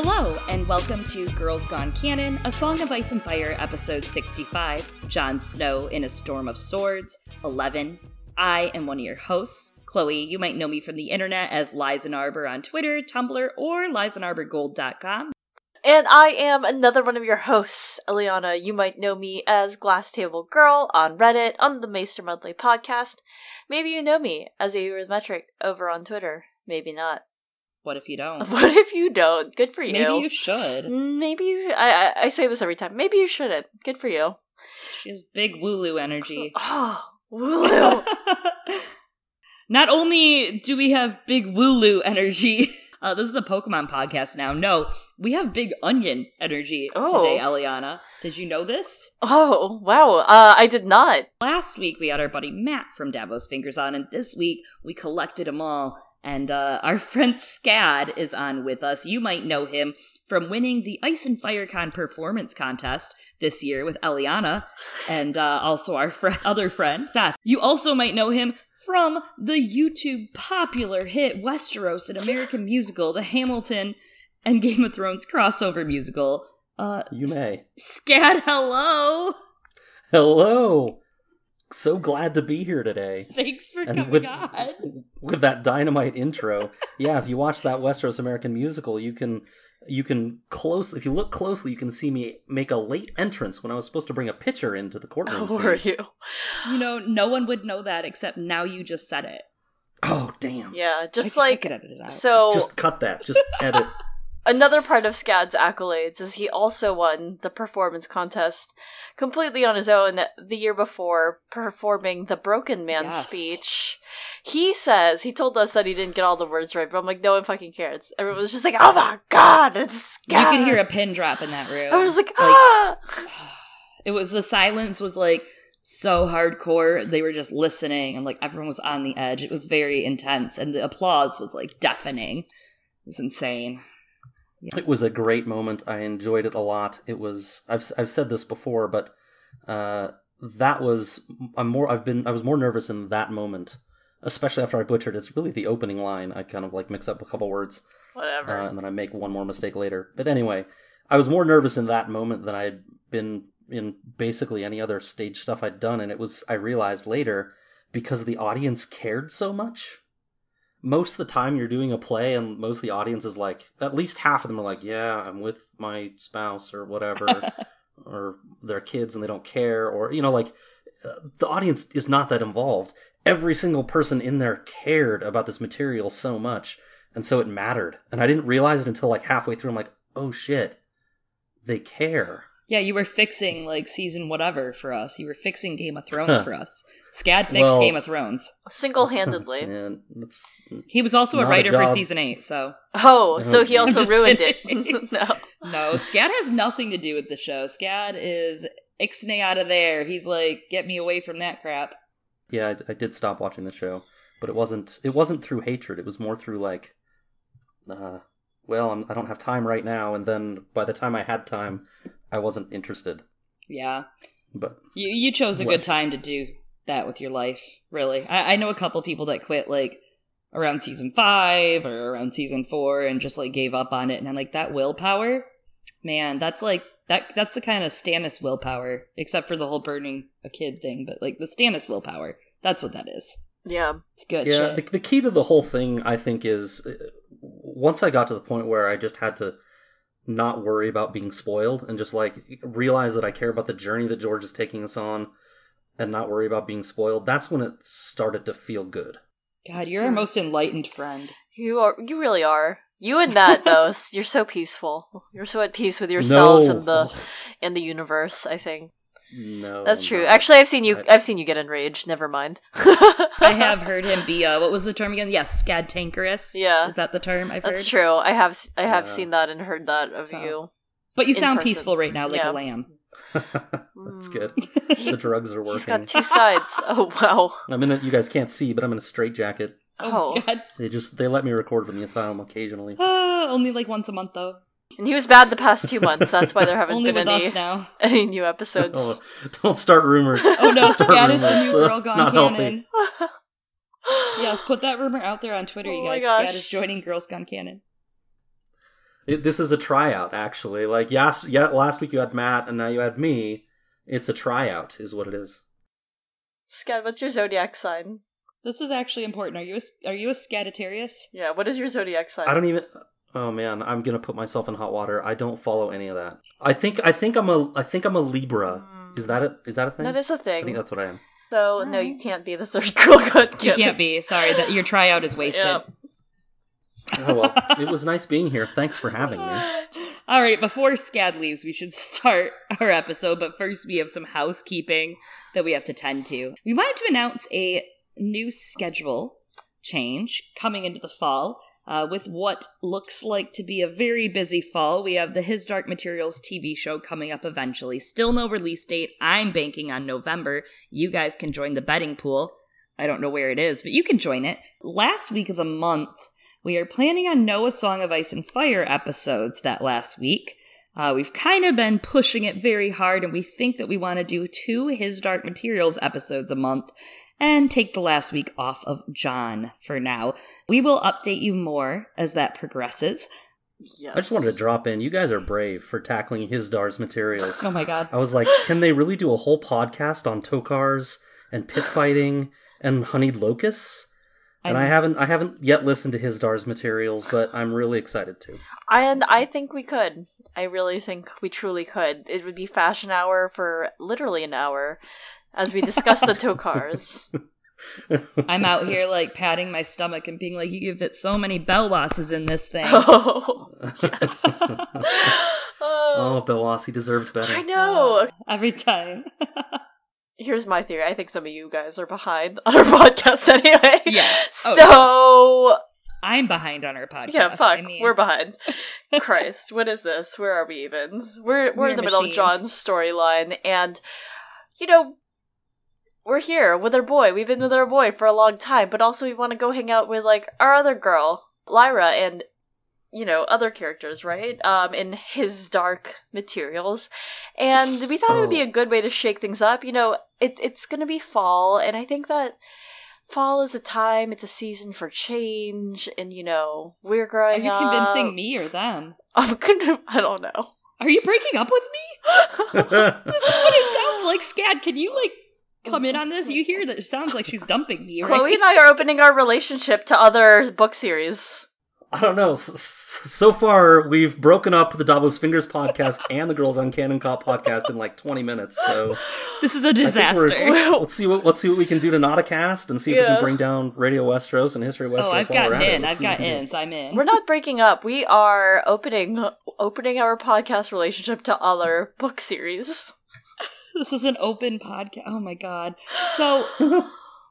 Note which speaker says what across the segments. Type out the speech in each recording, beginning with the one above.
Speaker 1: Hello, and welcome to Girls Gone Canon, a Song of Ice and Fire, episode 65 Jon Snow in a Storm of Swords, 11. I am one of your hosts, Chloe. You might know me from the internet as Liza Arbor on Twitter, Tumblr, or LizaNarborGold.com.
Speaker 2: And I am another one of your hosts, Eliana. You might know me as Glass Table Girl on Reddit, on the Maester Monthly podcast. Maybe you know me as a Metric over on Twitter. Maybe not.
Speaker 1: What if you don't?
Speaker 2: What if you don't? Good for you.
Speaker 1: Maybe you should.
Speaker 2: Maybe you. I, I I say this every time. Maybe you shouldn't. Good for you.
Speaker 1: She has big Wooloo energy.
Speaker 2: Oh, Wooloo.
Speaker 1: Not only do we have big Wooloo energy, uh, this is a Pokemon podcast now. No, we have big Onion energy
Speaker 2: Oh.
Speaker 1: today, Eliana. Did you know this?
Speaker 2: oh, wow. Uh, I did not.
Speaker 1: Last week we had our buddy Matt from Davos Fingers on, and this week we collected them all. And uh, our friend Scad is on with us. You might know him from winning the Ice and Firecon performance contest this year with Eliana, and uh, also our fr- other friend Seth. You also might know him from the YouTube popular hit Westeros, an American musical, the Hamilton and Game of Thrones crossover musical. Uh,
Speaker 3: You may.
Speaker 1: Scad, hello!
Speaker 3: Hello. So glad to be here today.
Speaker 1: Thanks for
Speaker 3: And
Speaker 1: coming
Speaker 3: with
Speaker 1: on.
Speaker 3: with that dynamite intro. Yeah, if you watch that Westeros American musical, you can you can close if you look closely, you can see me make a late entrance when I was supposed to bring a pitcher into the courtroom.
Speaker 2: How
Speaker 3: scene.
Speaker 2: are you?
Speaker 1: You know, no one would know that except now you just said it.
Speaker 3: Oh damn.
Speaker 2: Yeah, just
Speaker 1: I- I
Speaker 2: like
Speaker 1: could edit it out.
Speaker 2: so.
Speaker 3: Just cut that. Just edit.
Speaker 2: Another part of Scad's accolades is he also won the performance contest completely on his own the year before performing the Broken Man
Speaker 1: Yes.
Speaker 2: speech. He says, he told us that he didn't get all the words right, but I'm like, no one fucking cares. Everyone was just like, oh my god, it's
Speaker 1: you
Speaker 2: Scad.
Speaker 1: could hear a pin drop in that room.
Speaker 2: I was like, ah!
Speaker 1: it was the silence was like so hardcore. They were just listening and like everyone was on the edge. It was very intense and the applause was like deafening. It was insane.
Speaker 3: It was a great moment. I enjoyed it a lot. It was I've I've said this before, but uh, that was I'm more I've been I was more nervous in that moment, especially after I butchered. It's really the opening line. I kind of like mix up a couple words,
Speaker 2: Whatever.
Speaker 3: uh, and then I make one more mistake later. But anyway, I was more nervous in that moment than I'd been in basically any other stage stuff I'd done, and it was I realized later because the audience cared so much most of the time you're doing a play and most of the audience is like at least half of them are like yeah i'm with my spouse or whatever or their kids and they don't care or you know like uh, the audience is not that involved. Every single person in there cared about this material so much and so it mattered. And i didn't realize it until like halfway through i'm like oh shit they care
Speaker 1: Yeah, you were fixing like season whatever for us. You were fixing Game of Thrones
Speaker 3: Huh.
Speaker 1: for us. Scad fixed
Speaker 3: Well-
Speaker 1: Game of Thrones.
Speaker 2: Single handedly.
Speaker 1: He was also a
Speaker 3: writer a
Speaker 1: for season eight, so
Speaker 2: Oh, so
Speaker 3: Oh,
Speaker 2: he also ruined
Speaker 1: kidding.
Speaker 2: it. no.
Speaker 1: no, Scad has nothing to do with the show. Scad is ixnay out of there. He's like, get me away from that crap.
Speaker 3: yeah I, I did stop watching the show but it wasn't it wasn't through hatred it was more through like uh well I'm, i don't have time right now and then by the time i had time i wasn't interested
Speaker 1: Yeah.
Speaker 3: but
Speaker 1: You you chose a
Speaker 3: What?
Speaker 1: good time to do that with your life, really. I, I know a couple people that quit like around season five or around season four and just like gave up on it. And I'm like, that willpower, man, that's like that that's the kind of Stannis willpower, except for the whole burning a kid thing, but like the Stannis willpower. That's what that is.
Speaker 2: Yeah.
Speaker 1: It's good
Speaker 3: yeah the,
Speaker 1: shit.
Speaker 3: the key to the whole thing i think is uh, once i got to the point where i just had to not worry about being spoiled and just like realize that i care about the journey that george is taking us on and not worry about being spoiled that's when it started to feel good
Speaker 1: God, you're our most enlightened friend.
Speaker 2: You are you really are. You and that both. You're so peaceful. You're so at peace with yourselves
Speaker 3: no
Speaker 2: and the and the universe, I think.
Speaker 3: No
Speaker 2: That's true.
Speaker 3: not.
Speaker 2: Actually I've seen you
Speaker 3: I-
Speaker 2: I've seen you get enraged. Never mind.
Speaker 1: I have heard him be uh what was the term again? Yes, scadtankerous.
Speaker 2: Yeah.
Speaker 1: Is that the term I've heard?
Speaker 2: That's true. I have s- I have
Speaker 3: Yeah.
Speaker 2: seen that and heard that of
Speaker 1: So-
Speaker 2: you.
Speaker 1: But you sound
Speaker 2: person.
Speaker 1: peaceful right now, like
Speaker 2: Yeah.
Speaker 1: a lamb.
Speaker 3: that's good the drugs are
Speaker 2: He's
Speaker 3: working
Speaker 2: got two sides. Oh wow.
Speaker 3: i'm in a you guys can't see but i'm in a straight jacket
Speaker 2: Oh.
Speaker 1: God.
Speaker 3: They just they let me record from the asylum occasionally.
Speaker 1: Ah, only like once a month though.
Speaker 2: And he was bad the past two months. That's why there haven't
Speaker 1: Only
Speaker 2: been any
Speaker 1: now.
Speaker 2: any new episodes.
Speaker 3: Oh, don't start rumors.
Speaker 1: Oh no,
Speaker 3: Don't
Speaker 1: Scad is the new girl gone
Speaker 3: not
Speaker 1: canon. Yes, put that rumor out there on Twitter,
Speaker 2: Oh
Speaker 1: you guys.
Speaker 2: Scad
Speaker 1: is joining Girls Gone Canon.
Speaker 3: It, this is a tryout, actually. Like, yes, yeah, last week you had Matt, and now you had me. It's a tryout, is what it is.
Speaker 2: Scad, what's your zodiac sign?
Speaker 1: This is actually important. Are you a, are you a Scaditarius?
Speaker 2: Yeah, what is your zodiac sign?
Speaker 3: I don't even. Oh man, I'm gonna put myself in hot water. I don't follow any of that. I think I think I'm a I think I'm a Libra. Hmm. Is that a is that a thing?
Speaker 2: That is a
Speaker 3: I
Speaker 2: thing.
Speaker 3: I think that's what I am.
Speaker 2: So no, you can't be the third girl cut.
Speaker 1: You can't be. Sorry, that your tryout is wasted.
Speaker 2: Yep.
Speaker 3: Oh well, it was nice being here. Thanks for having me.
Speaker 1: All right, before Scad leaves, we should start our episode, but first we have some housekeeping that we have to tend to. We wanted to announce a new schedule change coming into the fall. Uh, with what looks like to be a very busy fall, we have the His Dark Materials TV show coming up eventually. Still no release date. I'm banking on November. You guys can join the betting pool. I don't know where it is, but you can join it. Last week of the month, we are planning on Noah Song of Ice and Fire episodes that last week. Uh, we've kind of been pushing it very hard, and we think that we want to do two His Dark Materials episodes a month and take the last week off of Jon for now. We will update you more as that progresses.
Speaker 2: Yes.
Speaker 3: I just wanted to drop in. You guys are brave for tackling his Dark materials.
Speaker 1: Oh my god.
Speaker 3: I was like, can they really do a whole podcast on tokars and pit fighting and honeyed locusts? And I,
Speaker 1: I'm-
Speaker 3: haven't I haven't yet listened to his Dark materials, but I'm really excited to.
Speaker 2: And I think we could. I really think we truly could. It would be fashion hour for literally an hour as we discuss the tokars.
Speaker 1: I'm out here like patting my stomach and being like, you give it so many bell bosses in this thing.
Speaker 2: oh, yes.
Speaker 3: Oh, oh Belwas, he deserved better.
Speaker 2: I know.
Speaker 1: Uh, every time.
Speaker 2: Here's my theory. I think some of you guys are behind on our podcast anyway.
Speaker 1: Yeah. Oh,
Speaker 2: So
Speaker 1: I'm behind on our podcast.
Speaker 2: yeah, fuck,
Speaker 1: I mean,
Speaker 2: we're behind. Christ, what is this? Where are we even? We're we're,
Speaker 1: We're
Speaker 2: in the middle of Jon's storyline, and you know, we're here with our boy. We've been with our boy for a long time, but also we want to go hang out with like our other girl, Lyra, and you know other characters, right? Um, in his dark materials, and we thought it would be
Speaker 3: Oh.
Speaker 2: a good way to shake things up. You know, it it's gonna be fall, and I think that. Fall is a time, it's a season for change, and you know, we're growing.
Speaker 1: Are you
Speaker 2: up.
Speaker 1: convincing me or them?
Speaker 2: I'm gonna. I don't know.
Speaker 1: Are you breaking up with me? This is what it sounds like, Scad. Can you like come in on this? You hear that it sounds like she's dumping me, right?
Speaker 2: Chloe and I are opening our relationship to other book series.
Speaker 3: I don't know. S- s- So far, we've broken up the Davos Fingers podcast and the Girls Gone Canon Cop podcast in like 20 minutes. So
Speaker 1: This is a disaster.
Speaker 3: we're- let's see what let's see what we can do to not a cast and see if we can bring down Radio Westeros and History oh, Westeros.
Speaker 1: Oh, I've
Speaker 3: while
Speaker 1: gotten in. I've
Speaker 3: see
Speaker 1: got
Speaker 3: we can
Speaker 1: ins. I'm in.
Speaker 2: We're not breaking up. We are opening opening our podcast relationship to other book series.
Speaker 1: This is an open podcast. Oh my god. So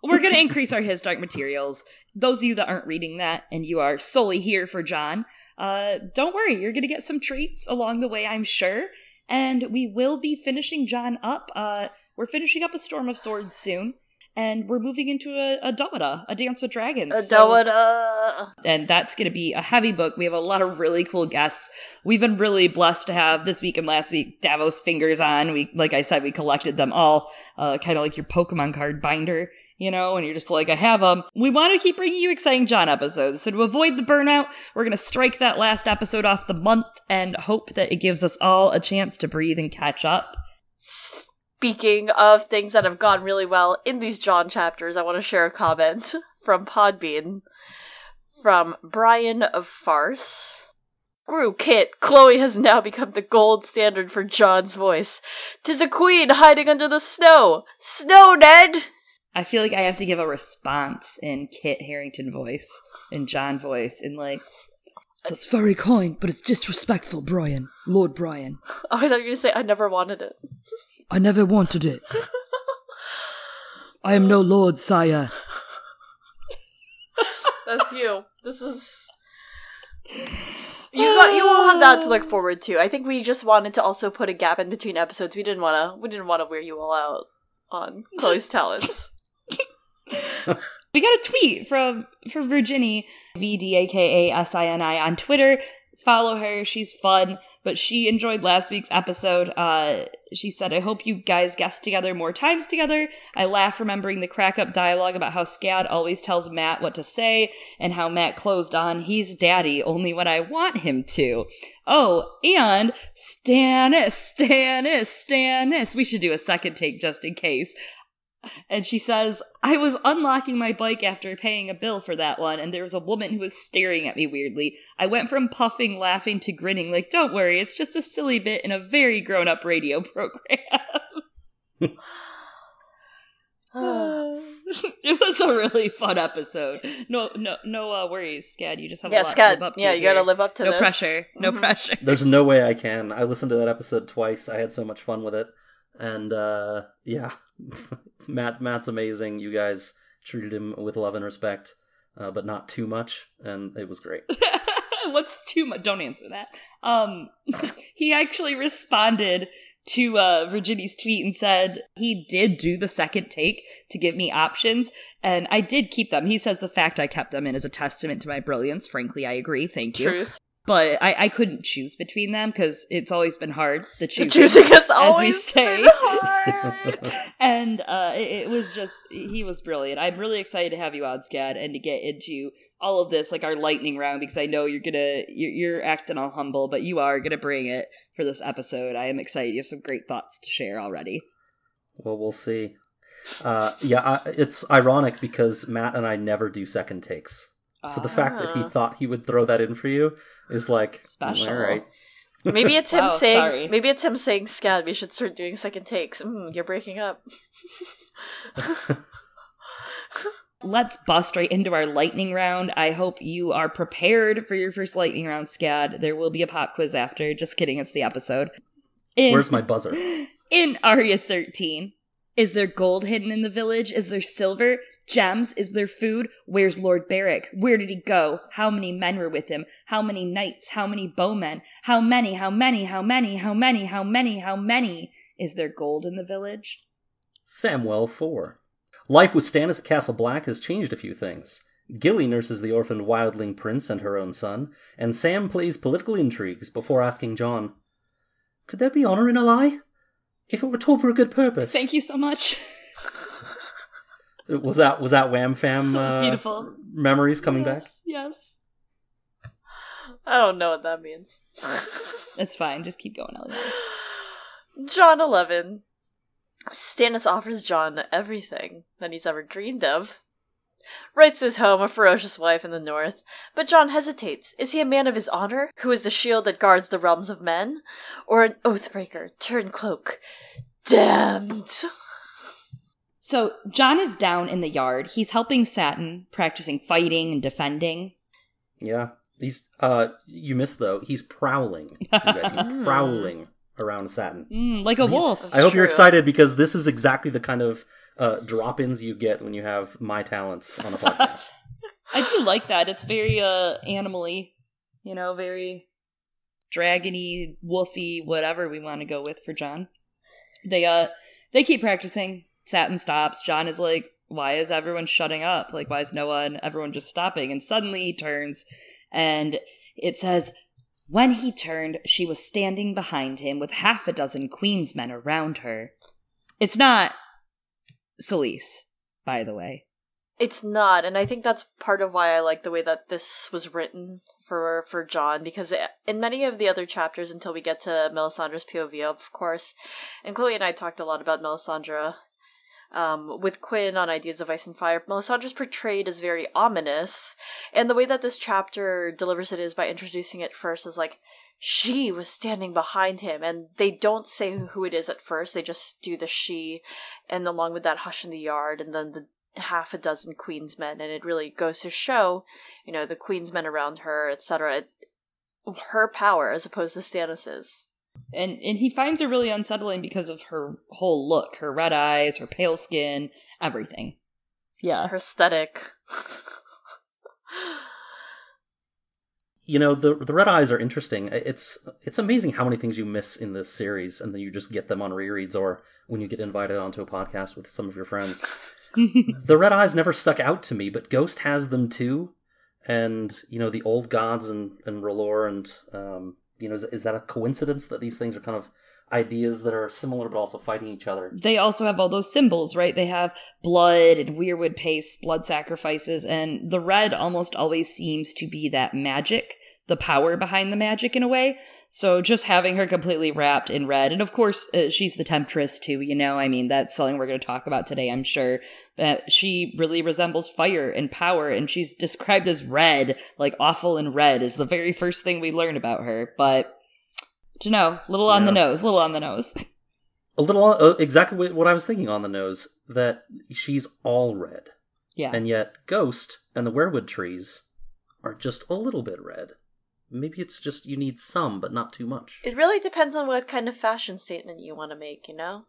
Speaker 1: we're going to increase our His Dark materials. Those of you that aren't reading that and you are solely here for Jon, uh, don't worry. You're going to get some treats along the way, I'm sure. And we will be finishing Jon up. Uh, we're finishing up a Storm of Swords soon. And we're moving into a, a a Dance with Dragons.
Speaker 2: A
Speaker 1: So- and that's going to be a heavy book. We have a lot of really cool guests. We've been really blessed to have this week and last week Davos fingers on. We, like I said, we collected them all, uh, kind of like your Pokemon card binder, you know, and you're just like, I have them. We want to keep bringing you exciting Jon episodes. So to avoid the burnout, we're going to strike that last episode off the month and hope that it gives us all a chance to breathe and catch up.
Speaker 2: Speaking of things that have gone really well in these Jon chapters, I want to share a comment from Podbean from Brian of Farce. Screw Kit, Chloe has now become the gold standard for Jon's voice. Tis a queen hiding under the snow. Snow, Ned!
Speaker 1: I feel like I have to give a response in Kit Harington voice, in Jon voice, in like, that's very kind, but it's disrespectful, Brian. Lord Brian.
Speaker 2: Oh, I thought you were going to say, I never wanted it.
Speaker 1: I never wanted it. I am no lord, sire.
Speaker 2: That's you. This is. You got. You all have that to look forward to. I think we just wanted to also put a gap in between episodes. We didn't want to. We didn't want to wear you all out on Chloe's talents.
Speaker 1: We got a tweet from from Virginie V D A K A S I N I on Twitter. Follow her; she's fun. But she enjoyed last week's episode. Uh, she said, I hope you guys guest together more times together. I laugh remembering the crack up dialogue about how Scad always tells Matt what to say and how Matt closed on, he's daddy only when I want him to. Oh, and Stannis, Stannis, Stannis. We should do a second take just in case. And she says, I was unlocking my bike after paying a bill for that one, and there was a woman who was staring at me weirdly. I went from puffing, laughing to grinning, like, don't worry, it's just a silly bit in a very grown up radio program. it was a really fun episode. No, no, no uh, worries, Scad. You just have
Speaker 2: yeah,
Speaker 1: a lot
Speaker 2: Scad.
Speaker 1: to live up to.
Speaker 2: yeah, you got to live up to
Speaker 1: No
Speaker 2: this.
Speaker 1: pressure. No
Speaker 2: Mhm.
Speaker 1: pressure.
Speaker 3: There's no way I can. I listened to that episode twice. I had so much fun with it, and uh, yeah, Matt Matt's amazing. You guys treated him with love and respect, uh, but not too much, and it was great.
Speaker 1: What's too much? Don't answer that. Um, he actually responded to uh, Virginia's tweet and said he did do the second take to give me options, and I did keep them. He says the fact I kept them in is a testament to my brilliance. Frankly, I agree. Thank you.
Speaker 2: Truth.
Speaker 1: But I, I couldn't choose between them because it's always been hard. The
Speaker 2: The
Speaker 1: choosing.
Speaker 2: choosing has
Speaker 1: we
Speaker 2: always
Speaker 1: say.
Speaker 2: been hard.
Speaker 1: and uh, it, it was just he was brilliant. I'm really excited to have you on, Scad, and to get into all of this, like our lightning round, because I know you're gonna you're, you're acting all humble, but you are gonna bring it for this episode. I am excited. You have some great thoughts to share already.
Speaker 3: Well, we'll see. Uh, yeah, I, it's ironic because Matt and I never do second takes. So the fact that he
Speaker 2: Ah.
Speaker 3: thought he would throw that in for you is like
Speaker 1: Special.
Speaker 3: All right.
Speaker 2: Maybe it's him
Speaker 1: Wow,
Speaker 2: saying.
Speaker 1: sorry.
Speaker 2: Maybe it's him saying, "Scad, we should start doing second takes." Mm, you're breaking up.
Speaker 1: Let's bust right into our lightning round. I hope you are prepared for your first lightning round, Scad. There will be a pop quiz after. Just kidding, it's the episode. In-
Speaker 3: Where's my buzzer?
Speaker 1: In Arya 13, is there gold hidden in the village? Is there silver? Gems? Is there food? Where's Lord Beric? Where did he go? How many men were with him? How many knights? How many bowmen? How many? How many? How many? How many? How many? How many? Is there gold in the village?
Speaker 3: Samwell 4. Life with Stannis at Castle Black has changed a few things. Gilly nurses the orphaned wildling prince and her own son, and Sam plays political intrigues before asking Jon, Could there be honor in a lie? If it were told for a good purpose.
Speaker 1: Thank you so much.
Speaker 3: Was that was that Wham Fam
Speaker 1: That
Speaker 3: uh,
Speaker 1: beautiful.
Speaker 3: memories coming back?
Speaker 1: yes, Yes.
Speaker 2: I don't know what that means.
Speaker 1: It's fine. Just keep going, Ellie.
Speaker 2: Jon 11. Stannis offers Jon everything that he's ever dreamed of. Writes to his home a ferocious wife in the north, but Jon hesitates. Is he a man of his honor, who is the shield that guards the realms of men, or an oathbreaker turned cloak? Damned!
Speaker 1: So Jon is down in the yard. He's helping Satin, practicing fighting and defending.
Speaker 3: Yeah. He's uh you missed though, he's prowling. You guys, he's
Speaker 2: Mm.
Speaker 3: prowling around Satin.
Speaker 1: Mm, like a wolf.
Speaker 3: I hope you're excited because this is exactly the kind of uh, drop-ins you get when you have my talents on a podcast.
Speaker 1: I do like that. It's very uh animally, you know, very dragony, wolfy, whatever we want to go with for Jon. They uh they keep practicing. Satin stops. Jon is like, why is everyone shutting up? Like, why is no one everyone just stopping? And suddenly he turns and it says when he turned, she was standing behind him with half a dozen queensmen around her. It's not Selyse, by the way.
Speaker 2: It's not, and I think that's part of why I like the way that this was written for for Jon because it, in many of the other chapters, until we get to Melisandre's POV, of course, and Chloe and I talked a lot about Melisandre um, with Quinn on Ideas of Ice and Fire. Melisandre's portrayed as very ominous, and the way that this chapter delivers it is by introducing it first as like she was standing behind him, and they don't say who it is at first. They just do the she, and along with that, hush in the yard, and then the half a dozen queensmen and it really goes to show you know the queensmen around her etc her power as opposed to stannis's
Speaker 1: and and he finds her really unsettling because of her whole look her red eyes her pale skin everything yeah
Speaker 2: her aesthetic
Speaker 3: you know, the the red eyes are interesting. It's it's amazing how many things you miss in this series, and then you just get them on rereads or when you get invited onto a podcast with some of your friends. the red eyes never stuck out to me, but Ghost has them too. And you know, the old gods and and R'hllor and um, you know, is, is that a coincidence that these things are kind of ideas that are similar but also fighting each other?
Speaker 1: They also have all those symbols, right? They have blood and weirwood paste, blood sacrifices, and the red almost always seems to be that magic, the power behind the magic in a way. So just having her completely wrapped in red, and of course uh, she's the temptress too. You know, I mean that's something we're going to talk about today. I'm sure that she really resembles fire and power, and she's described as red, like awful and red, is the very first thing we learn about her. But you know, little on the nose, little on the nose.
Speaker 3: A little uh, exactly what- what I was thinking on the nose that she's all red,
Speaker 1: yeah,
Speaker 3: and yet Ghost and the weirwood trees are just a little bit red. Maybe it's just you need some, but not too much.
Speaker 2: It really depends on what kind of fashion statement you want to make, you know?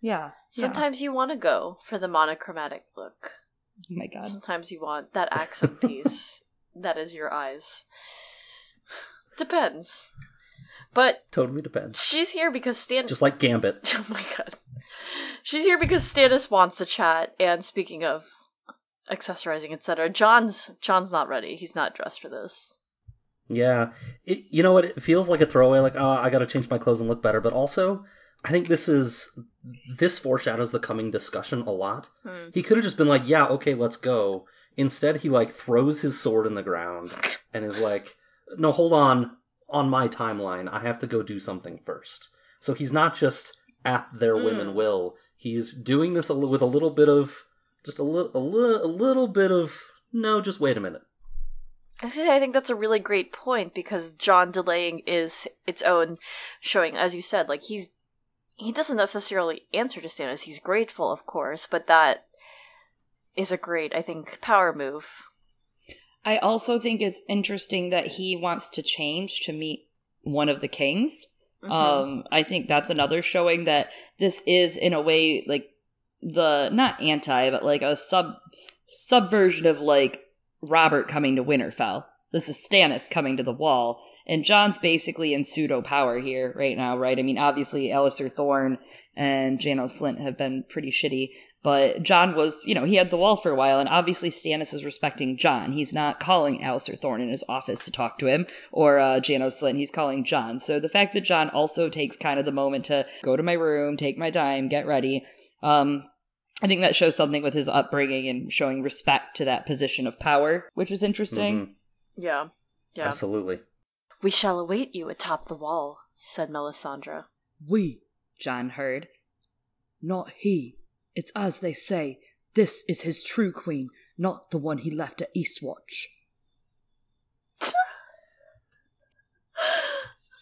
Speaker 1: yeah.
Speaker 2: Sometimes you want to go for the monochromatic look.
Speaker 1: oh my god.
Speaker 2: Sometimes you want that accent piece that is your eyes. Depends. But
Speaker 3: Totally depends.
Speaker 2: she's here because Stan.
Speaker 3: Just like Gambit.
Speaker 2: Oh my god. She's here because Stannis wants to chat. And speaking of accessorizing, etc., Jon's Jon's not ready. He's not dressed for this.
Speaker 3: Yeah, it, you know what? It feels like a throwaway. Like, oh, I got to change my clothes and look better. But also, I think this is this foreshadows the coming discussion a lot.
Speaker 2: Hmm.
Speaker 3: He could have just been like, "Yeah, okay, let's go." Instead, he like throws his sword in the ground and is like, "No, hold on. On my timeline, I have to go do something first. So he's not just at their whim
Speaker 2: Mm.
Speaker 3: and will. He's doing this with a little bit of just a little, a little, a little bit of no. Just wait a minute.
Speaker 2: Actually, I think that's a really great point because Jon delaying is its own showing, as you said, like he's he doesn't necessarily answer to Stannis. He's grateful, of course, but that is a great, I think, power move.
Speaker 1: I also think it's interesting that he wants to change to meet one of the kings.
Speaker 2: Mhm.
Speaker 1: Um, I think that's another showing that this is in a way like the not anti, but like a sub subversion of like Robert coming to Winterfell. This is Stannis coming to the wall, and Jon's basically in pseudo power here right now, right? I mean, obviously, Alliser Thorne and Janos Slynt have been pretty shitty, but Jon was, you know, he had the wall for a while, and obviously Stannis is respecting Jon. He's not calling Alliser Thorne in his office to talk to him or uh, Janos Slynt. He's calling Jon. So the fact that Jon also takes kind of the moment to go to my room, take my time, get ready, um, I think that shows something with his upbringing and showing respect to that position of power, which is interesting.
Speaker 3: Mhm.
Speaker 2: Yeah, yeah.
Speaker 3: Absolutely.
Speaker 2: We shall await you atop the wall," said Melisandre.
Speaker 1: We, John heard. Not he. It's as they say, this is his true queen, not the one he left at Eastwatch.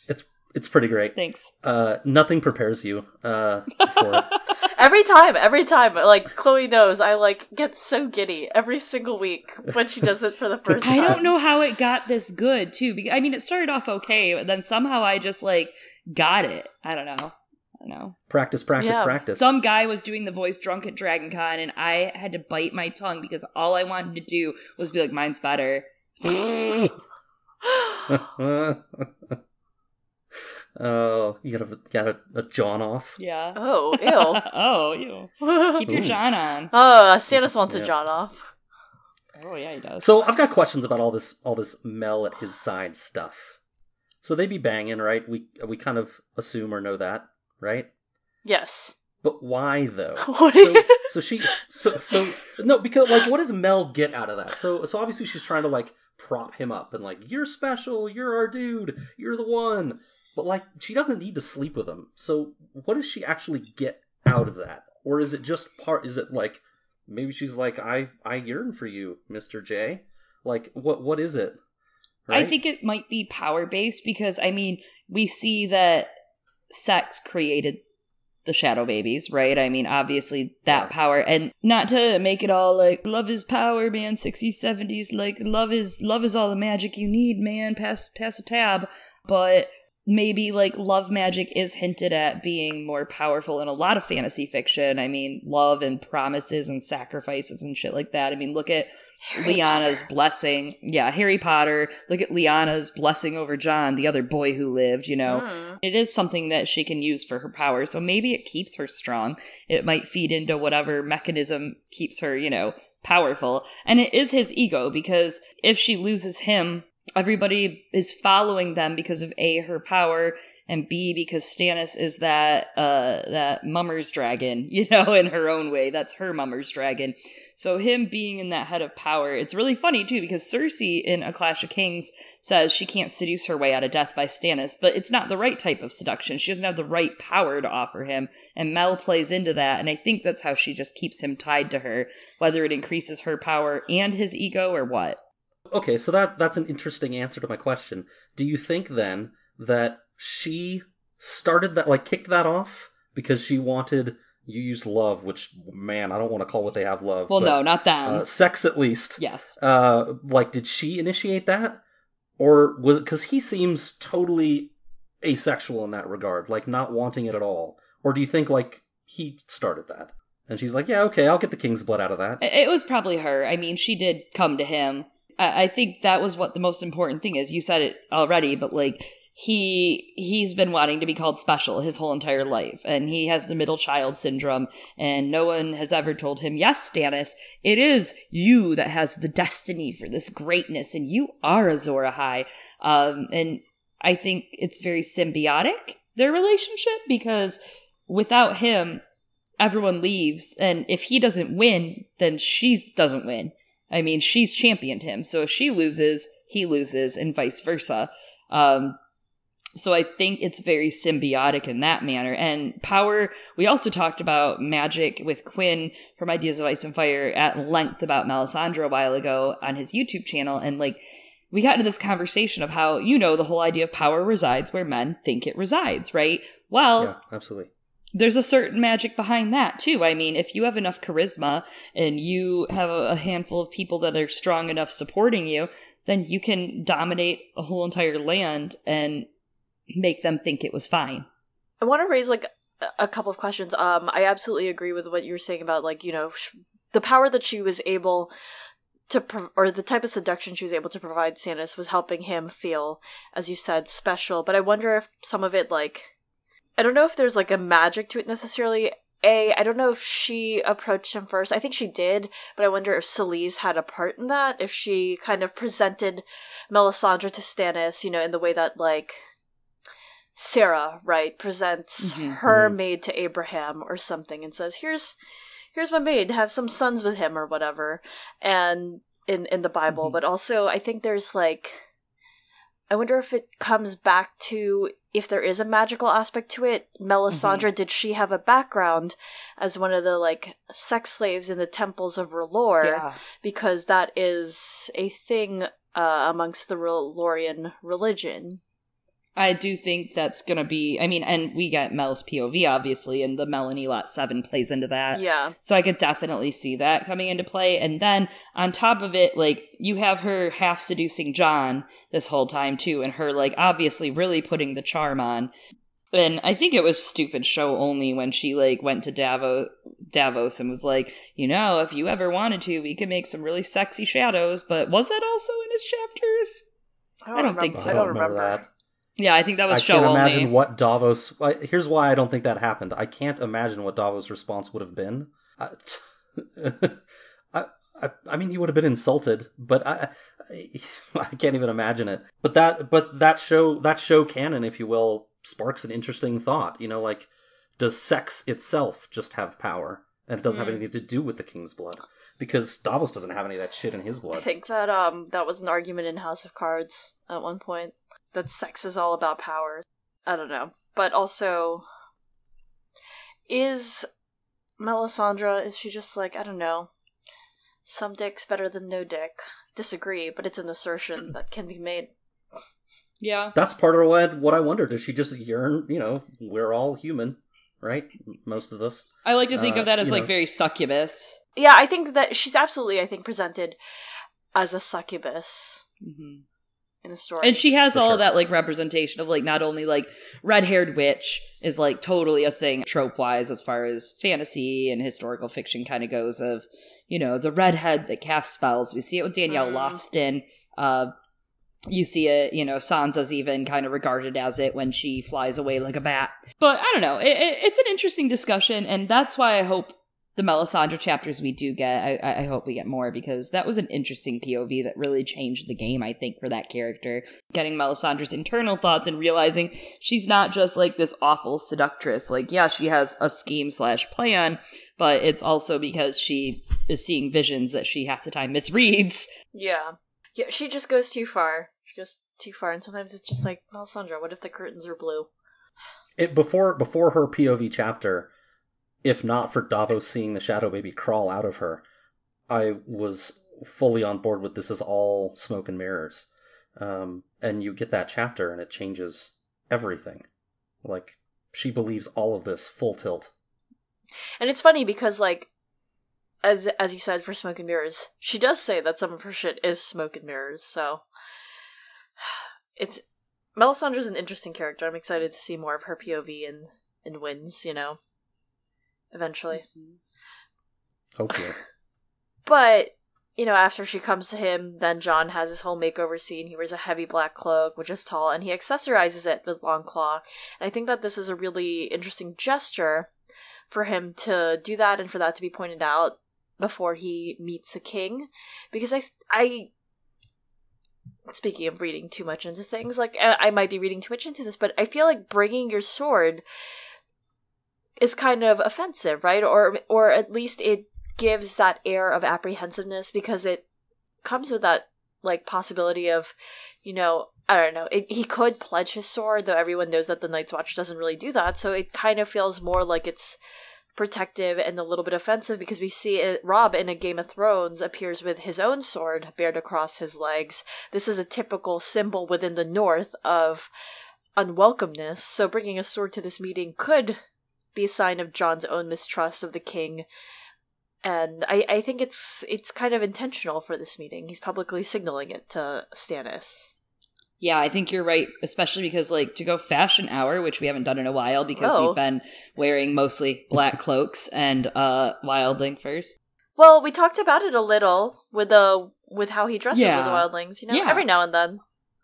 Speaker 3: It's it's pretty great.
Speaker 1: Thanks.
Speaker 3: Uh, nothing prepares you uh, for
Speaker 2: Every time, every time, like Chloe knows, I like get so giddy every single week when she does it for the first time.
Speaker 1: I don't know how it got this good, too. Because, I mean, it started off okay, but then somehow I just, like, got it. I don't know. I don't know.
Speaker 3: practice, practice,
Speaker 2: Yeah.
Speaker 3: practice.
Speaker 1: Some guy was doing the voice drunk at Dragon Con, and I had to bite my tongue because all I wanted to do was be like, mine's better.
Speaker 3: oh, you got a got a, a Jon off.
Speaker 1: Yeah.
Speaker 2: oh, ew.
Speaker 1: oh, you. Keep your
Speaker 3: Ooh.
Speaker 1: Jon on.
Speaker 2: Oh, Stannis wants a
Speaker 3: Yeah.
Speaker 2: Jon off.
Speaker 1: Oh, yeah, he does.
Speaker 3: So I've got questions about all this all this Mel at his side stuff. So they be banging, right? We we kind of assume or know that, right?
Speaker 2: Yes.
Speaker 3: But why though?
Speaker 2: What
Speaker 3: so, so she so so no because like what does Mel get out of that? So so obviously she's trying to like prop him up and like you're special, you're our dude, you're the one. But like she doesn't need to sleep with him. So what does she actually get out of that? Or is it just part is it like maybe she's like I I yearn for you, Mr. J? Like what what is it?
Speaker 1: I think it might be power based because I mean we see that sex created the shadow babies, right? I mean obviously that power and not to make it all like love is power, man, 60s, 70s, like love is love is all the magic you need, man. Pass pass a tab. But maybe like love magic is hinted at being more powerful in a lot of fantasy fiction. I mean, love and promises and sacrifices and shit like that. I mean, look at
Speaker 2: Harry
Speaker 1: Lyanna's
Speaker 2: Potter.
Speaker 1: blessing. Yeah, Harry Potter. Look at Lyanna's blessing over Jon, the other boy who lived, you know.
Speaker 2: Mm.
Speaker 1: It is something that she can use for her power, so maybe it keeps her strong. It might feed into whatever mechanism keeps her, you know, powerful. And it is his ego, because if she loses him, everybody is following them because of A, her power, and B because Stannis is that uh that mummer's dragon, you know, in her own way. That's her mummer's dragon. So him being in that head of power, it's really funny too because Cersei in A Clash of Kings says she can't seduce her way out of death by Stannis, but it's not the right type of seduction. She doesn't have the right power to offer him, and Mel plays into that, and I think that's how she just keeps him tied to her, whether it increases her power and his ego or what.
Speaker 3: Okay, so that that's an interesting answer to my question. Do you think then that she started that like kicked that off because she wanted you used love, which man, I don't want to call what they have love.
Speaker 1: Well,
Speaker 3: but,
Speaker 1: no, not them.
Speaker 3: uh, sex at least.
Speaker 1: yes.
Speaker 3: Uh, like, did she initiate that, or was it because he seems totally asexual in that regard, like not wanting it at all? Or do you think like he started that, and she's like, yeah, okay, I'll get the king's blood out of that.
Speaker 1: It was probably her. I mean, she did come to him. I, think that was what the most important thing is. You said it already, but like he he's been wanting to be called special his whole entire life, and he has the middle child syndrome, and no one has ever told him, "Yes, Stannis, it is you that has the destiny for this greatness, and you are Azor Ahai." Um, and I think it's very symbiotic their relationship because without him, everyone leaves and if he doesn't win then she doesn't win i mean she's championed him so if she loses he loses and vice versa. Um so i think it's very symbiotic in that manner. And power we also talked about magic with quinn from ideas of ice and fire at length about melisandre a while ago on his youtube channel and like we got into this conversation of how you know the whole idea of power resides where men think it resides right? Well
Speaker 3: yeah, absolutely.
Speaker 1: There's a certain magic behind that too. I mean, if you have enough charisma and you have a handful of people that are strong enough supporting you, then you can dominate a whole entire land and make them think it was fine.
Speaker 2: I want to raise like a- couple of questions. Um, I absolutely agree with what you were saying about like you know sh- the power that she was able to pro- or the type of seduction she was able to provide Stannis was helping him feel, as you said, special. But I wonder if some of it like I don't know if there's like a magic to it necessarily. A, I don't know if she approached him first. I think she did, but I wonder if Selyse had a part in that. If she kind of presented Melisandre to Stannis, you know, in the way that like Sarah, right, presents
Speaker 1: Mhm.
Speaker 2: her
Speaker 3: Mhm.
Speaker 2: maid to Abraham or something and says, "Here's here's my maid, have some sons with him or whatever." And in in the Bible,
Speaker 1: Mhm.
Speaker 2: but also I think there's like I wonder if it comes back to if there is a magical aspect to it. Melisandre, did she have a background as one of the like sex slaves in the temples of R'hllor? Because that is a thing uh, amongst the R'hllorian religion.
Speaker 1: I do think that's gonna be. I mean, and we get Mel's POV obviously, and the Melony Lot Seven plays into that.
Speaker 2: Yeah.
Speaker 1: So I could definitely see that coming into play. And then on top of it, like you have her half seducing Jon this whole time too, and her like obviously really putting the charm on. And I think it was stupid show only when she like went to Davos Davos and was like, you know, if you ever wanted to, we could make some really sexy shadows. But was that also in his chapters? I don't think so.
Speaker 2: I don't remember.
Speaker 3: that.
Speaker 1: Yeah, I think that was
Speaker 3: I can't
Speaker 1: only.
Speaker 3: imagine what Davos. Here's why I don't think that happened. I can't imagine what Davos' response would have been. I, I, I, I mean, he would have been insulted, but I, I, can't even imagine it. But that, but that show, that show canon, if you will, sparks an interesting thought. You know, like, does sex itself just have power, and it doesn't have
Speaker 2: Mm.
Speaker 3: anything to do with the king's blood? Because Davos doesn't have any of that shit in his blood.
Speaker 2: I think that um that was an argument in House of Cards at one point that sex is all about power. I don't know, but also is Melisandre is she just like I don't know some dick's better than no dick? Disagree, but it's an assertion that can be made.
Speaker 1: yeah.
Speaker 3: That's part of what what I wonder. Does she just yearn? You know, we're all human, right? Most of us.
Speaker 1: I like to think
Speaker 3: Uh,
Speaker 1: of that as like
Speaker 3: know.
Speaker 1: very succubus.
Speaker 2: Yeah, I think that she's absolutely I think presented as a succubus
Speaker 1: hmm
Speaker 2: in a story.
Speaker 1: And she has
Speaker 3: For
Speaker 1: all
Speaker 3: sure.
Speaker 1: that like representation of like not only like red haired witch is like totally a thing trope wise as far as fantasy and historical fiction kind of goes of you know the redhead that casts spells. We see it with Danelle
Speaker 2: Mm.
Speaker 1: Lothston. Uh, you see it, you know, Sansa's even kind of regarded as it when she flies away like a bat. But I don't know. It, it, it's an interesting discussion, and that's why I hope the Melisandre chapters we do get, I, I hope we get more because that was an interesting POV that really changed the game, I think, for that character. Getting Melisandre's internal thoughts and realizing she's not just like this awful seductress. Like, yeah, she has a scheme slash plan, but it's also because she is seeing visions that she half the time misreads.
Speaker 2: Yeah. Yeah, she just goes too far. She goes too far, and sometimes it's just like, Melisandre, what if the curtains are blue?
Speaker 3: It before before her POV chapter, if not for Davos seeing the shadow baby crawl out of her, I was fully on board with this is all smoke and mirrors. Um, and you get that chapter and it changes everything. Like she believes all of this full tilt.
Speaker 2: And it's funny because like as as you said for smoke and mirrors, she does say that some of her shit is smoke and mirrors, so it's Melisandre's an interesting character. I'm excited to see more of her POV and and wins, you know eventually. Mm-hmm.
Speaker 3: Hopefully.
Speaker 2: but you know, after she comes to him, then Jon has his whole makeover scene. He wears a heavy black cloak, which is tall, and he accessorizes it with Longclaw. And I think that this is a really interesting gesture for him to do that and for that to be pointed out before he meets a king. Because I, I, speaking of reading too much into things, like I might be reading too much into this, but I feel like bringing your sword is kind of offensive, right? Or or at least it gives that air of apprehensiveness because it comes with that like possibility of, you know, I don't know. It, he could pledge his sword, though everyone knows that the Night's Watch doesn't really do that. So it kind of feels more like it's protective and a little bit offensive because we see it, Robb in a Game of Thrones appears with his own sword bared across his legs. This is a typical symbol within the North of unwelcomeness. So bringing a sword to this meeting could be a sign of Jon's own mistrust of the king. And I, I think it's it's kind of intentional for this meeting. He's publicly signaling it to Stannis.
Speaker 1: Yeah, I think you're right, especially because like to go fashion hour, which we haven't done in a while because oh. we've been wearing mostly black cloaks and uh wildling furs.
Speaker 2: Well, we talked about it a little with the with how he dresses yeah. with the wildlings, you know, yeah. every now and then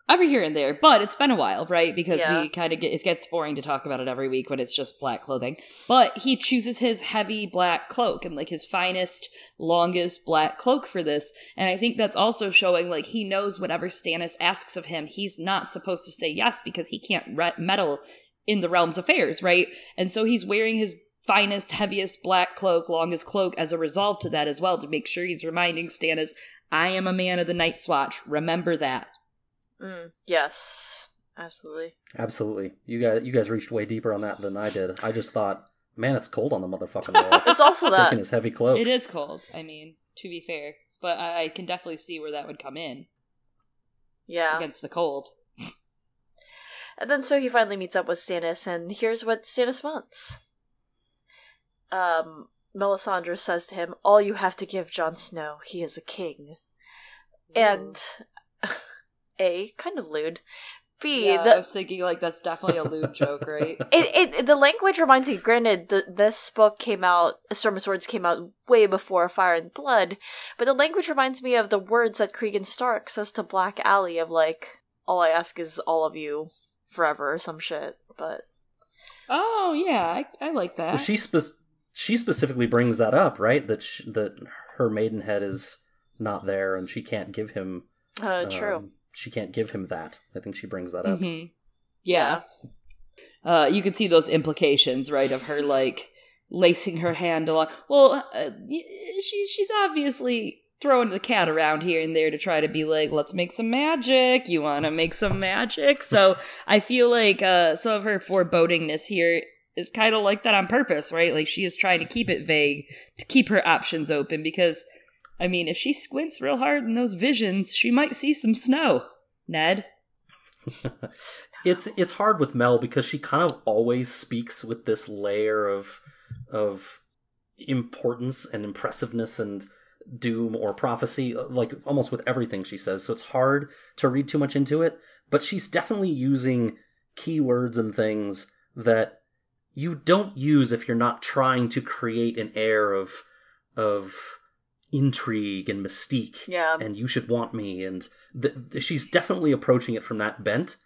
Speaker 1: every here and there, but it's been a while, right? Because yeah. we kind of get it gets boring to talk about it every week when it's just black clothing. But he chooses his heavy black cloak and like his finest, longest black cloak for this, and I think that's also showing like he knows whatever Stannis asks of him, he's not supposed to say yes because he can't re- meddle in the realm's affairs, right? And so he's wearing his finest, heaviest black cloak, longest cloak as a result to that as well to make sure he's reminding Stannis, I am a man of the Night's Watch. Remember that.
Speaker 2: Mm, yes, absolutely.
Speaker 3: Absolutely. You guys, you guys reached way deeper on that than I did. I just thought, man, it's cold on the motherfucking wall.
Speaker 2: it's also that
Speaker 3: his heavy cloak.
Speaker 1: It is cold. I mean, to be fair, but I, I can definitely see where that would come in.
Speaker 2: Yeah,
Speaker 1: against the cold.
Speaker 2: And then so he finally meets up with Stannis, and here's what Stannis wants. Um, Melisandre says to him, "All you have to give Jon Snow, he is a king." And a kind of lewd. B.
Speaker 1: Yeah, the, I was thinking like that's definitely a lewd joke, right?
Speaker 2: It, it the language reminds me. Granted, the, this book came out, A Storm of Swords came out way before Fire and Blood, but the language reminds me of the words that Cregan Stark says to Black Aly of like, "All I ask is all of you forever" or some shit. But
Speaker 1: oh yeah, I, I like that.
Speaker 3: Well, she spe- she specifically brings that up, right? That sh- that her maidenhead is not there and she can't give him.
Speaker 2: Uh, true.
Speaker 3: She can't give him that. I think she brings that up.
Speaker 1: Mm-hmm. Yeah. Uh, you can see those implications, right, of her like lacing her hand along. Well, uh, she's she's obviously throwing the cat around here and there to try to be like, let's make some magic. You want to make some magic? So I feel like uh, some of her forebodingness here is kind of like that on purpose, right? Like she is trying to keep it vague to keep her options open because I mean, if she squints real hard in those visions, she might see some snow. Ned.
Speaker 3: it's it's hard with Mel because she kind of always speaks with this layer of of importance and impressiveness and doom or prophecy like almost with everything she says so it's hard to read too much into it but she's definitely using keywords and things that you don't use if you're not trying to create an air of of intrigue and mystique.
Speaker 2: Yeah.
Speaker 3: And you should want me. And th- she's definitely approaching it from that bent.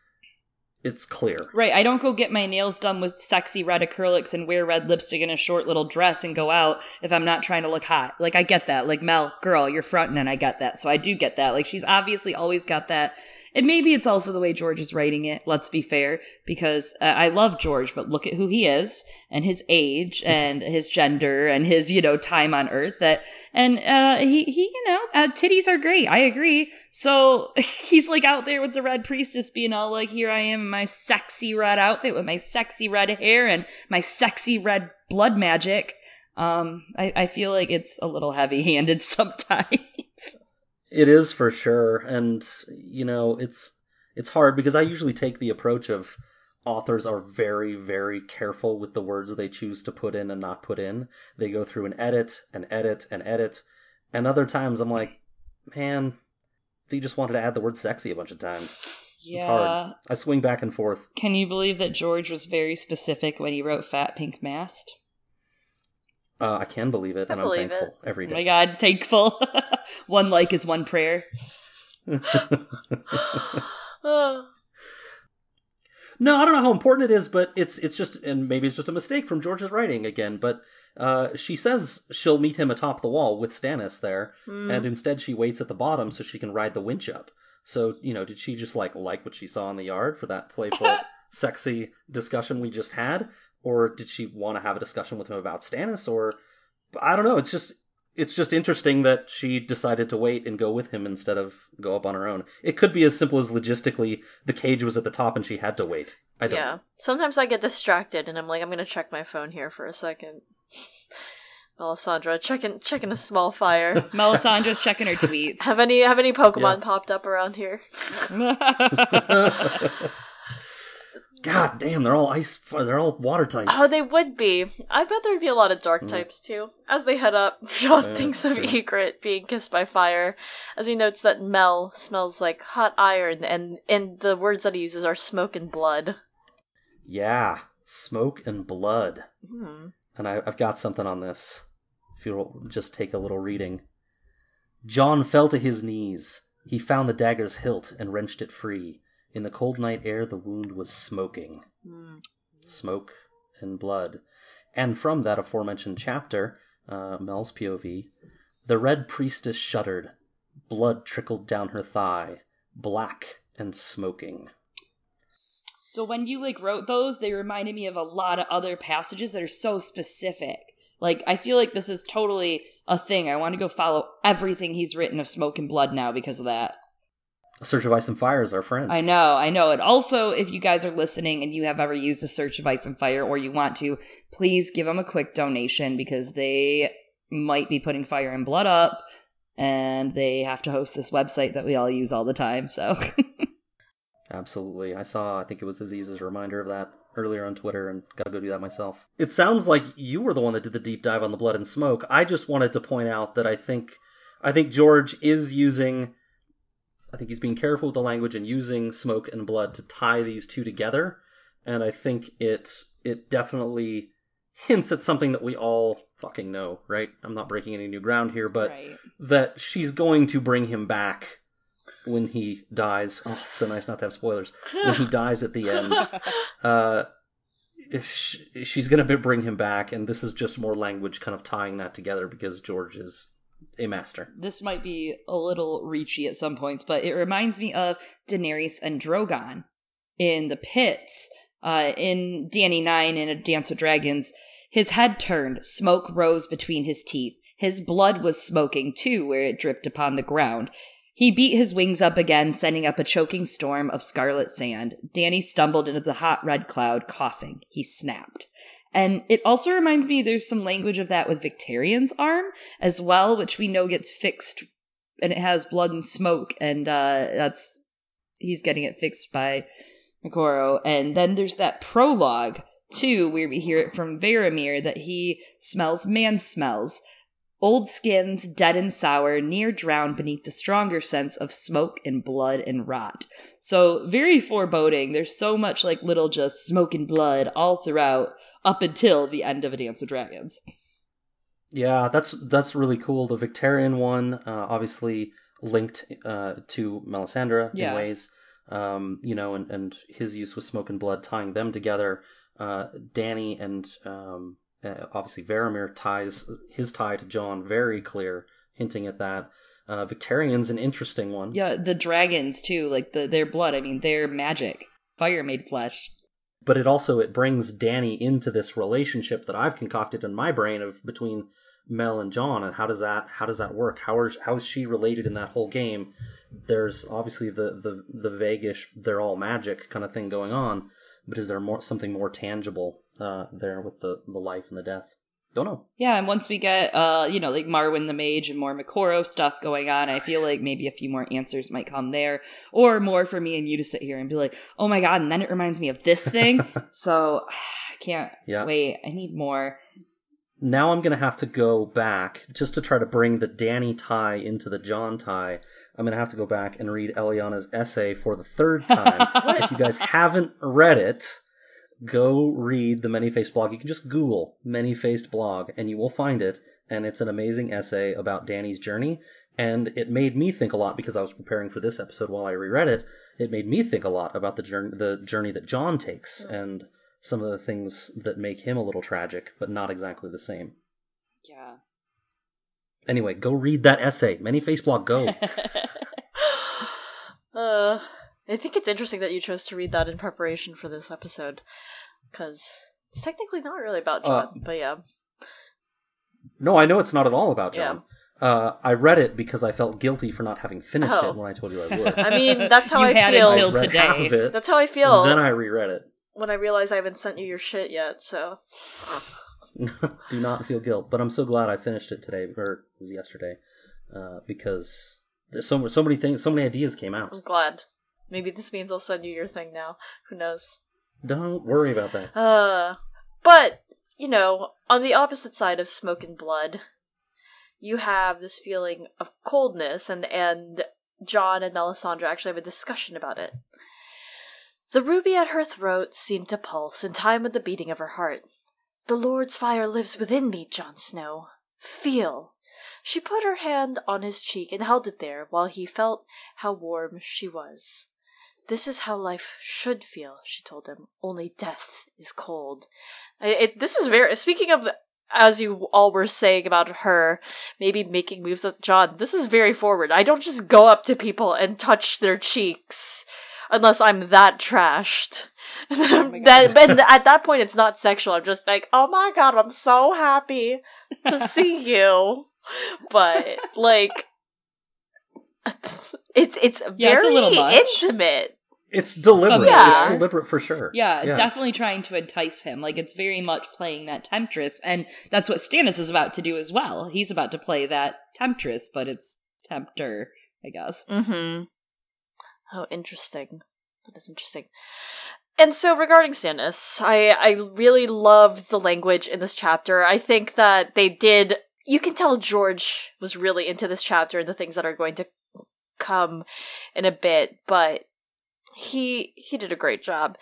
Speaker 3: it's clear.
Speaker 1: Right. I don't go get my nails done with sexy red acrylics and wear red lipstick in a short little dress and go out if I'm not trying to look hot. Like, I get that. Like, Mel, girl, you're fronting and I get that. So I do get that. Like, she's obviously always got that and maybe it's also the way George is writing it, let's be fair, because uh, I love George, but look at who he is and his age and his gender and his, you know, time on earth that, and, uh, he, he, you know, uh, titties are great. I agree. So he's like out there with the red priestess being all like, here I am in my sexy red outfit with my sexy red hair and my sexy red blood magic. Um, I, I feel like it's a little heavy handed sometimes.
Speaker 3: It is for sure, and you know it's it's hard because I usually take the approach of authors are very very careful with the words they choose to put in and not put in. They go through and edit and edit and edit, and other times I'm like, man, you just wanted to add the word sexy a bunch of times. Yeah. It's hard. I swing back and forth.
Speaker 1: Can you believe that George was very specific when he wrote Fat Pink Mast?
Speaker 3: Uh, I can believe it, I and I'm thankful it. every day.
Speaker 1: Oh my God, thankful. one like is one prayer.
Speaker 3: no, I don't know how important it is, but it's it's just and maybe it's just a mistake from George's writing again. But uh, she says she'll meet him atop the wall with Stannis there, mm. and instead she waits at the bottom so she can ride the winch up. So you know, did she just like like what she saw in the yard for that playful, sexy discussion we just had? Or did she want to have a discussion with him about Stannis? Or I don't know. It's just it's just interesting that she decided to wait and go with him instead of go up on her own. It could be as simple as logistically the cage was at the top and she had to wait. I don't. Yeah. Know.
Speaker 2: Sometimes I get distracted and I'm like, I'm gonna check my phone here for a second. Melisandre checking checking a small fire.
Speaker 1: Melisandre's checking her tweets.
Speaker 2: have any have any Pokemon yeah. popped up around here?
Speaker 3: God damn, they're all ice. They're all water types.
Speaker 2: Oh, they would be. I bet there'd be a lot of dark mm. types too. As they head up, Jon yeah, thinks of true. Ygritte being kissed by fire, as he notes that Mel smells like hot iron, and and the words that he uses are smoke and blood.
Speaker 3: Yeah, smoke and blood. Mm. And I, I've got something on this. If you'll just take a little reading. Jon fell to his knees. He found the dagger's hilt and wrenched it free. In the cold night air, the wound was smoking. Mm. Smoke and blood. And from that aforementioned chapter, uh, Mel's POV, the red priestess shuddered. Blood trickled down her thigh, black and smoking.
Speaker 1: So when you like wrote those, they reminded me of a lot of other passages that are so specific. Like I feel like this is totally a thing. I want to go follow everything he's written of Smoke and Blood now because of that.
Speaker 3: Search of Ice and Fire is our friend.
Speaker 1: I know, I know. And also, if you guys are listening and you have ever used a Search of Ice and Fire or you want to, please give them a quick donation because they might be putting Fire and Blood up and they have to host this website that we all use all the time. So,
Speaker 3: absolutely. I saw, I think it was Aziz's reminder of that earlier on Twitter and gotta go do that myself. It sounds like you were the one that did the deep dive on the Blood and Smoke. I just wanted to point out that I think, I think George is using I think he's being careful with the language and using smoke and blood to tie these two together. And I think it it definitely hints at something that we all fucking know, right? I'm not breaking any new ground here, but right. that she's going to bring him back when he dies. Oh, it's so nice not to have spoilers. when he dies at the end, uh, she, she's going to bring him back, and this is just more language kind of tying that together because George is a master.
Speaker 1: This might be a little reachy at some points, but it reminds me of Daenerys and Drogon in the pits uh, in Dany 9 in A Dance with Dragons. His head turned, smoke rose between his teeth. His blood was smoking too, where it dripped upon the ground. He beat his wings up again, sending up a choking storm of scarlet sand. Dany stumbled into the hot red cloud, coughing. He snapped. And it also reminds me there's some language of that with Victarion's arm as well, which we know gets fixed and it has blood and smoke, and uh, that's he's getting it fixed by Moqorro. And then there's that prologue too, where we hear it from Varamir that he smells man smells. Old skins, dead and sour, near drowned beneath the stronger sense of smoke and blood and rot. So, very foreboding. There's so much like little just smoke and blood all throughout up until the end of A Dance with Dragons.
Speaker 3: Yeah, that's that's really cool. The Victarion one, uh, obviously linked uh, to Melisandre yeah. in ways. um, you know, and, and his use with Smoke and Blood tying them together. Uh, Dany and um, uh, obviously Varamir ties his tie to Jon very clear, hinting at that. Uh, an interesting one.
Speaker 1: Yeah, the dragons too, like the their blood. I mean, they're magic, fire made flesh.
Speaker 3: But it also it brings Dany into this relationship that I've concocted in my brain of between Mel and Jon and how does that how does that work? How are how is she related in that whole game? There's obviously the the the vaguish they're all magic kind of thing going on, but is there more something more tangible uh, there with the the life and the death? Don't know.
Speaker 1: Yeah, and once we get uh, you know, like Marwyn the Mage and more Moqorro stuff going on, I feel like maybe a few more answers might come there. Or more for me and you to sit here and be like, Oh my god, and then it reminds me of this thing. so I can't
Speaker 3: Yeah.
Speaker 1: wait. I need more.
Speaker 3: Now I'm gonna have to go back just to try to bring the Dany tie into the Jon tie. I'm gonna have to go back and read Eliana's essay for the third time. if you guys haven't read it, go read the Many Faced blog. You can just Google Many Faced blog and you will find it. And it's an amazing essay about Dany's journey. And it made me think a lot because I was preparing for this episode while I reread it. It made me think a lot about the journey, the journey that Jon takes and some of the things that make him a little tragic, but not exactly the same.
Speaker 1: Yeah.
Speaker 3: Anyway, go read that essay. Many Face blog, go.
Speaker 2: uh, I think it's interesting that you chose to read that in preparation for this episode, because it's technically not really about Jon,
Speaker 3: Uh,
Speaker 2: but yeah.
Speaker 3: no, I know it's not at all about
Speaker 2: Yeah.
Speaker 3: Jon. Uh, I read it because I felt guilty for not having finished
Speaker 2: Oh.
Speaker 3: it when I told you I would.
Speaker 2: I mean, that's how
Speaker 1: You
Speaker 2: I
Speaker 1: had
Speaker 2: feel.
Speaker 1: until
Speaker 3: I read half
Speaker 1: today.
Speaker 3: of it,
Speaker 2: That's how I feel
Speaker 3: and then I reread it.
Speaker 2: when I realize I haven't sent you your shit yet. So
Speaker 3: Do not feel guilt, but I'm so glad I finished it today, or it was yesterday, uh, because there's so so many things, so many ideas came out.
Speaker 2: I'm glad. Maybe this means I'll send you your thing now. Who knows?
Speaker 3: Don't worry about that.
Speaker 2: Uh, but you know, on the opposite side of smoke and blood, you have this feeling of coldness, and and Jon and Melisandre actually have a discussion about it. The ruby at her throat seemed to pulse in time with the beating of her heart. The Lord's fire lives within me, Jon Snow. Feel. She put her hand on his cheek and held it there while he felt how warm she was. This is how life should feel, she told him. Only death is cold. It, this is very. Speaking of, as you all were saying about her maybe making moves at Jon, this is very forward. I don't just go up to people and touch their cheeks unless I'm that trashed. And then oh
Speaker 1: I'm-
Speaker 2: that, and at that point, it's not sexual. I'm just like, oh my god, I'm so happy to see you. But like, it's it's very
Speaker 1: Yeah, it's a little
Speaker 2: intimate.
Speaker 3: It's deliberate.
Speaker 2: Yeah.
Speaker 3: It's deliberate for sure.
Speaker 1: Yeah, definitely trying to entice him. Like it's very much playing that temptress, and that's what Stannis is about to do as well. He's about to play that temptress, but it's tempter, I guess.
Speaker 2: Mm-hmm. Oh, interesting. That is interesting. And so, regarding Stannis, I I really love the language in this chapter. I think that they did. You can tell George was really into this chapter and the things that are going to come in a bit, but he he did a great job.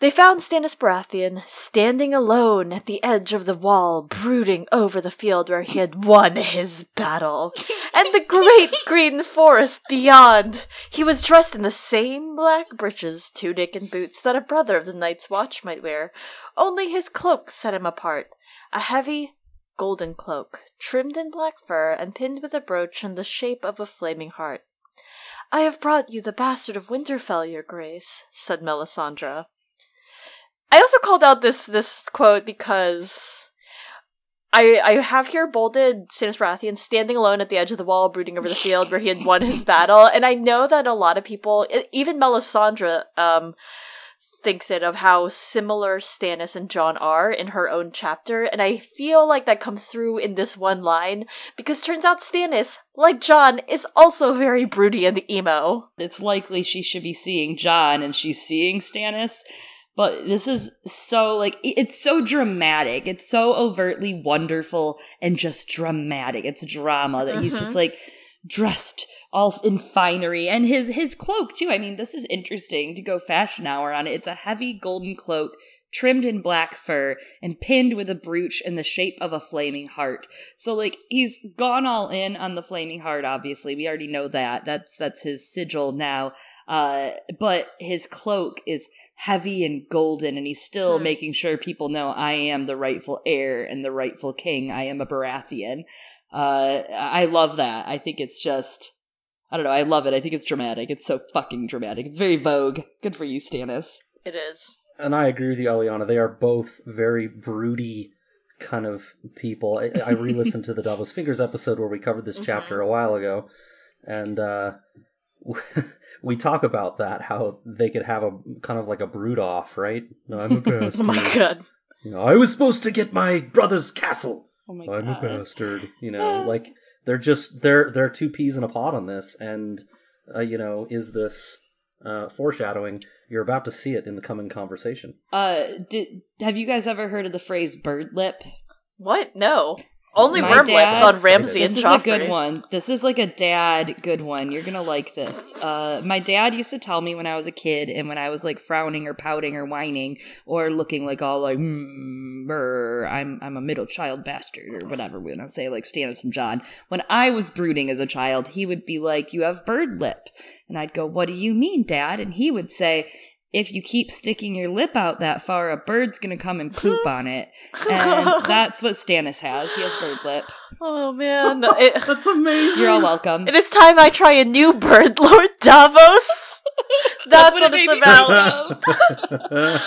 Speaker 2: They found Stannis Baratheon standing alone at the edge of the wall, brooding over the field where he had won his battle, and the great green forest beyond. He was dressed in the same black breeches, tunic, and boots that a brother of the Night's Watch might wear. Only his cloak set him apart. A heavy, golden cloak, trimmed in black fur and pinned with a brooch in the shape of a flaming heart. I have brought you the bastard of Winterfell, your grace, said Melisandre. I also called out this this quote because I I have here bolded Stannis Baratheon standing alone at the edge of the wall, brooding over the field where he had won his battle, and I know that a lot of people, even Melisandre, um, thinks it of how similar Stannis and Jon are in her own chapter, and I feel like that comes through in this one line because turns out Stannis, like Jon, is also very broody and emo.
Speaker 1: It's likely she should be seeing Jon, and she's seeing Stannis. But this is so like it's so dramatic. It's so overtly wonderful and just dramatic. It's drama that he's just mm-hmm. like dressed all in finery and his his cloak too. I mean, this is interesting to go fashion hour on it. It's a heavy golden cloak trimmed in black fur, and pinned with a brooch in the shape of a flaming heart. So like he's gone all in on the flaming heart, obviously. We already know that. That's that's his sigil now. Uh but his cloak is heavy and golden and he's still
Speaker 2: Hmm.
Speaker 1: making sure people know I am the rightful heir and the rightful king. I am a Baratheon. Uh I love that. I think it's just I don't know, I love it. I think it's dramatic. It's so fucking dramatic. It's very vogue. Good for you, Stannis.
Speaker 2: It is.
Speaker 3: And I agree with you, Eliana. They are both very broody kind of people. I, I re-listened to the Davos Fingers episode where we covered this chapter a while ago, and uh, we talk about that how they could have a kind of like a brood off, right? No, I'm a bastard.
Speaker 2: Oh my god.
Speaker 3: You know, I was supposed to get my brother's castle.
Speaker 1: Oh my god.
Speaker 3: I'm a bastard. You know, like they're just they're they're two peas in a pod on this, and uh, you know, is this uh, foreshadowing? You're about to see it in the coming conversation.
Speaker 1: Uh did have you guys ever heard of the phrase bird lip?
Speaker 2: What? No. Only
Speaker 1: My
Speaker 2: worm
Speaker 1: dad-
Speaker 2: lips on Ramsay
Speaker 1: this
Speaker 2: and
Speaker 1: is
Speaker 2: Joffrey.
Speaker 1: a good one. This is like a dad good one. You're gonna like this. Uh, my dad used to tell me when I was a kid, and when I was like frowning or pouting or whining or looking like all like, mm, brr, I'm I'm a middle child bastard or whatever we want to say, like Stannis and Jon. When I was brooding as a child, he would be like, "You have bird lip," and I'd go, "What do you mean, Dad?" And he would say. If you keep sticking your lip out that far, a bird's gonna come and poop on it. And that's what Stannis has. He has bird lip.
Speaker 2: Oh man. It-
Speaker 3: That's amazing.
Speaker 1: You're all welcome.
Speaker 2: it is time I try a new bird, Lord Davos. That's, what,
Speaker 1: it
Speaker 2: it's about.
Speaker 1: think.
Speaker 2: Uh,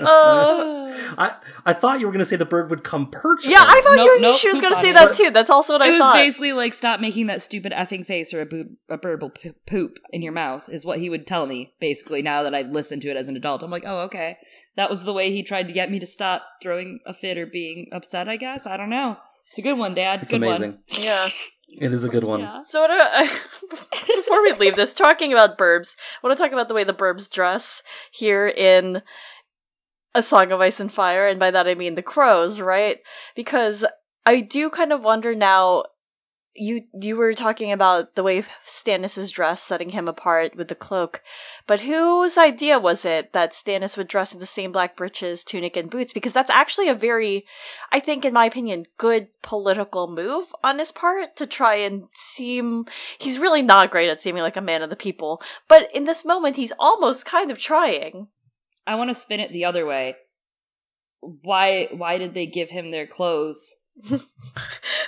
Speaker 3: I I thought you were going to say the bird would come perch.
Speaker 2: yeah, I thought
Speaker 1: Nope,
Speaker 2: you,
Speaker 1: nope,
Speaker 2: she was going to say
Speaker 1: it.
Speaker 2: that too. That's also what I
Speaker 1: it was basically like stop making that stupid effing face or a, boob, a bird will poop in your mouth is what he would tell me basically now that i listened to it as an adult i'm like oh okay that was the way he tried to get me to stop throwing a fit or being upset i guess i don't know it's a good one dad
Speaker 3: It's
Speaker 1: good
Speaker 3: amazing.
Speaker 1: one
Speaker 2: yes.
Speaker 3: It is a good one.
Speaker 1: Yeah.
Speaker 2: So do- before we leave this, talking about burbs, I want to talk about the way the burbs dress here in A Song of Ice and Fire, and by that I mean the crows, right? Because I do kind of wonder now. You you were talking about the way Stannis is dressed, setting him apart with the cloak, but whose idea was it that Stannis would dress in the same black breeches, tunic, and boots? Because that's actually a very, I think, in my opinion, good political move on his part to try and seem. He's really not great at seeming like a man of the people, but in this moment, he's almost kind of trying.
Speaker 1: i want to spin it the other way why why did they give him their clothes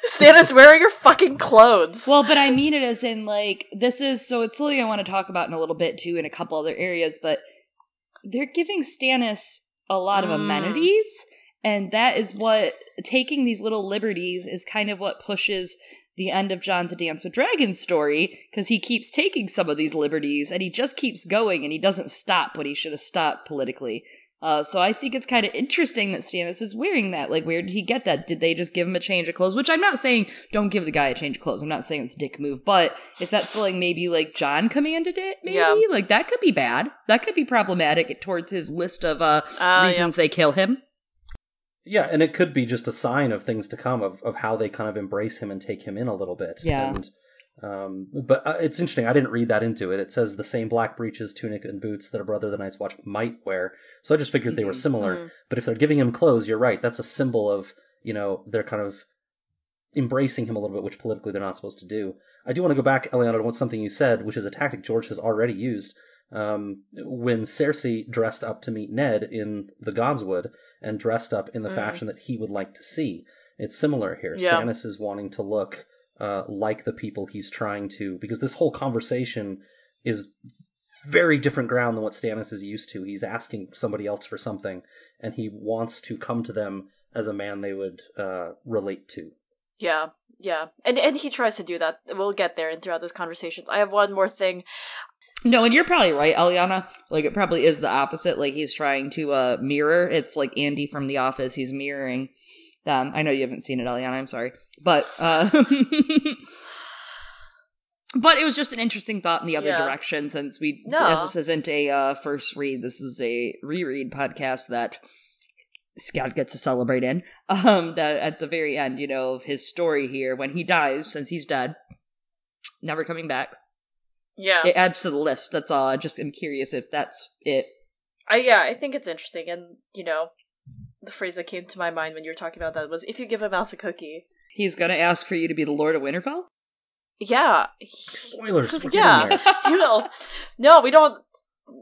Speaker 2: Stannis, where are your fucking clothes?
Speaker 1: Well, but I mean it as in like this is so it's something I want to talk about in a little bit too in a couple other areas, but they're giving Stannis a lot of
Speaker 2: Mm.
Speaker 1: amenities, and that is what taking these little liberties is kind of what pushes the end of Jon's A Dance with Dragons story because he keeps taking some of these liberties and he just keeps going and he doesn't stop when he should have stopped politically. Uh, so I think it's kind of interesting that Stannis is wearing that. Like, where did he get that? Did they just give him a change of clothes? Which I'm not saying don't give the guy a change of clothes. I'm not saying it's a dick move, but if that's like maybe like Jon commanded it, maybe
Speaker 2: Yeah.
Speaker 1: like that could be bad. That could be problematic towards his list of uh,
Speaker 2: Ah,
Speaker 1: reasons they kill him.
Speaker 3: Yeah, and it could be just a sign of things to come of, of how they kind of embrace him and take him in a little bit.
Speaker 1: Yeah.
Speaker 3: And, um, but uh, it's interesting. I didn't read that into it. It says the same black breeches, tunic, and boots that a brother of the Night's Watch might wear. So I just figured they were
Speaker 1: Mhm.
Speaker 3: similar.
Speaker 2: Mhm.
Speaker 3: But if they're giving him clothes, you're right. That's a symbol of you know they're kind of embracing him a little bit, which politically they're not supposed to do. I do want to go back, Eliana, to something you said, which is a tactic George has already used. Um, when Cersei dressed up to meet Ned in the Godswood and dressed up in the
Speaker 2: Mm.
Speaker 3: fashion that he would like to see, it's similar here.
Speaker 2: Yeah.
Speaker 3: Stannis is wanting to look uh, like the people he's trying to, because this whole conversation is very different ground than what Stannis is used to. He's asking somebody else for something, and he wants to come to them as a man they would uh, relate to.
Speaker 2: Yeah, yeah, and and he tries to do that. We'll get there, and throughout those conversations, I have one more thing.
Speaker 1: No, and you're probably right, Eliana. Like it probably is the opposite. Like he's trying to uh mirror. It's like Andy from The Office. He's mirroring them. I know you haven't seen it, Eliana. I'm sorry, but uh, but it was just an interesting thought in the other
Speaker 2: Yeah.
Speaker 1: direction. Since we,
Speaker 2: No.
Speaker 1: as this isn't a uh, first read, this is a reread podcast that Scott gets to celebrate in. Um, that at the very end, you know, of his story here, when he dies, since he's dead, never coming back
Speaker 2: Yeah,
Speaker 1: it adds to the list. That's all. I just am curious if that's it.
Speaker 2: I yeah, I think it's interesting, and you know, the phrase that came to my mind when you were talking about that was, "If you give a mouse a cookie."
Speaker 1: He's gonna ask for you to be the Lord of Winterfell.
Speaker 2: Yeah.
Speaker 3: Spoilers. we're
Speaker 2: Yeah.
Speaker 3: there.
Speaker 2: you know, no, we don't.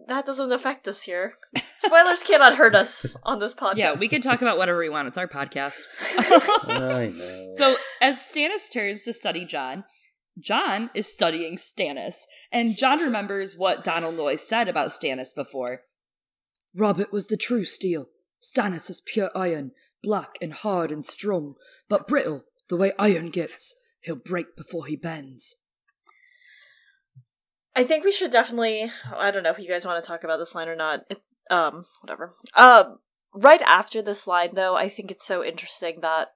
Speaker 2: That doesn't affect us here. Spoilers cannot hurt us on this podcast.
Speaker 1: Yeah, we can talk about whatever we want. It's our podcast.
Speaker 3: I know.
Speaker 1: So, as Stannis turns to study Jon, Jon is studying Stannis, and Jon remembers what Donal Noye's said about Stannis before. Robert was the true steel. Stannis is pure iron, black and hard and strong, but brittle, the way iron gets. He'll break before he bends.
Speaker 2: I think we should definitely. I don't know if you guys want to talk about this line or not. It, um, whatever. Um, right after this line, though, I think it's so interesting that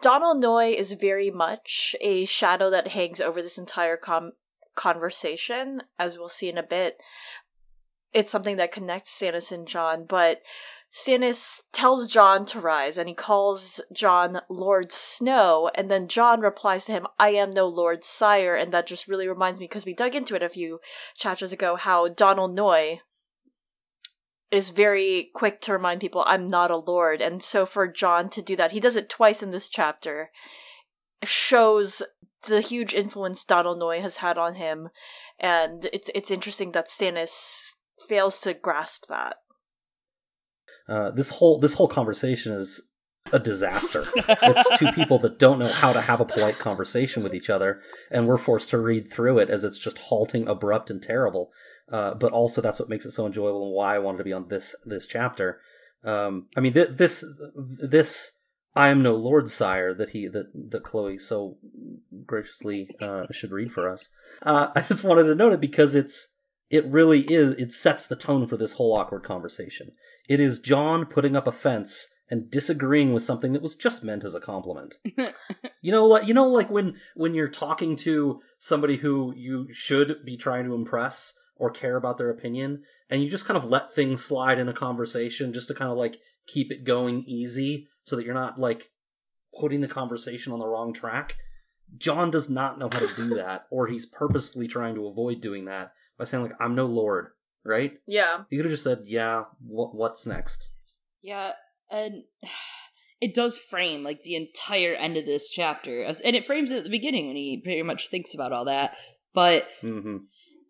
Speaker 2: Donal Noye is very much a shadow that hangs over this entire com- conversation, as we'll see in a bit. It's something that connects Stannis and Jon, but Stannis tells Jon to rise, and he calls Jon Lord Snow, and then Jon replies to him, I am no Lord Sire, and that just really reminds me, because we dug into it a few chapters ago, how Donal Noye is very quick to remind people, I'm not a lord, and so for Jon to do that, he does it twice in this chapter, shows the huge influence Donal Noye has had on him, and it's it's interesting that Stannis fails to grasp that.
Speaker 3: Uh, this whole this whole conversation is a disaster. it's two people that don't know how to have a polite conversation with each other, and we're forced to read through it as it's just halting, abrupt, and terrible. Uh, but also, that's what makes it so enjoyable and why I wanted to be on this this chapter. Um, I mean, th- this this I am no lord, sire that he that that Chloe so graciously uh, should read for us. Uh, I just wanted to note it because it's it really is it sets the tone for this whole awkward conversation. It is Jon putting up a fence and disagreeing with something that was just meant as a compliment. you know like you know like when when you're talking to somebody who you should be trying to impress or care about their opinion and you just kind of let things slide in a conversation just to kind of like keep it going easy so that you're not like putting the conversation on the wrong track. John does not know how to do that or he's purposefully trying to avoid doing that by saying like I'm no lord, right?
Speaker 2: Yeah.
Speaker 3: You could have just said, "Yeah, wh- what's next?"
Speaker 1: Yeah, and it does frame like the entire end of this chapter, as, and it frames it at the beginning when he pretty much thinks about all that. But
Speaker 3: hmm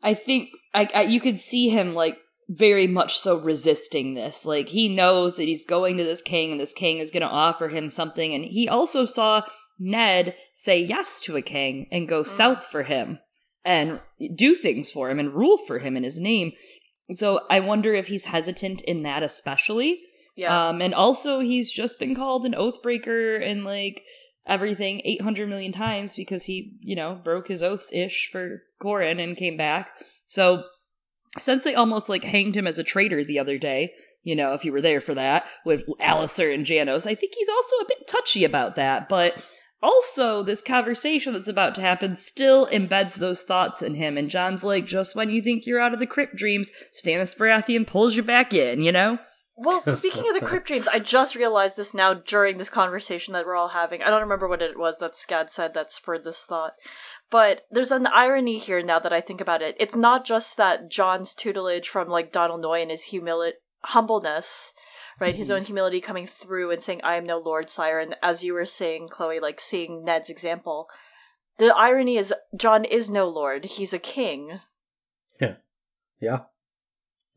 Speaker 1: I think I, I you could see him like very much so resisting this. Like he knows that he's going to this king, and this king is going to offer him something, and he also saw Ned say yes to a king and go south for him and do things for him and rule for him in his name. So I wonder if he's hesitant in that especially.
Speaker 2: Yeah.
Speaker 1: Um, and also he's just been called an oathbreaker and like everything 800 million times because he, you know, broke his oaths ish for Qhorin and came back. So since they almost like hanged him as a traitor the other day, you know, if you were there for that with Alliser and Janos, I think he's also a bit touchy about that. But also, this conversation that's about to happen still embeds those thoughts in him. And Jon's like, just when you think you're out of the crypt dreams, Stannis Baratheon pulls you back in, you know?
Speaker 2: Well, speaking of the crypt dreams, I just realized this now during this conversation that we're all having. I don't remember what it was that Scad said that spurred this thought. But there's an irony here now that I think about it. It's not just that Jon's tutelage from like Donal Noye and his humili- humbleness, right? His mm-hmm. own humility coming through and saying, I am no Lord Sire. And as you were saying, Chloe, like seeing Ned's example, the irony is Jon is no Lord. He's a king.
Speaker 3: Yeah, Yeah.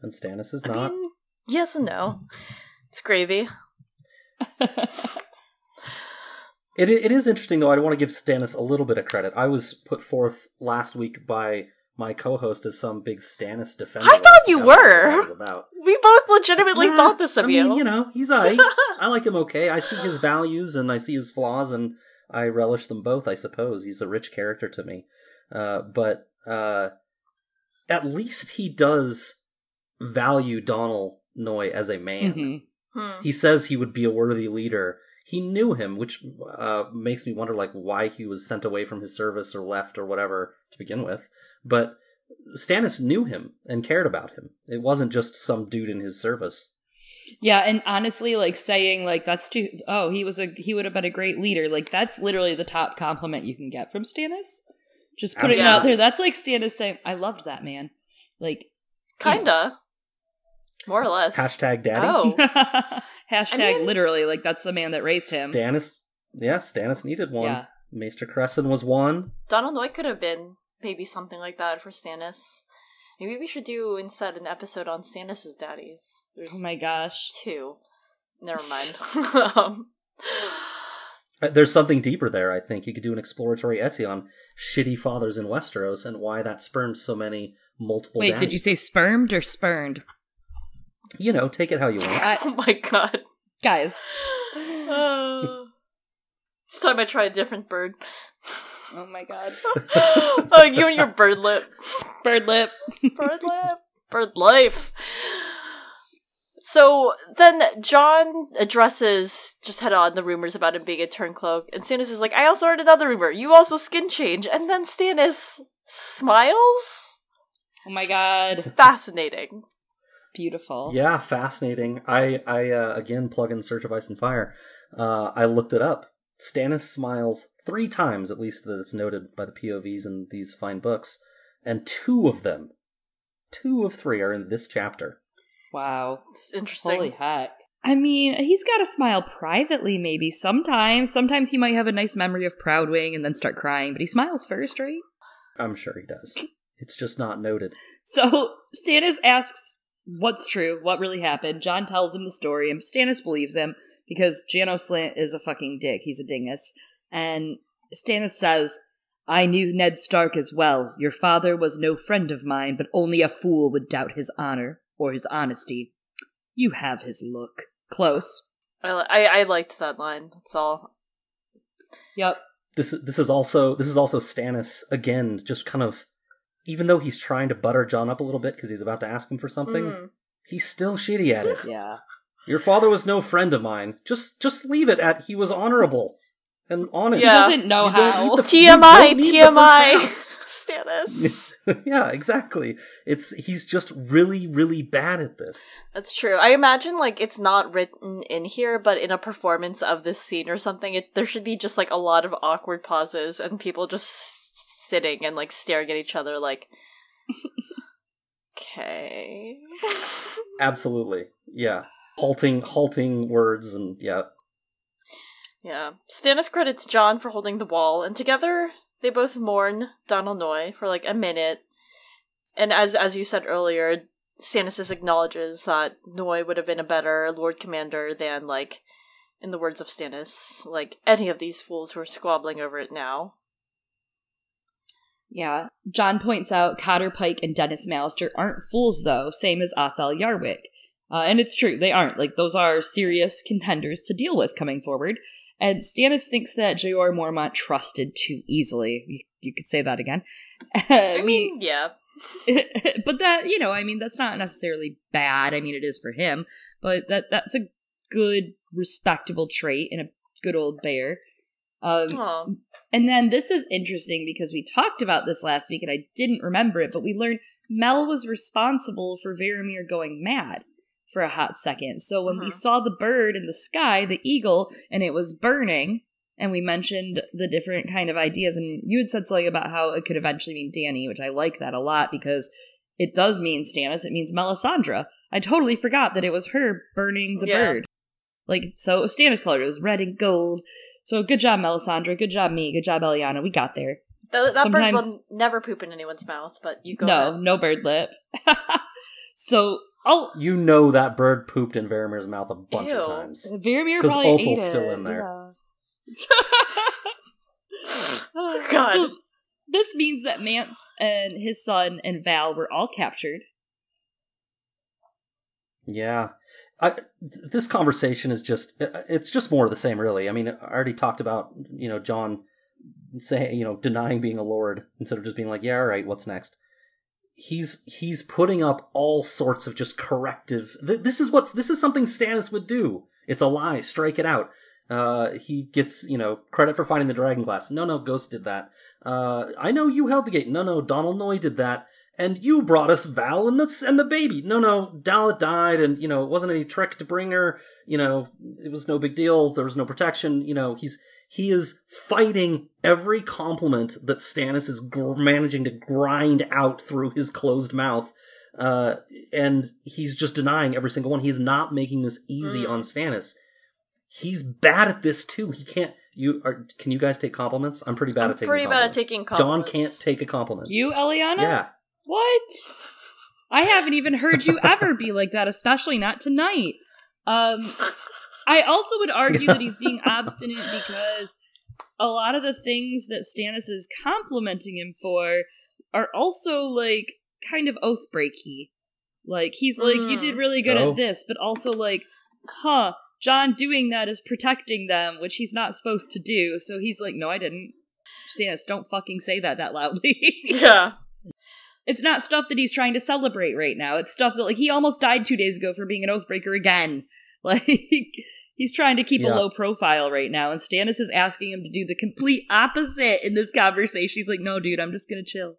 Speaker 3: and Stannis is
Speaker 2: I
Speaker 3: not.
Speaker 2: mean, yes and no. It's gravy.
Speaker 3: It it is interesting though. I want to give Stannis a little bit of credit. I was put forth last week by my co-host as some big Stannis defender.
Speaker 2: I thought you
Speaker 3: week. I don't know what
Speaker 2: were.
Speaker 3: about.
Speaker 2: We both legitimately
Speaker 3: Yeah,
Speaker 2: thought this of
Speaker 3: I mean,
Speaker 2: you.
Speaker 3: you know, he's I. I like him okay. I see his values and I see his flaws, and I relish them both. I suppose he's a rich character to me, uh, but uh, at least he does value Donal Noye as a man.
Speaker 1: Mhm.
Speaker 2: Hmm.
Speaker 3: He says he would be a worthy leader. He knew him, which uh, makes me wonder, like, why he was sent away from his service or left or whatever to begin with. But Stannis knew him and cared about him. It wasn't just some dude in his service.
Speaker 1: Yeah, and honestly, like saying like that's too. Oh, he was a he would have been a great leader. Like that's literally the top compliment you can get from Stannis. Just putting it out there. That's like Stannis saying, "I loved that man." Like
Speaker 2: Kinda. More or less.
Speaker 3: Hashtag daddy.
Speaker 2: Oh.
Speaker 1: Hashtag
Speaker 2: I mean-
Speaker 1: literally, like that's the man that raised him.
Speaker 3: Stannis. Yeah, Stannis needed one.
Speaker 1: Yeah.
Speaker 3: Maester Cressen was one.
Speaker 2: Donal Noye could have been maybe something like that for Stannis. Maybe we should do instead an episode on Stannis's daddies. There's
Speaker 1: Oh my gosh.
Speaker 2: two. Never mind. um,
Speaker 3: There's something deeper there, I think. You could do an exploratory essay on shitty fathers in Westeros and why that spurned so many multiple
Speaker 1: Wait, did you say spermed or spurned?
Speaker 3: You know, take it how you want.
Speaker 1: I,
Speaker 2: oh my god.
Speaker 1: guys.
Speaker 2: Uh, it's time I try a different bird.
Speaker 1: Oh my god.
Speaker 2: oh, you and your bird lip.
Speaker 1: Bird lip.
Speaker 2: Bird lip. Bird life. So then Jon addresses just head on the rumors about him being a turncloak, and Stannis is like, I also heard another rumor. You also skin change. And then Stannis smiles?
Speaker 1: Oh my god.
Speaker 2: Fascinating.
Speaker 1: Beautiful.
Speaker 3: Yeah, fascinating. I, I uh, again plug in Search of Ice and Fire. Uh, I looked it up. Stannis smiles three times, at least that it's noted by the POVs in these fine books, and two of them, two of three, are in this chapter.
Speaker 1: Wow.
Speaker 2: It's interesting.
Speaker 1: Holy heck. I mean, he's got to smile privately, maybe sometimes. Sometimes he might have a nice memory of Proudwing and then start crying, but he smiles first, right?
Speaker 3: I'm sure he does. It's just not noted.
Speaker 1: So Stannis asks what's true, what really happened. Jon tells him the story, and Stannis believes him because Janos Slynt is a fucking dick. He's a dingus. And Stannis says, I knew Ned Stark as well. Your father was no friend of mine, but only a fool would doubt his honor or his honesty. You have his look. Close.
Speaker 2: I, I, I liked that line. That's all.
Speaker 1: Yep.
Speaker 3: This this is also this is also Stannis again, just kind of even though he's trying to butter Jon up a little bit because he's about to ask him for something,
Speaker 2: Mm.
Speaker 3: he's still shitty at it.
Speaker 1: Yeah.
Speaker 3: Your father was no friend of mine. Just just leave it at he was honorable and honest.
Speaker 2: Yeah.
Speaker 1: Doesn't know
Speaker 3: You don't
Speaker 1: how.
Speaker 3: need the-
Speaker 2: TMI,
Speaker 3: don't need the
Speaker 2: TMI.
Speaker 3: first
Speaker 2: Stannis.
Speaker 3: yeah, exactly. It's he's just really really bad at this.
Speaker 2: That's true. I imagine like it's not written in here, but in a performance of this scene or something, it there should be just like a lot of awkward pauses and people just sitting and like staring at each other like Okay.
Speaker 3: Absolutely. Yeah. Halting halting words and yeah.
Speaker 2: Yeah. Stannis credits Jon for holding the wall, and together they both mourn Donal Noye for like a minute. And as as you said earlier, Stannis acknowledges that Noye would have been a better Lord Commander than like in the words of Stannis, like any of these fools who are squabbling over it now.
Speaker 1: Yeah. John points out Cotter Pike and Denys Mallister aren't fools, though, same as Othell Yarwyck. Uh, and it's true, they aren't. Like, those are serious contenders to deal with coming forward. And Stannis thinks that Jeor Mormont trusted too easily. You, you could say that again.
Speaker 2: I mean, yeah.
Speaker 1: but that, you know, I mean, that's not necessarily bad. I mean, it is for him, but that that's a good, respectable trait in a good old bear. Um,
Speaker 2: Aw.
Speaker 1: and then this is interesting because we talked about this last week and I didn't remember it, but we learned Mel was responsible for Varamir going mad for a hot second. So when we
Speaker 2: Mhm.
Speaker 1: saw the bird in the sky, the eagle, and it was burning, and we mentioned the different kind of ideas, and you had said something about how it could eventually mean Dany, which I like that a lot because it does mean Stannis, it means Melisandre. I totally forgot that it was her burning the
Speaker 2: Yeah.
Speaker 1: bird. Like, so it was Stannis colored, it was red and gold. So good job, Melisandre. Good job, me. Good job, Eliana. We got there.
Speaker 2: Th- that bird
Speaker 1: Sometimes-
Speaker 2: will never poop in anyone's mouth, but you go
Speaker 1: no,
Speaker 2: ahead.
Speaker 1: no bird lip. so, oh,
Speaker 3: You know that bird pooped in Varamir's mouth a bunch
Speaker 2: Ew.
Speaker 3: of times.
Speaker 1: Varamir
Speaker 3: 'Cause
Speaker 1: probably
Speaker 3: Othel's
Speaker 1: ate
Speaker 3: still
Speaker 1: it.
Speaker 3: in there.
Speaker 1: Yeah.
Speaker 2: God.
Speaker 1: So, this means that Mance and his son and Val were all captured.
Speaker 3: Yeah. I, th- this conversation is just uh, it's just more of the same really. I mean, I already talked about, you know, John saying, you know, denying being a lord instead of just being like, yeah, all right, what's next? He's he's putting up all sorts of just corrective. Th- this is what this is something Stannis would do. It's a lie. Strike it out. Uh, he gets you know credit for finding the dragon glass. No, no, Ghost did that. Uh, I know you held the gate. No, no, Donal Noye did that. And you brought us Val and the and the baby. No, no, Dalla died, and you know it wasn't any trick to bring her. You know it was no big deal. There was no protection. You know he's he is fighting every compliment that Stannis is gr- managing to grind out through his closed mouth Uh, and he's just denying every single one. He's not making this easy
Speaker 2: Mm.
Speaker 3: on Stannis. He's bad at this too. He can't. You are. Can you guys take compliments? I'm pretty bad
Speaker 2: I'm
Speaker 3: at taking.
Speaker 2: pretty bad at
Speaker 3: compliments.
Speaker 2: taking. Jon
Speaker 3: can't take a compliment.
Speaker 1: You, Eliana?
Speaker 3: yeah.
Speaker 1: What? I haven't even heard you ever be like that, especially not tonight. Um, I also would argue that he's being obstinate because a lot of the things that Stannis is complimenting him for are also like kind of oath breaky. Like he's like, you
Speaker 2: Mm.
Speaker 1: did really good
Speaker 3: Oh.
Speaker 1: at this, but also like, huh, Jon doing that is protecting them, which he's not supposed to do. So he's like, no, I didn't. Stannis, don't fucking say that that loudly.
Speaker 2: Yeah.
Speaker 1: It's not stuff that he's trying to celebrate right now. It's stuff that like he almost died two days ago for being an oathbreaker again. Like he's trying to keep
Speaker 3: Yeah.
Speaker 1: a low profile right now, and Stannis is asking him to do the complete opposite in this conversation. He's like, "No, dude, I'm just gonna chill."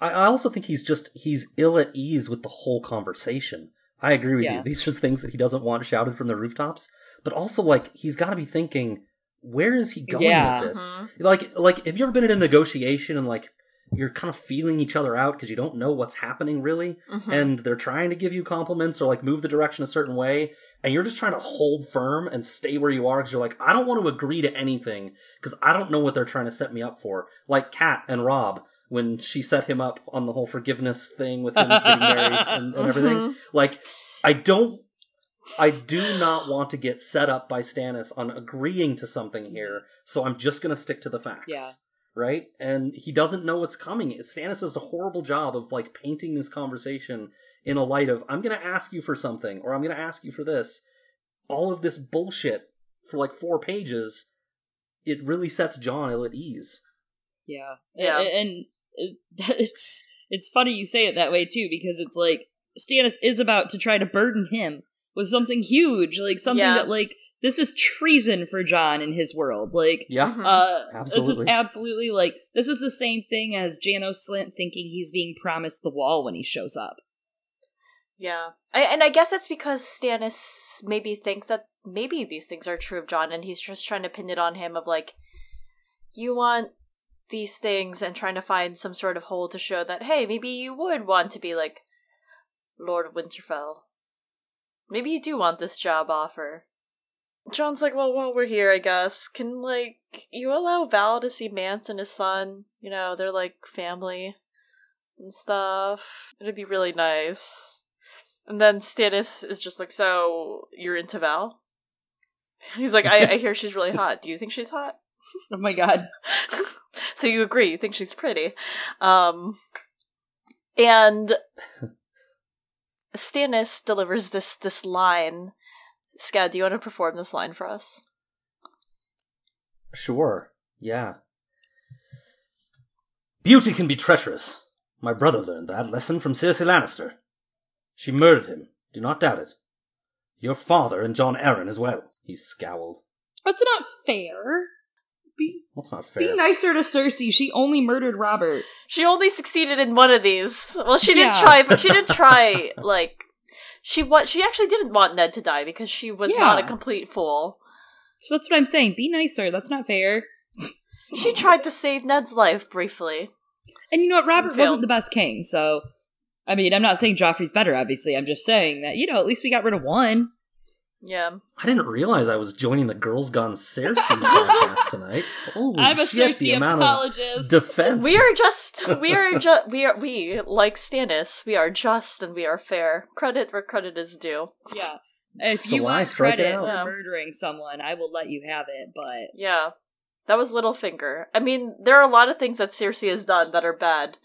Speaker 3: I, I also think he's just he's ill at ease with the whole conversation. I agree with
Speaker 1: Yeah.
Speaker 3: you. These are things that he doesn't want shouted from the rooftops. But also, like, he's got to be thinking, where is he going
Speaker 1: Yeah.
Speaker 3: with this?
Speaker 2: Mhm.
Speaker 3: Like, like, have you ever been in a negotiation and like you're kind of feeling each other out because you don't know what's happening really,
Speaker 2: Mhm.
Speaker 3: and they're trying to give you compliments or like move the direction a certain way, and you're just trying to hold firm and stay where you are because you're like, I don't want to agree to anything because I don't know what they're trying to set me up for. Like Kat and Robb when she set him up on the whole forgiveness thing with him getting married and, and everything.
Speaker 2: Mhm.
Speaker 3: Like, I don't. I do not want to get set up by Stannis on agreeing to something here, so I'm just going to stick to the facts.
Speaker 1: Yeah.
Speaker 3: Right? And he doesn't know what's coming. Stannis does a horrible job of like painting this conversation in a light of I'm going to ask you for something or I'm going to ask you for this. All of this bullshit for like four pages, it really sets Jon ill at ease.
Speaker 1: Yeah,
Speaker 2: Yeah.
Speaker 1: and, and it's it's funny you say it that way too because it's like Stannis is about to try to burden him with something huge, like something
Speaker 2: Yeah.
Speaker 1: that like this is treason for Jon in his world, like.
Speaker 3: Yeah.
Speaker 2: Mhm.
Speaker 1: Uh, this is
Speaker 3: Absolutely.
Speaker 1: absolutely like this is the same thing as Janos Slynt thinking he's being promised the wall when he shows up.
Speaker 2: Yeah. I, and I guess it's because Stannis maybe thinks that maybe these things are true of Jon and he's just trying to pin it on him of like, you want these things and trying to find some sort of hole to show that, hey, maybe you would want to be like Lord of Winterfell. Maybe you do want this job offer. Jon's like, well, while we're here, I guess, can, like, you allow Val to see Mance and his son? You know, they're like family and stuff. It'd be really nice. And then Stannis is just like, so you're into Val? He's like, I, I hear she's really hot. Do you think she's hot?
Speaker 1: Oh my god.
Speaker 2: so you agree, you think she's pretty. Um and Stannis delivers this this line. Scad, do you want to perform this line for us?
Speaker 3: Sure. Yeah. Beauty can be treacherous. My brother learned that lesson from Cersei Lannister. She murdered him. Do not doubt it. Your father and Jon Arryn as well. He scowled.
Speaker 1: That's not fair. Be
Speaker 3: That's not fair.
Speaker 1: be nicer to Cersei. She only murdered Robert.
Speaker 2: She only succeeded in one of these. Well, she didn't
Speaker 1: Yeah.
Speaker 2: try, but she didn't try like she what she actually didn't want Ned to die because she was not a complete fool.
Speaker 1: So that's what I'm saying. Be nicer. That's not fair.
Speaker 2: She tried to save Ned's life briefly.
Speaker 1: And you know what? Robert wasn't the best king, so I mean, I'm not saying Joffrey's better. Obviously, I'm just saying that you know at least we got rid of one.
Speaker 2: Yeah.
Speaker 3: I didn't realize I was joining the Girls Gone Cersei podcast tonight. Holy
Speaker 1: I'm a
Speaker 3: shit, the amount of defense.
Speaker 2: We are just we are just we are we like Stannis. We are just and we are fair. Credit where credit is due.
Speaker 1: yeah. If
Speaker 3: It's
Speaker 1: you
Speaker 3: lie,
Speaker 1: want
Speaker 3: strike
Speaker 1: credit
Speaker 3: out.
Speaker 1: for
Speaker 2: Yeah.
Speaker 1: murdering someone, I will let you have it. But
Speaker 2: Yeah, that was Littlefinger. I mean, there are a lot of things that Cersei has done that are bad,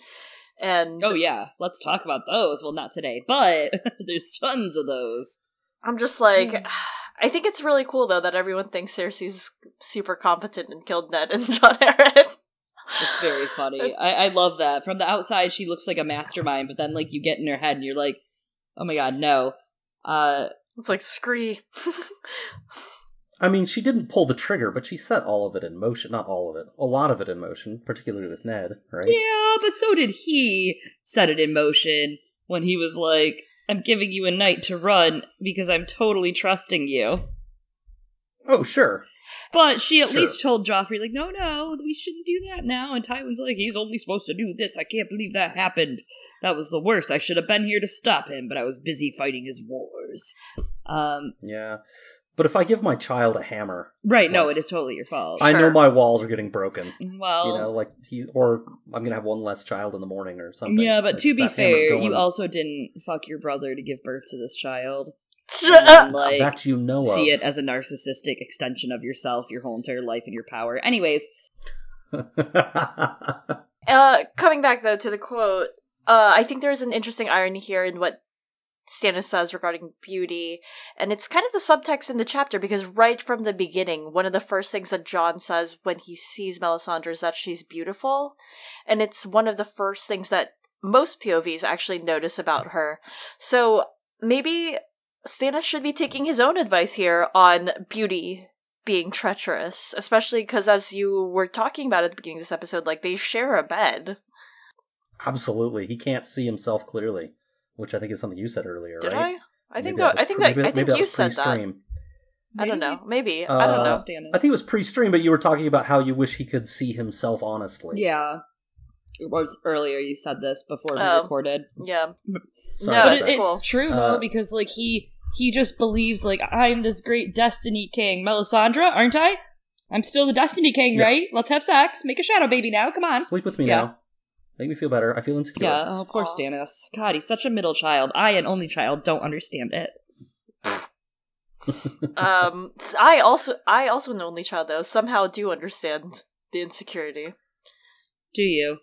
Speaker 2: and
Speaker 1: oh yeah, let's talk about those. Well, not today, but there's tons of those.
Speaker 2: I'm just like,
Speaker 1: Yeah.
Speaker 2: I think it's really cool though that everyone thinks Cersei's super competent and killed Ned and Jon Arryn.
Speaker 1: It's very funny. I, I love that. From the outside, she looks like a mastermind, but then like you get in her head and you're like, oh my god, no. Uh,
Speaker 2: It's like scree.
Speaker 3: I mean, she didn't pull the trigger, but she set all of it in motion. Not all of it. A lot of it in motion, particularly with Ned, right?
Speaker 1: yeah, but so did he set it in motion when he was like, I'm giving you a night to run because I'm totally trusting you.
Speaker 3: Oh, sure.
Speaker 1: But she at
Speaker 3: Sure.
Speaker 1: least told Joffrey, like, no, no, we shouldn't do that now. And Tywin's like, he's only supposed to do this. I can't believe that happened. That was the worst. I should have been here to stop him, but I was busy fighting his wars. Um,
Speaker 3: Yeah. But if I give my child a hammer,
Speaker 1: right, no, it is totally your fault.
Speaker 3: I know my walls are getting broken.
Speaker 1: well,
Speaker 3: you know, like he or I'm gonna have one less child in the morning or something.
Speaker 1: yeah, but
Speaker 3: Like,
Speaker 1: to be fair,
Speaker 3: going-
Speaker 1: you also didn't fuck your brother to give birth to this child. And, like,
Speaker 3: that you know
Speaker 1: see
Speaker 3: of.
Speaker 1: it as a narcissistic extension of yourself, your whole entire life, and your power. Anyways,
Speaker 2: Uh, coming back though to the quote, uh, I think there's an interesting irony here in what Stannis says regarding beauty, and it's kind of the subtext in the chapter because right from the beginning, one of the first things that John says when he sees Melisandre is that she's beautiful, and it's one of the first things that most POVs actually notice about her. So maybe Stannis should be taking his own advice here on beauty being treacherous, especially because as you were talking about at the beginning of this episode, like they share a bed.
Speaker 3: Absolutely, he can't see himself clearly, which I think is something you said earlier,
Speaker 2: Did
Speaker 3: right?
Speaker 2: I? I think that,
Speaker 3: was
Speaker 2: I think
Speaker 3: pre-
Speaker 2: that
Speaker 3: maybe-
Speaker 2: I think
Speaker 3: maybe
Speaker 2: you said that.
Speaker 3: pre-stream.
Speaker 2: I don't know. Maybe I don't
Speaker 3: Uh,
Speaker 2: know.
Speaker 3: I think it was pre-stream, but you were talking about how you wish he could see himself honestly.
Speaker 1: Yeah. It was earlier you said this before we
Speaker 2: Oh.
Speaker 1: recorded.
Speaker 2: Yeah.
Speaker 3: Sorry
Speaker 2: No,
Speaker 1: but
Speaker 3: about
Speaker 1: it, it's true though
Speaker 3: Uh,
Speaker 1: because like he he just believes like I'm this great destiny king, Melisandre, aren't I? I'm still the destiny king,
Speaker 3: Yeah.
Speaker 1: right? Let's have sex. Make a shadow baby now. Come on.
Speaker 3: Sleep with me
Speaker 1: Yeah.
Speaker 3: now. Make me feel better. I feel insecure.
Speaker 1: Yeah, oh, poor
Speaker 2: Aw.
Speaker 1: Stannis. God, he's such a middle child. I, an only child, don't understand it.
Speaker 2: um, I also I also an only child though somehow do understand the insecurity.
Speaker 1: Do you?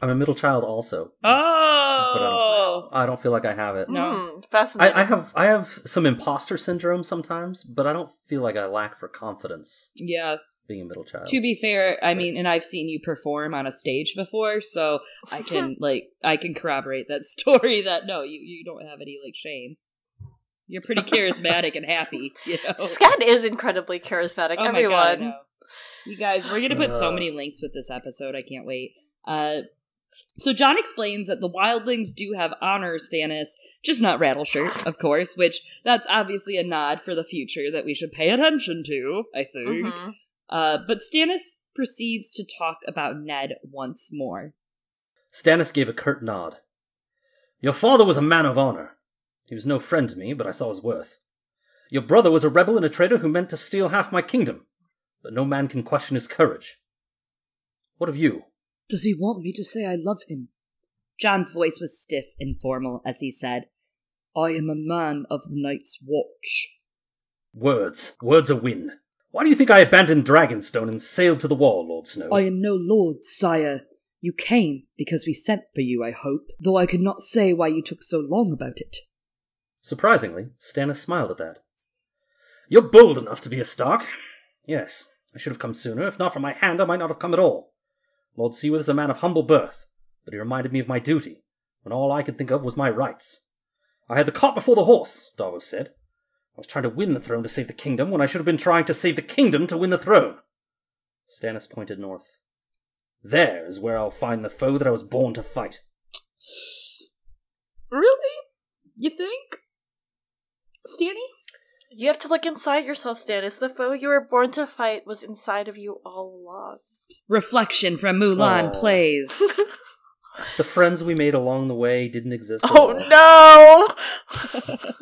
Speaker 3: I'm a middle child also.
Speaker 1: Oh,
Speaker 3: I don't feel like I have it.
Speaker 1: No.
Speaker 2: Hmm, fascinating.
Speaker 3: I, I have I have some imposter syndrome sometimes, but I don't feel like I lack for confidence
Speaker 1: yeah.
Speaker 3: Being a middle child.
Speaker 1: To be fair, I mean, and I've seen you perform on a stage before, so I can like I can corroborate that story. That no, you you don't have any like shame. You're pretty charismatic and happy, you know.
Speaker 2: Scad is incredibly charismatic.
Speaker 1: Oh my god, I
Speaker 2: everyone.
Speaker 1: know. You guys, we're gonna put so
Speaker 3: Uh.
Speaker 1: many links with this episode. I can't wait. Uh, so Jon explains that the wildlings do have honor Stannis, just not Rattleshirt, of course. Which that's obviously a nod for the future that we should pay attention to. I think.
Speaker 2: Mhm.
Speaker 1: Uh, but Stannis proceeds to talk about Ned once more.
Speaker 3: Stannis gave a curt nod. Your father was a man of honor. He was no friend to me, but I saw his worth. Your brother was a rebel and a traitor who meant to steal half my kingdom, but no man can question his courage. What of you?
Speaker 1: Does he want me to say I love him? Jon's voice was stiff and formal as he said, I am a man of the Night's Watch.
Speaker 3: Words. Words are wind. Why do you think I abandoned Dragonstone and sailed to the wall, Lord Snow?
Speaker 1: I am no lord, sire. You came because we sent for you, I hope, though I could not say why you took so long about it.
Speaker 3: Surprisingly, Stannis smiled at that. You're bold enough to be a Stark. Yes, I should have come sooner. If not for my hand, I might not have come at all. Lord Seaworth is a man of humble birth, but he reminded me of my duty, when all I could think of was my rights. I had the cart before the horse, Davos said. I was trying to win the throne to save the kingdom, when I should have been trying to save the kingdom to win the throne. Stannis pointed north. There is where I'll find the foe that I was born to fight.
Speaker 1: Really? You think? Stanny?
Speaker 2: You have to look inside yourself, Stannis. The foe you were born to fight was inside of you all along.
Speaker 1: Reflection from Mulan oh.
Speaker 3: Aw.
Speaker 1: plays.
Speaker 3: The friends we made along the way didn't exist at
Speaker 2: Oh
Speaker 3: all.
Speaker 2: no!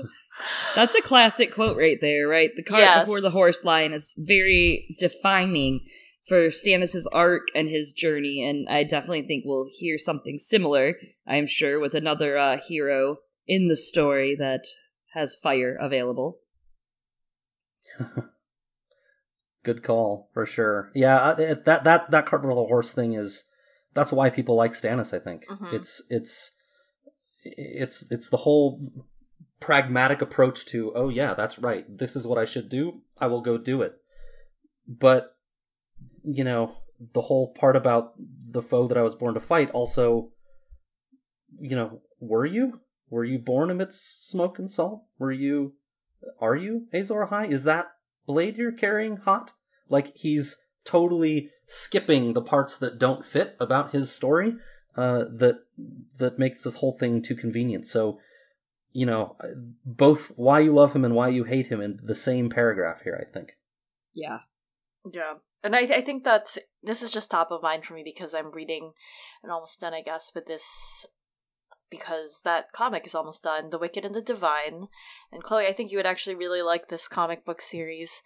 Speaker 1: That's a classic quote right there, right? The cart
Speaker 2: Yes.
Speaker 1: before the horse line is very defining for Stannis' arc and his journey, and I definitely think we'll hear something similar, I'm sure, with another uh, hero in the story that has fire available.
Speaker 3: Good call for sure. Yeah, uh, it- that that that cart before the horse thing is that's why people like Stannis. I think
Speaker 2: Mhm.
Speaker 3: it's it's it's it's the whole pragmatic approach to oh yeah that's right this is what I should do I will go do it. But you know the whole part about the foe that I was born to fight also you know were you were you born amidst smoke and salt were you are you Azor Ahai? Is that blade you're carrying hot? Like he's totally skipping the parts that don't fit about his story, uh, that that makes this whole thing too convenient. So, you know, both why you love him and why you hate him in the same paragraph here. I think.
Speaker 1: Yeah.
Speaker 2: Yeah. And I, I think that's this is just top of mind for me because I'm reading and almost done, I guess, with this because that comic is almost done The Wicked and the Divine. And Chloe, I think you would actually really like this comic book series.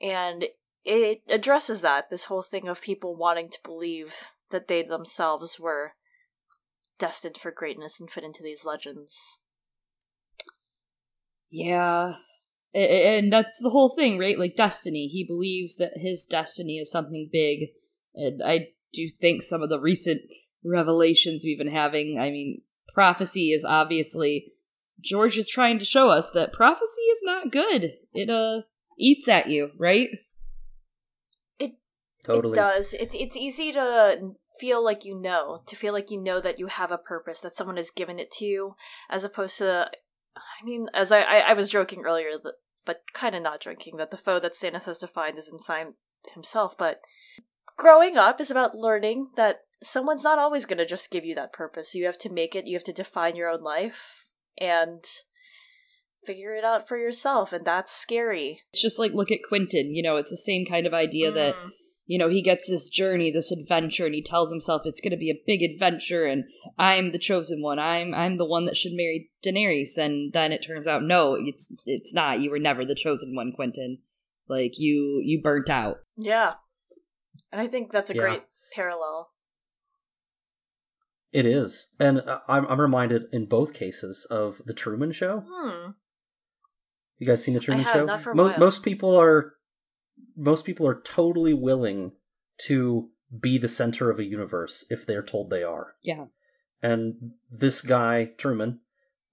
Speaker 2: And it addresses that this whole thing of people wanting to believe that they themselves were destined for greatness and fit into these legends.
Speaker 1: Yeah. And that's the whole thing, right? Like destiny. He believes that his destiny is something big. And I do think some of the recent revelations we've been having, I mean, prophecy is obviously George is trying to show us that prophecy is not good. It uh eats at you, right?
Speaker 2: It
Speaker 3: Totally.
Speaker 2: It does. It's it's easy to feel like you know, to feel like you know that you have a purpose, that someone has given it to you, as opposed to, I mean, as I I, I was joking earlier, that, but kind of not joking, that the foe that Stannis has to find is inside himself. But growing up is about learning that someone's not always going to just give you that purpose. You have to make it. You have to define your own life and figure it out for yourself, and that's scary.
Speaker 1: It's just like look at Quentyn. You know, it's the same kind of idea
Speaker 2: Mm.
Speaker 1: that you know he gets this journey, this adventure, and he tells himself it's going to be a big adventure, and I'm the chosen one. I'm I'm the one that should marry Daenerys, and then it turns out no, it's it's not. You were never the chosen one, Quentyn. Like you you burnt out.
Speaker 2: Yeah, and I think that's a
Speaker 3: Yeah.
Speaker 2: great parallel.
Speaker 3: It is, and uh, I'm, I'm reminded in both cases of the Truman Show.
Speaker 2: Hmm.
Speaker 3: You guys seen the Truman
Speaker 2: have,
Speaker 3: Show?
Speaker 2: not for a
Speaker 3: Mo-
Speaker 2: while.
Speaker 3: most people are most people are totally willing to be the center of a universe if they're told they are.
Speaker 1: Yeah.
Speaker 3: And this guy Truman,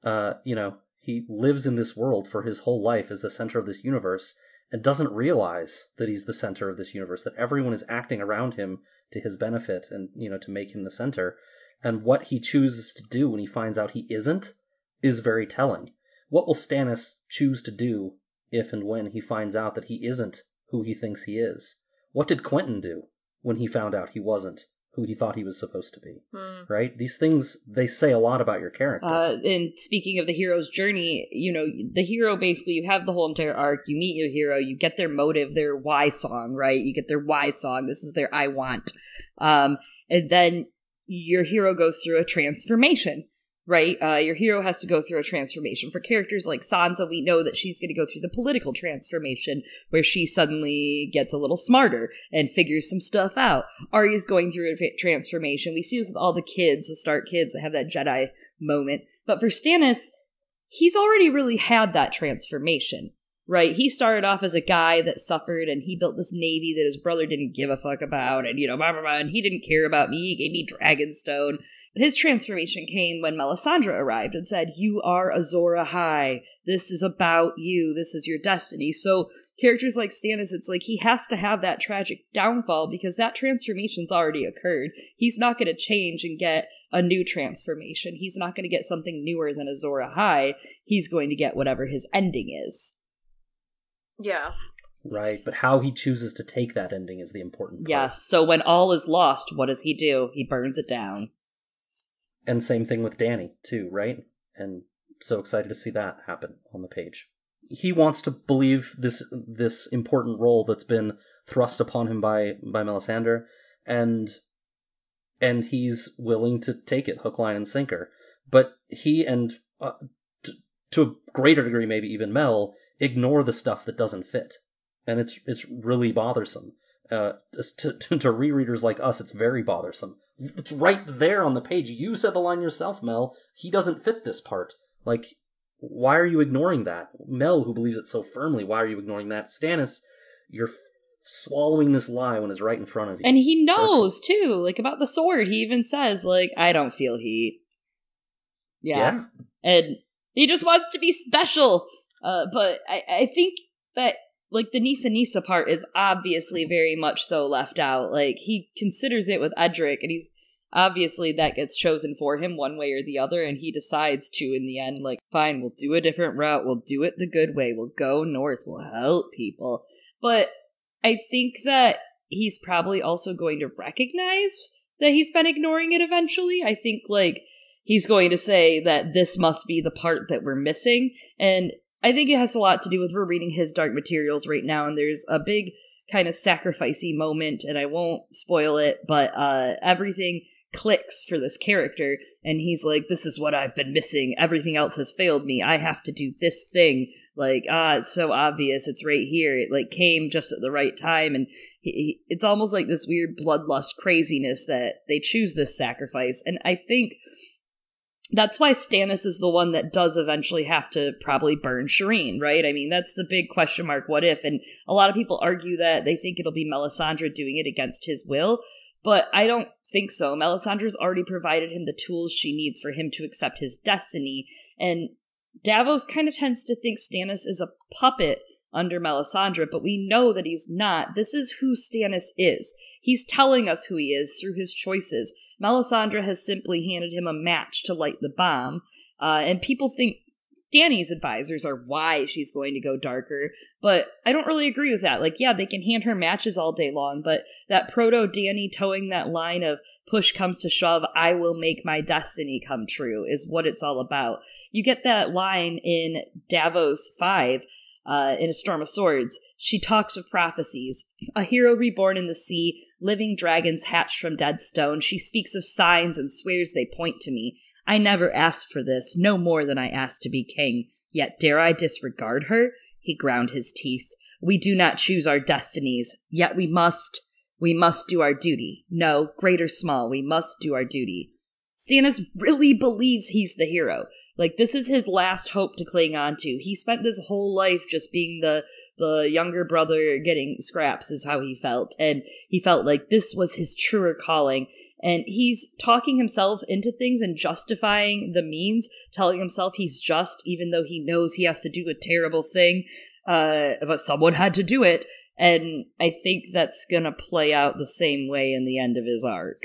Speaker 3: uh, you know, he lives in this world for his whole life as the center of this universe and doesn't realize that he's the center of this universe that everyone is acting around him to his benefit and you know to make him the center and what he chooses to do when he finds out he isn't is very telling what will Stannis choose to do if and when he finds out that he isn't who he thinks he is? What did Quentyn do when he found out he wasn't who he thought he was supposed to be?
Speaker 2: Hmm.
Speaker 3: Right? These things they say a lot about your character.
Speaker 1: Uh, and speaking of the hero's journey, you know, the hero basically, you have the whole entire arc. You meet your hero, you get their motive, their why song, right? You get their why song. This is their I want. Um, and then your hero goes through a transformation, right? Uh, your hero has to go through a transformation. For characters like Sansa, we know that she's going to go through the political transformation where she suddenly gets a little smarter and figures some stuff out. Arya's going through a transformation. We see this with all the kids, the Stark kids that have that Jedi moment. But for Stannis, he's already really had that transformation, right? He started off as a guy that suffered and he built this navy that his brother didn't give a fuck about and, you know, blah, blah, blah, and he didn't care about me. He gave me Dragonstone. His transformation came when Melisandre arrived and said, You are Azor Ahai. This is about you. This is your destiny. So, characters like Stannis, it's like he has to have that tragic downfall because that transformation's already occurred. He's not going to change and get a new transformation. He's not going to get something newer than Azor Ahai. He's going to get whatever his ending is.
Speaker 2: Yeah.
Speaker 3: right? But how he chooses to take that ending is the important part.
Speaker 1: Yes. So when all is lost, what does he do? He burns it down.
Speaker 3: And same thing with Dany, too, right? And so excited to see that happen on the page. He wants to believe this this important role that's been thrust upon him by by Melisandre, and and he's willing to take it hook, line, and sinker. But he and uh, t- to a greater degree, maybe even Mel, ignore the stuff that doesn't fit, and it's it's really bothersome. Uh, to, to, to rereaders like us, it's very bothersome. It's right there on the page. You said the line yourself, Mel. He doesn't fit this part. Like, why are you ignoring that? Mel, who believes it so firmly, why are you ignoring that? Stannis, you're swallowing this lie when it's right in front of you.
Speaker 1: And he knows too, like about the sword. He even says, like, I don't feel heat. Yeah.
Speaker 3: yeah.
Speaker 1: And he just wants to be special. Uh, but I, I think that like the Nissa Nissa part is obviously very much so left out. Like he considers it with Edric and he's obviously that gets chosen for him one way or the other and he decides to in the end like fine we'll do a different route. We'll do it the good way. We'll go north. We'll help people. But i think that he's probably also going to recognize that he's been ignoring it eventually. I think like he's going to say that this must be the part that we're missing. And i think it has a lot to do with we're reading his dark materials right now and there's a big kind of sacrificey moment, and I won't spoil it, but uh, everything clicks for this character, and he's like, "This is what I've been missing. Everything else has failed me. I have to do this thing." Like, ah, it's so obvious. It's right here. It like came just at the right time, and he, he, it's almost like this weird bloodlust craziness that they choose this sacrifice. And I think that's why Stannis is the one that does eventually have to probably burn Shireen, right? I mean, that's the big question mark. What if? And a lot of people argue that they think it'll be Melisandre doing it against his will, but I don't think so. Melisandre's already provided him the tools she needs for him to accept his destiny, and Davos kind of tends to think Stannis is a puppet under Melisandre, but we know that he's not. This is who Stannis is. He's telling us who he is through his choices. Melisandre has simply handed him a match to light the bomb, uh, and people think Dany's advisors are why she's going to go darker, but I don't really agree with that. Like, yeah, they can hand her matches all day long, but that proto Dany towing that line of push comes to shove, I will make my destiny come true is what it's all about. You get that line in Davos 5 uh, in A Storm of Swords. She talks of prophecies, a hero reborn in the sea, living dragons hatched from dead stone. She speaks of signs and swears they point to me. I never asked for this, no more than I asked to be king. Yet dare I disregard her? He ground his teeth. We do not choose our destinies, yet we must. We must do our duty. No, great or small, we must do our duty. Stannis really believes he's the hero. Like this is his last hope to cling on to. He spent this whole life just being the the younger brother getting scraps is how he felt and he felt like this was his truer calling and he's talking himself into things and justifying the means, telling himself he's just even though he knows he has to do a terrible thing uh but someone had to do it and I think that's going to play out the same way in the end of his arc.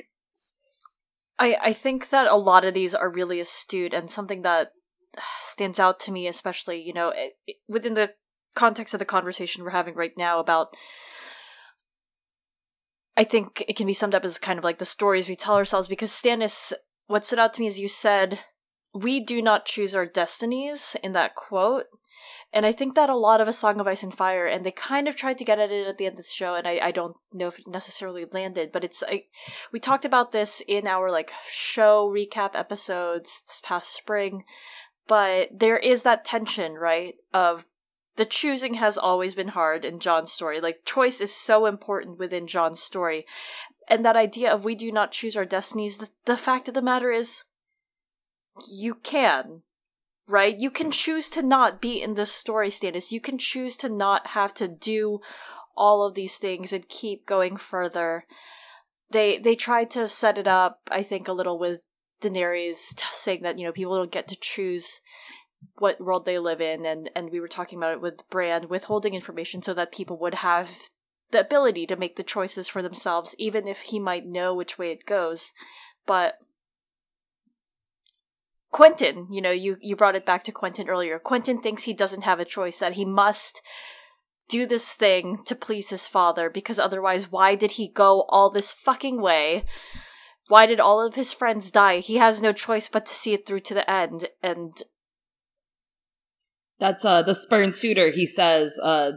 Speaker 2: I, I think that a lot of these are really astute and something that stands out to me, especially, you know, it, it, within the context of the conversation we're having right now about. I think it can be summed up as kind of like the stories we tell ourselves because Stannis, what stood out to me is you said, we do not choose our destinies in that quote. And I think that a lot of A Song of Ice and Fire, and they kind of tried to get at it at the end of the show, and I, I don't know if it necessarily landed, but it's I, we talked about this in our like show recap episodes this past spring, but there is that tension, right? Of the choosing has always been hard in Jon's story. Like choice is so important within Jon's story. And that idea of we do not choose our destinies, the, the fact of the matter is you can right? You can choose to not be in this story status. You can choose to not have to do all of these things and keep going further. They they tried to set it up, I think, a little with Daenerys saying that you know people don't get to choose what world they live in, and and we were talking about it with Bran withholding information so that people would have the ability to make the choices for themselves, even if he might know which way it goes. But Quentyn you know, you, you brought it back to Quentyn earlier. Quentyn thinks he doesn't have a choice, that he must do this thing to please his father, because otherwise, why did he go all this fucking way? Why did all of his friends die? He has no choice but to see it through to the end, and.
Speaker 1: That's uh the spurned suitor, he says, uh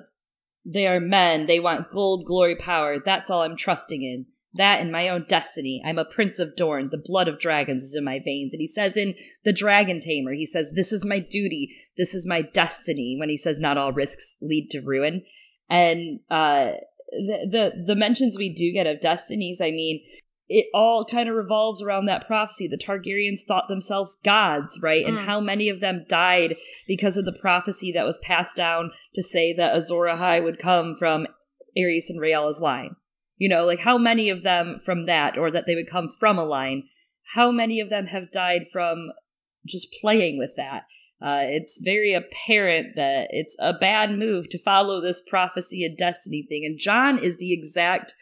Speaker 1: they are men, they want gold, glory, power, that's all I'm trusting in that and my own destiny. I'm a prince of Dorne. The blood of dragons is in my veins. And he says in The Dragon Tamer, he says, This is my duty. This is my destiny. When he says, Not all risks lead to ruin. And uh, the, the, the mentions we do get of destinies, I mean, it all kind of revolves around that prophecy. The Targaryens thought themselves gods, right? Mm. And how many of them died because of the prophecy that was passed down to say that Azor Ahai would come from Aerys and Rhaella's line. You know, like how many of them from that, or that they would come from a line, how many of them have died from just playing with that? Uh, it's very apparent that it's a bad move to follow this prophecy and destiny thing. And Jon is the exact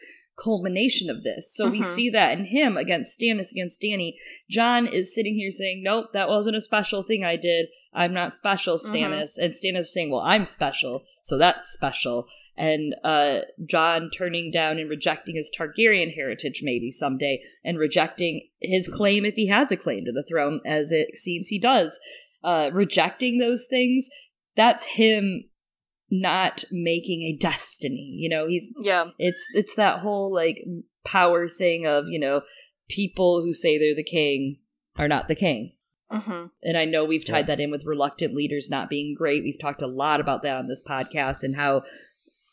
Speaker 1: culmination of this. So we mm-hmm. see that in him against Stannis, against Dany. Jon is sitting here saying, Nope, that wasn't a special thing I did. I'm not special, mm-hmm. Stannis. And Stannis saying, Well, I'm special, so that's special and uh, Jon turning down and rejecting his Targaryen heritage maybe someday, and rejecting his claim if he has a claim to the throne, as it seems he does. Uh, rejecting those things, that's him not making a destiny. You know, he's
Speaker 2: Yeah.
Speaker 1: it's it's that whole like power thing of you know people who say they're the king are not the king.
Speaker 2: hmm
Speaker 1: And I know we've tied
Speaker 3: Yeah.
Speaker 1: that in with reluctant leaders not being great. We've talked a lot about that on this podcast and how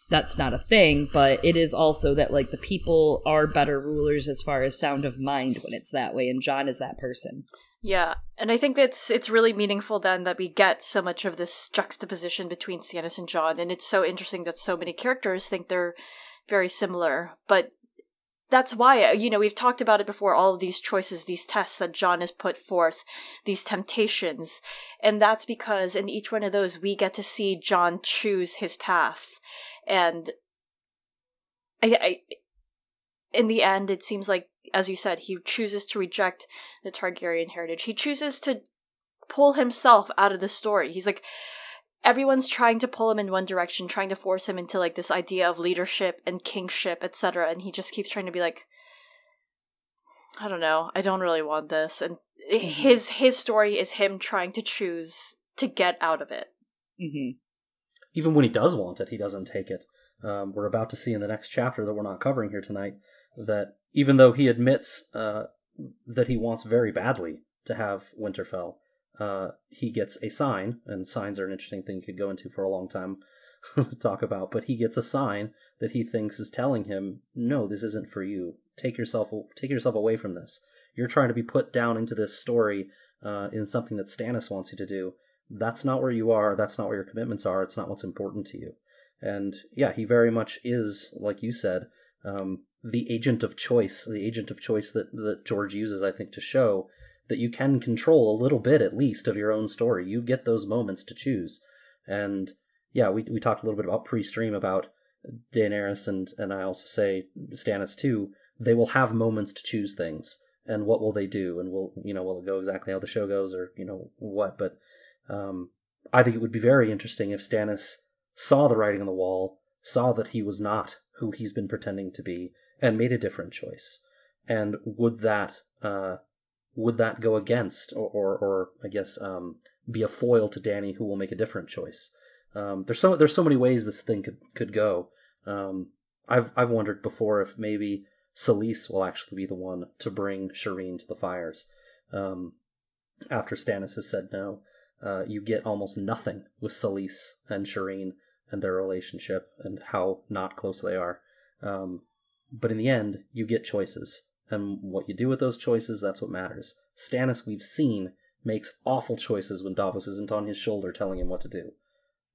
Speaker 1: that's not a thing, but it is also that like the people are better rulers as far as sound of mind when it's that way, and Jon is that person.
Speaker 2: Yeah, and I think that's it's really meaningful then that we get so much of this juxtaposition between Stannis and Jon, and it's so interesting that so many characters think they're very similar. But that's why you know we've talked about it before. All of these choices, these tests that Jon has put forth, these temptations, and that's because in each one of those we get to see Jon choose his path, and I, I in the end, it seems like, as you said, he chooses to reject the Targaryen heritage. He chooses to pull himself out of the story. He's like, everyone's trying to pull him in one direction, trying to force him into like this idea of leadership and kingship, etc. And he just keeps trying to be like, I don't know, I don't really want this. And his his story is him trying to choose to get out of it.
Speaker 1: Mm-hmm.
Speaker 3: Even when he does want it, he doesn't take it. Um, we're about to see in the next chapter that we're not covering here tonight that even though he admits uh, that he wants very badly to have Winterfell, uh, he gets a sign, and signs are an interesting thing you could go into for a long time to talk about. But he gets a sign that he thinks is telling him, "No, this isn't for you. Take yourself take yourself away from this. You're trying to be put down into this story uh, in something that Stannis wants you to do. That's not where you are. That's not where your commitments are. It's not what's important to you." And yeah, he very much is, like you said, um, the agent of choice, the agent of choice that, that George uses, I think, to show that you can control a little bit, at least, of your own story. You get those moments to choose. And yeah, we, we talked a little bit about pre-stream about Daenerys, and, and I also say Stannis too. They will have moments to choose things, and what will they do? And will you know will it go exactly how the show goes, or you know what? But um, I think it would be very interesting if Stannis saw the writing on the wall, saw that he was not who he's been pretending to be, and made a different choice. And would that uh, would that go against, or, or, or I guess, um, be a foil to Dany, who will make a different choice? Um, there's so there's so many ways this thing could could go. Um, I've I've wondered before if maybe Selyse will actually be the one to bring Shireen to the fires. Um, after Stannis has said no, uh, you get almost nothing with Selyse and Shireen and their relationship and how not close they are. Um, but in the end, you get choices, and what you do with those choices, that's what matters. Stannis, we've seen, makes awful choices when Davos isn't on his shoulder telling him what to do,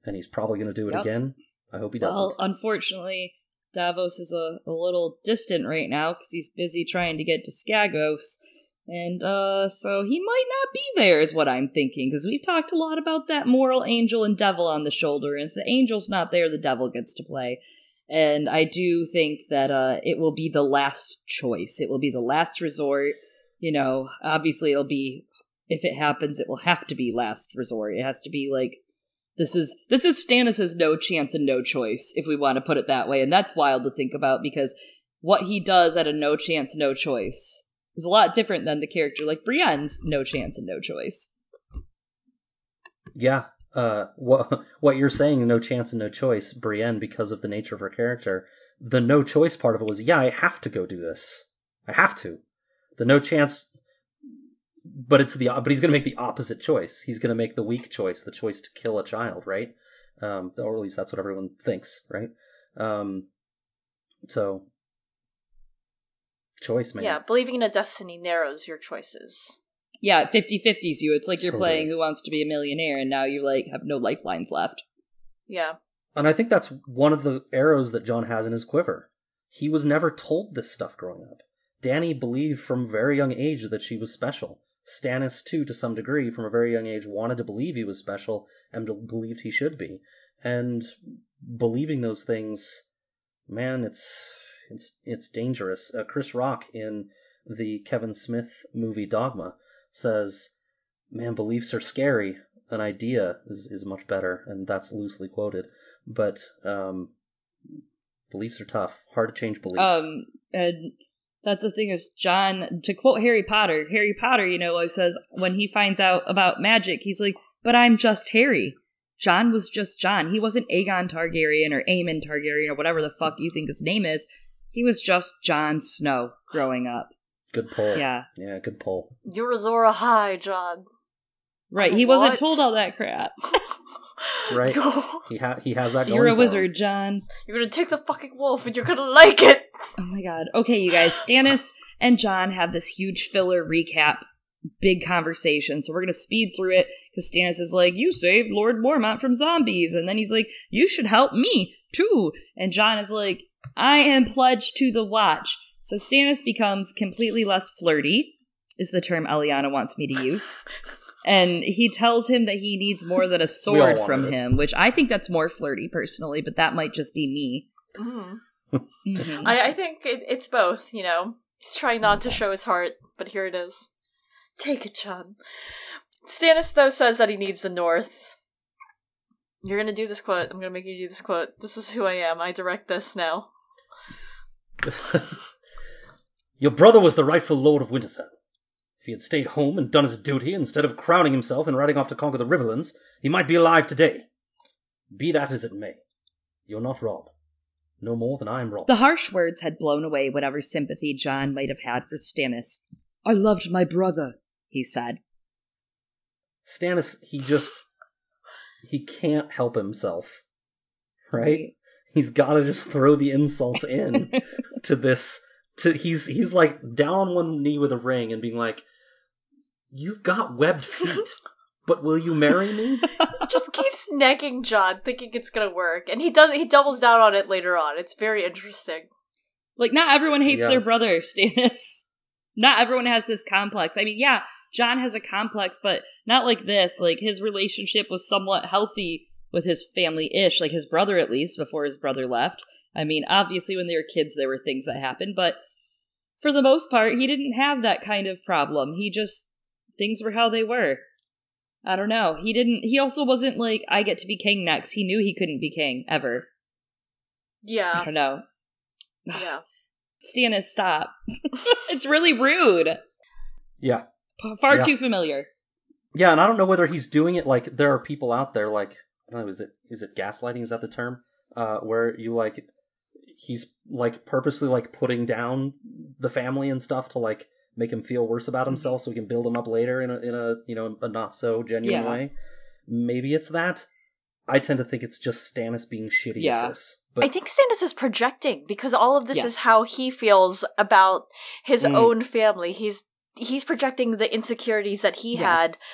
Speaker 3: and he's probably going to do it
Speaker 1: Yep.
Speaker 3: again. I hope he doesn't.
Speaker 1: Well, unfortunately, Davos is a, a little distant right now because he's busy trying to get to Skagos. And uh, so he might not be there, is what I'm thinking, because we've talked a lot about that moral angel and devil on the shoulder. And if the angel's not there, the devil gets to play. And I do think that uh, it will be the last choice. It will be the last resort. You know, obviously, it'll be, if it happens, it will have to be last resort. It has to be like this is this is Stannis's no chance and no choice, if we want to put it that way, and that's wild to think about because what he does at a no chance, no choice is a lot different than the character like Brienne's no chance and no choice.
Speaker 3: Yeah, uh, what what you're saying, no chance and no choice, Brienne, because of the nature of her character. The no choice part of it was, yeah, I have to go do this. I have to. The no chance, but it's the but he's going to make the opposite choice. He's going to make the weak choice, the choice to kill a child, right? Um, or at least that's what everyone thinks, right? Um, so choice, man.
Speaker 2: Yeah, believing in a destiny narrows your choices.
Speaker 1: Yeah, 50 50s you. It's like you're
Speaker 3: Totally.
Speaker 1: playing Who Wants to Be a Millionaire, and now you like have no lifelines left.
Speaker 2: Yeah.
Speaker 3: And I think that's one of the arrows that Jon has in his quiver. He was never told this stuff growing up. Dany believed from a very young age that she was special. Stannis, too, to some degree, from a very young age, wanted to believe he was special and believed he should be. And believing those things, man, it's it's it's dangerous. Uh, Chris Rock in the Kevin Smith movie Dogma says, "Man, beliefs are scary. An idea is is much better," and that's loosely quoted. But um, beliefs are tough. Hard to change beliefs.
Speaker 1: Um, and that's the thing is Jon to quote Harry Potter. Harry Potter, you know, says when he finds out about magic, he's like, "But I'm just Harry." Jon was just Jon. He wasn't Aegon Targaryen or Aemon Targaryen or whatever the fuck you think his name is. He was just Jon Snow growing up.
Speaker 3: Good pull.
Speaker 1: Yeah.
Speaker 3: Yeah, good pull.
Speaker 2: You're Azor Ahai, Jon.
Speaker 1: Right. He wasn't told all that crap.
Speaker 3: Right.
Speaker 2: You're
Speaker 3: He ha- he has that.
Speaker 1: You're a
Speaker 3: wizard, him.
Speaker 1: You're
Speaker 2: gonna take the fucking wolf and you're gonna like it.
Speaker 1: Oh my god. Okay, you guys. Stannis and Jon have this huge filler recap, big conversation. So we're gonna speed through it because Stannis is like, "You saved Lord Mormont from zombies," and then he's like, "You should help me too." And Jon is like, "I am pledged to the Watch." So Stannis becomes completely less flirty, is the term Eliana wants me to use. And he tells him that he needs more than a sword from
Speaker 3: it.
Speaker 1: him, which I think that's more flirty personally, but that might just be me. Mhm.
Speaker 2: I, I think it, it's both, you know. He's trying not to show his heart, but here it is. Take it, Jon. Stannis, though, says that he needs the North. You're gonna do this quote. I'm gonna make you do this quote. This is who I am. I direct this now.
Speaker 3: Your brother was the rightful lord of Winterfell. If he had stayed home and done his duty instead of crowning himself and riding off to conquer the Riverlands, he might be alive today. Be that as it may, you're not Robb. No more than I am Rob.
Speaker 1: The harsh words had blown away whatever sympathy Jon might have had for Stannis. I loved my brother, he said.
Speaker 3: Stannis, he just he can't help himself. Right? He's got to just throw the insults in to this to he's he's like down on one knee with a ring and being like you've got webbed feet, but will you marry me?
Speaker 2: Just keeps negging Jon, thinking it's gonna work, and he does. He doubles down on it later on. It's very interesting.
Speaker 1: Like, not everyone hates
Speaker 3: Yeah.
Speaker 1: their brother, Stannis. Not everyone has this complex. I mean, yeah, Jon has a complex, but not like this. Like, his relationship was somewhat healthy with his family ish, like his brother at least, before his brother left. I mean, obviously, when they were kids, there were things that happened, but for the most part, he didn't have that kind of problem. He just, things were how they were. I don't know. He didn't, he also wasn't like, I get to be king next. He knew he couldn't be king, ever.
Speaker 2: Yeah.
Speaker 1: I don't know.
Speaker 2: yeah.
Speaker 1: Stannis, stop. it's really rude.
Speaker 3: Yeah.
Speaker 1: P- Far
Speaker 3: Yeah.
Speaker 1: too familiar.
Speaker 3: Yeah, and I don't know whether he's doing it like there are people out there like I don't know, is it is it gaslighting? Is that the term? Uh, where you like he's like purposely like putting down the family and stuff to like make him feel worse about himself so he can build him up later in a in a you know a not so genuine
Speaker 1: Yeah.
Speaker 3: way. Maybe it's that. I tend to think it's just Stannis being shitty
Speaker 1: Yeah.
Speaker 3: at this. But
Speaker 2: I think Stannis is projecting because all of this is how he feels about his
Speaker 3: Mm.
Speaker 2: own family. He's he's projecting the insecurities that he had
Speaker 1: Yes.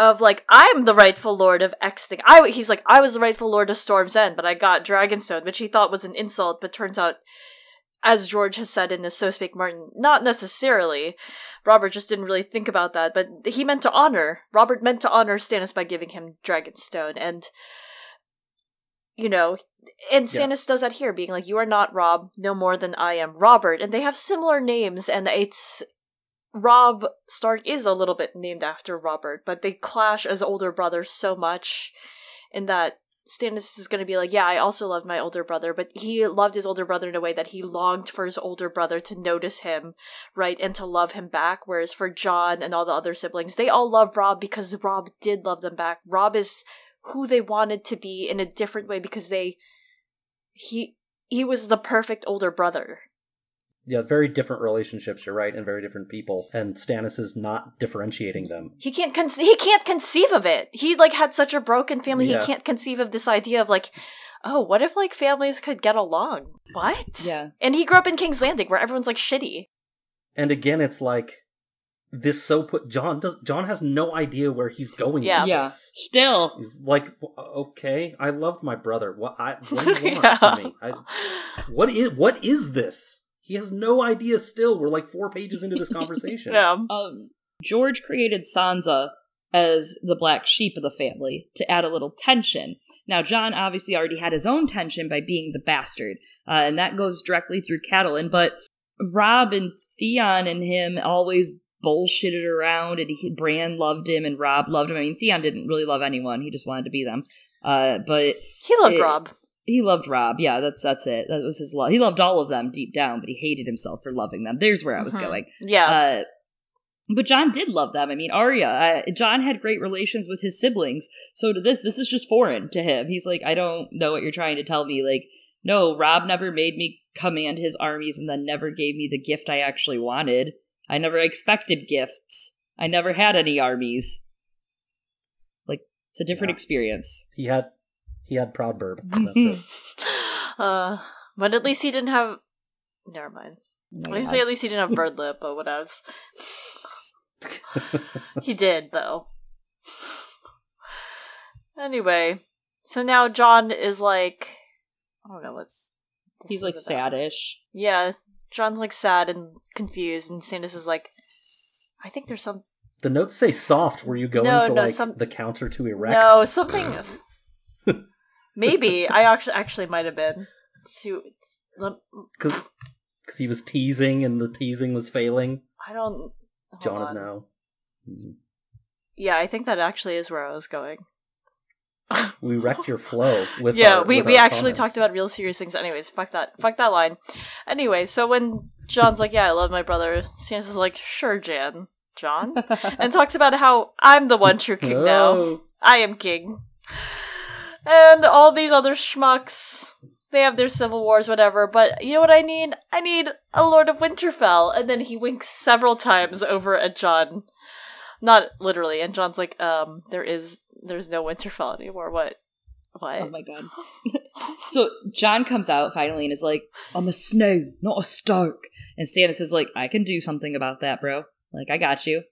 Speaker 2: Of like I'm the rightful lord of X thing. I he's like I was the rightful lord of Storm's End, but I got Dragonstone, which he thought was an insult, but turns out as George has said in the So Spake Martin, not necessarily. Robert just didn't really think about that, but he meant to honor. Robert meant to honor Stannis by giving him Dragonstone, and you know, and
Speaker 3: Yeah.
Speaker 2: Stannis does that here, being like, "You are not Robb, no more than I am Robert," and they have similar names, and it's Robb Stark is a little bit named after Robert, but they clash as older brothers so much in that Stannis is going to be like, yeah, I also loved my older brother, but he loved his older brother in a way that he longed for his older brother to notice him, right, and to love him back. Whereas for Jon and all the other siblings, they all love Robb because Robb did love them back. Robb is who they wanted to be in a different way because they he he was the perfect older brother.
Speaker 3: Yeah, very different relationships, you're right, and very different people. And Stannis is not differentiating them.
Speaker 2: He can't con- he can't conceive of it. He like had such a broken family.
Speaker 3: Yeah.
Speaker 2: He can't conceive of this idea of like, oh, what if like families could get along? What?
Speaker 1: Yeah.
Speaker 2: And he grew up in King's Landing where everyone's like shitty.
Speaker 3: And again, it's like this so put Jon does Jon has no idea where he's going
Speaker 2: Yeah.
Speaker 3: with
Speaker 1: Yeah.
Speaker 3: this.
Speaker 1: Still.
Speaker 3: He's like, okay, I loved my brother. What I what do you want
Speaker 2: Yeah.
Speaker 3: from me? I, what is what is this? He has no idea. Still, we're like four pages into this conversation.
Speaker 2: Yeah.
Speaker 1: Um, George created Sansa as the black sheep of the family to add a little tension. Now, Jon obviously already had his own tension by being the bastard, uh, and that goes directly through Catelyn, but Robb and Theon and him always bullshitted around, and he, Bran loved him, and Robb loved him. I mean, Theon didn't really love anyone, he just wanted to be them. Uh, but
Speaker 2: He loved
Speaker 1: It-
Speaker 2: Robb.
Speaker 1: He loved Robb. Yeah, that's that's it. That was his love. He loved all of them deep down, but he hated himself for loving them. There's where I was
Speaker 2: Mhm.
Speaker 1: going.
Speaker 2: Yeah.
Speaker 1: Uh, But Jon did love them. I mean, Arya, uh, Jon had great relations with his siblings. So to this, this is just foreign to him. He's like, I don't know what you're trying to tell me. Like, no, Robb never made me command his armies and then never gave me the gift I actually wanted. I never expected gifts. I never had any armies. Like, it's a different
Speaker 3: Yeah.
Speaker 1: experience.
Speaker 3: He had he had proud burb. That's it.
Speaker 2: uh, but at least he didn't have. Never mind.
Speaker 1: Oh
Speaker 2: I
Speaker 1: my
Speaker 2: was
Speaker 1: God.
Speaker 2: say at least he didn't have bird lip, but whatever. he did though. Anyway, so now Jon is like, I don't know what's.
Speaker 1: He's
Speaker 2: is
Speaker 1: like
Speaker 2: about.
Speaker 1: saddish.
Speaker 2: Yeah, Jon's like sad and confused, and Stannis is like, I think there's some
Speaker 3: the notes say soft. Were you going
Speaker 2: No,
Speaker 3: for
Speaker 2: no,
Speaker 3: like
Speaker 2: some-
Speaker 3: the counter to erect?
Speaker 2: no something. Maybe I actually actually might have been. To let-
Speaker 3: because he was teasing and the teasing was failing.
Speaker 2: I don't. hold
Speaker 3: Jon is now. Mm.
Speaker 2: Yeah, I think that actually is where I was going.
Speaker 3: We wrecked your flow with
Speaker 2: yeah,
Speaker 3: our-
Speaker 2: we,
Speaker 3: with
Speaker 2: we
Speaker 3: our
Speaker 2: actually
Speaker 3: comments.
Speaker 2: talked about real serious things. Anyways, fuck that. Fuck that line. Anyway, so when Jon's like, "Yeah, I love my brother," Stannis is like, "Sure, Jan, Jon," and talks about how I'm the one true king now.
Speaker 3: Oh.
Speaker 2: I am king, and all these other schmucks. They have their civil wars, whatever. But you know what I need? I need a Lord of Winterfell. And then he winks several times over at Jon. Not literally. And Jon's like, um, there is, there's no Winterfell anymore. What? What?
Speaker 1: Oh my god. so Jon comes out finally and is like, I'm a Snow, not a Stark. And Stannis is like, I can do something about that, bro. Like, I got you.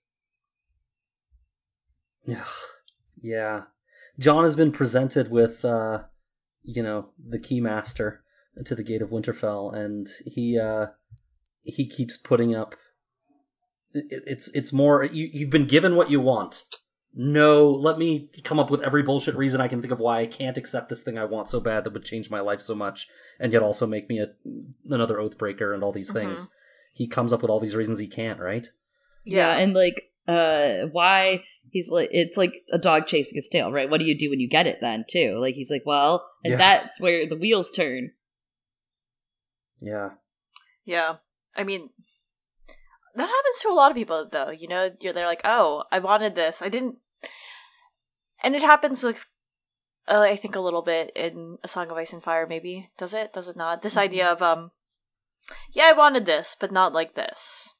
Speaker 3: Yeah. Jon has been presented with, uh, you know, the Keymaster to the Gate of Winterfell, and he uh, he keeps putting up. it- It's it's more you you've been given what you want. No, let me come up with every bullshit reason I can think of why I can't accept this thing I want so bad that would change my life so much, and yet also make me a another oathbreaker and all these things. He comes up with all these reasons he can't. Right?
Speaker 1: Yeah, and like, uh, why he's like, it's like a dog chasing its tail, right? What do you do when you get it then, too? Like, he's like, well, and
Speaker 3: Yeah.
Speaker 1: that's where the wheels turn.
Speaker 3: Yeah.
Speaker 2: Yeah. I mean, that happens to a lot of people, though. You know, you're they're like, oh, I wanted this. I didn't. And it happens, like, uh, I think a little bit in A Song of Ice and Fire, maybe. Does it? Does it not? This idea of, um, yeah, I wanted this, but not like this.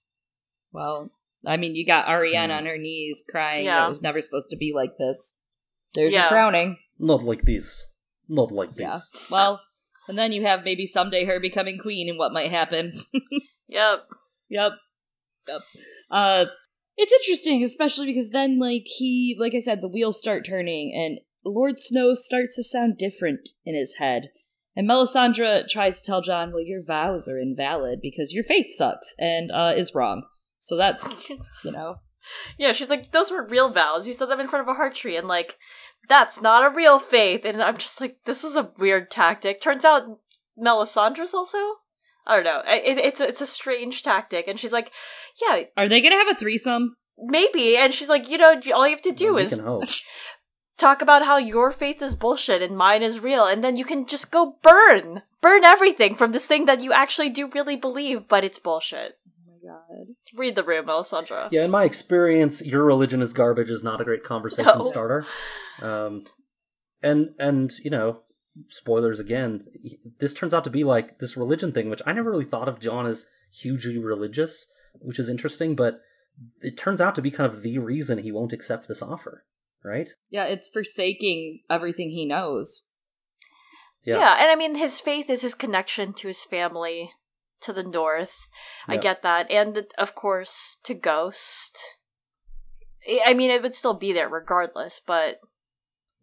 Speaker 1: Well, I mean, you got Arianne
Speaker 3: Hmm.
Speaker 1: on her knees crying
Speaker 2: Yeah.
Speaker 1: that it was never supposed to be like this. There's
Speaker 2: Yeah.
Speaker 1: your crowning.
Speaker 3: Not like this. Not like this.
Speaker 1: Yeah. Well, and then you have maybe someday her becoming queen and what might happen.
Speaker 2: Yep.
Speaker 1: Yep. Yep. Uh it's interesting, especially because then like he like I said, the wheels start turning and Lord Snow starts to sound different in his head. And Melisandre tries to tell Jon, well, your vows are invalid because your faith sucks and uh is wrong. So that's you know
Speaker 2: Yeah, she's like, those weren't real vows. You said them in front of a heart tree, and like, that's not a real faith. And I'm just like, this is a weird tactic. Turns out Melisandre's also. I don't know. It, it's a, it's a strange tactic, and she's like, yeah,
Speaker 1: Are they gonna have a threesome?
Speaker 2: maybe. And she's like, you know, all you have to do
Speaker 3: We
Speaker 2: is talk about how your faith is bullshit and mine is real, and then you can just go burn, burn everything from this thing that you actually do really believe, but it's bullshit.
Speaker 1: My god.
Speaker 2: Read the room, Melisandre.
Speaker 3: Yeah, in my experience, your religion is garbage is not a great conversation
Speaker 2: No.
Speaker 3: starter. Um, and and you know, spoilers again. This turns out to be like this religion thing, which I never really thought of Jon as hugely religious, which is interesting. But it turns out to be kind of the reason he won't accept this offer, right?
Speaker 1: Yeah, it's forsaking everything he knows.
Speaker 3: Yeah.
Speaker 2: Yeah. and I mean, his faith is his connection to his family to the north. I get that. And, of course, to Ghost. I- I mean, it would still be there regardless, but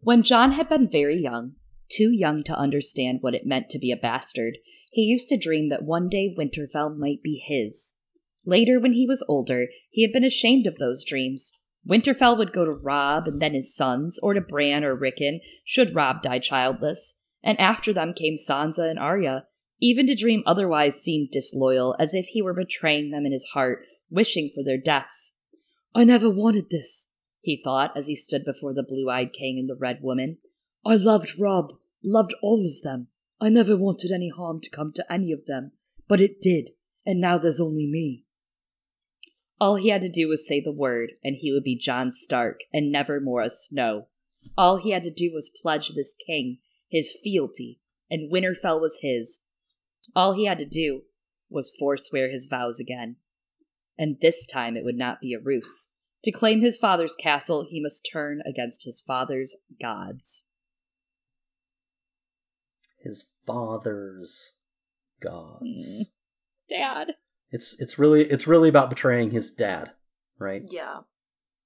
Speaker 1: When Jon had been very young, too young to understand what it meant to be a bastard, he used to dream that one day Winterfell might be his. Later, when he was older, he had been ashamed of those dreams. Winterfell would go to Robb and then his sons, or to Bran or Rickon, should Robb die childless. And after them came Sansa and Arya. Even to dream otherwise seemed disloyal, as if he were betraying them in his heart, wishing for their deaths. I never wanted this, he thought as he stood before the blue eyed king and the red woman. I loved Robb, loved all of them. I never wanted any harm to come to any of them, but it did, and now there's only me. All he had to do was say the word, and he would be Jon Stark, and never more a Snow. All he had to do was pledge this king his fealty, and Winterfell was his. All he had to do was forswear his vows again. And this time it would not be a ruse. To claim his father's castle, he must turn against his father's gods.
Speaker 3: His father's gods.
Speaker 1: Mm. Dad.
Speaker 3: It's it's really it's really about betraying his dad, right?
Speaker 2: Yeah.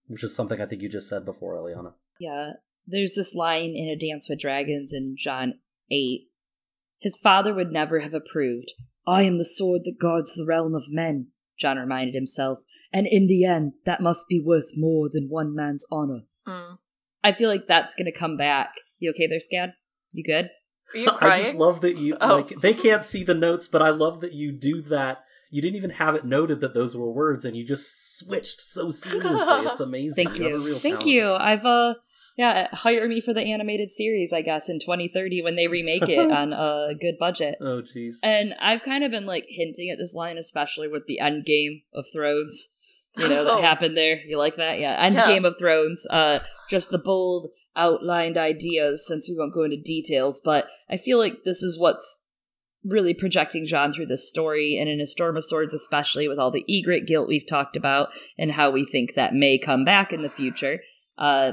Speaker 3: Which is something I think you just said before, Eliana.
Speaker 1: Yeah. There's this line in A Dance with Dragons in Jon 8. His father would never have approved. I am the sword that guards the realm of men, Jon reminded himself, and in the end, that must be worth more than one man's honor.
Speaker 2: Mm.
Speaker 1: I feel like that's gonna come back. You okay there, Scad? You good?
Speaker 2: Are you crying?
Speaker 3: I just love that you
Speaker 2: Oh.
Speaker 3: like they can't see the notes, but I love that you do that. You didn't even have it noted that those were words, and you just switched so seamlessly. It's amazing.
Speaker 1: Thank
Speaker 3: You have a
Speaker 1: you.
Speaker 3: real
Speaker 1: Thank
Speaker 3: talent.
Speaker 1: you. I've uh yeah, hire me for the animated series, I guess, in 2030 when they remake it on a good budget.
Speaker 3: Oh, jeez.
Speaker 1: And I've kind of been like hinting at this line, especially with the end game of Thrones. You know, that
Speaker 2: Oh.
Speaker 1: happened there. You like that? Yeah. End
Speaker 2: Yeah.
Speaker 1: game of Thrones. Uh just the bold outlined ideas since we won't go into details, but I feel like this is what's really projecting Jon through this story and in a Storm of Swords, especially with all the egret guilt we've talked about and how we think that may come back in the future. Uh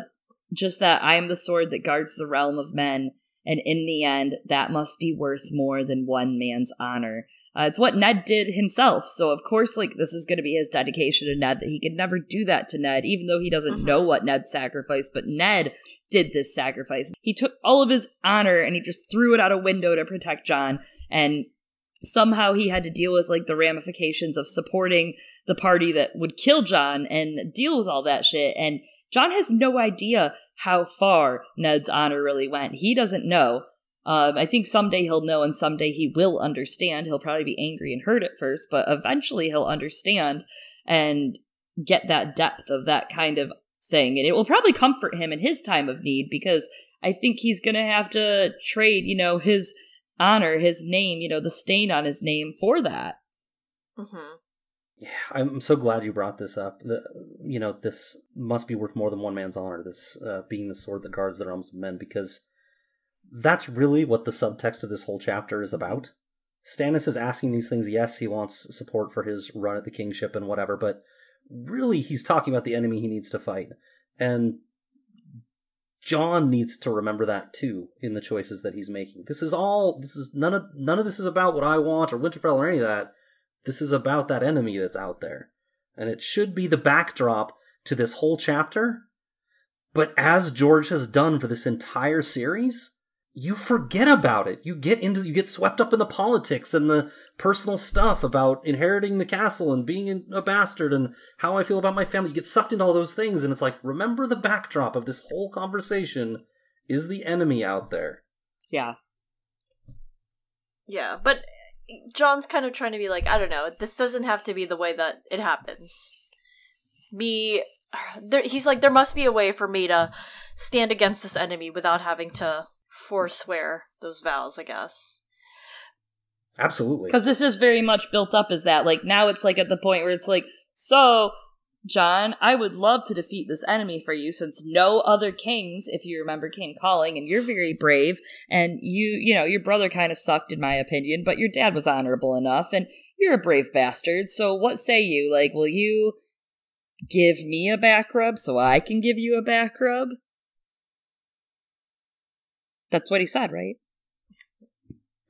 Speaker 1: just that I am the sword that guards the realm of men, and in the end, that must be worth more than one man's honor. Uh, it's what Ned did himself, so of course, like this is going to be his dedication to Ned that he could never do that to Ned, even though he doesn't
Speaker 2: Mhm.
Speaker 1: know what Ned sacrificed. But Ned did this sacrifice. He took all of his honor and he just threw it out a window to protect Jon, and somehow he had to deal with like the ramifications of supporting the party that would kill Jon and deal with all that shit. And Jon has no idea how far Ned's honor really went. He doesn't know. Um, I think someday he'll know, and someday he will understand. He'll probably be angry and hurt at first, but eventually he'll understand and get that depth of that kind of thing. And it will probably comfort him in his time of need because I think he's going to have to trade, you know, his honor, his name, you know, the stain on his name for that.
Speaker 2: hmm
Speaker 3: Yeah, I'm so glad you brought this up. The, you know, this must be worth more than one man's honor. This uh, being the sword that guards the realms of men, because that's really what the subtext of this whole chapter is about. Stannis is asking these things. Yes, he wants support for his run at the kingship and whatever, but really, he's talking about the enemy he needs to fight, and Jon needs to remember that too in the choices that he's making. This is all. This is none of none of this is about what I want or Winterfell or any of that. This is about that enemy that's out there. And it should be the backdrop to this whole chapter. But as George has done for this entire series, you forget about it. You get into you get swept up in the politics and the personal stuff about inheriting the castle and being a bastard and how I feel about my family. You get sucked into all those things and it's like remember the backdrop of this whole conversation is the enemy out there.
Speaker 1: Yeah.
Speaker 2: Yeah, but Jon's kind of trying to be like, I don't know, this doesn't have to be the way that it happens. Me, there, he's like, there must be a way for me to stand against this enemy without having to forswear those vows, I guess.
Speaker 3: Absolutely.
Speaker 1: Because this is very much built up as that. Like, now it's like at the point where it's like, so, Jon, I would love to defeat this enemy for you since no other kings, if you remember, came calling, and you're very brave, and you, you know, your brother kind of sucked in my opinion, but your dad was honorable enough, and you're a brave bastard, so what say you? Like, will you give me a back rub so I can give you a back rub? That's what he said, right?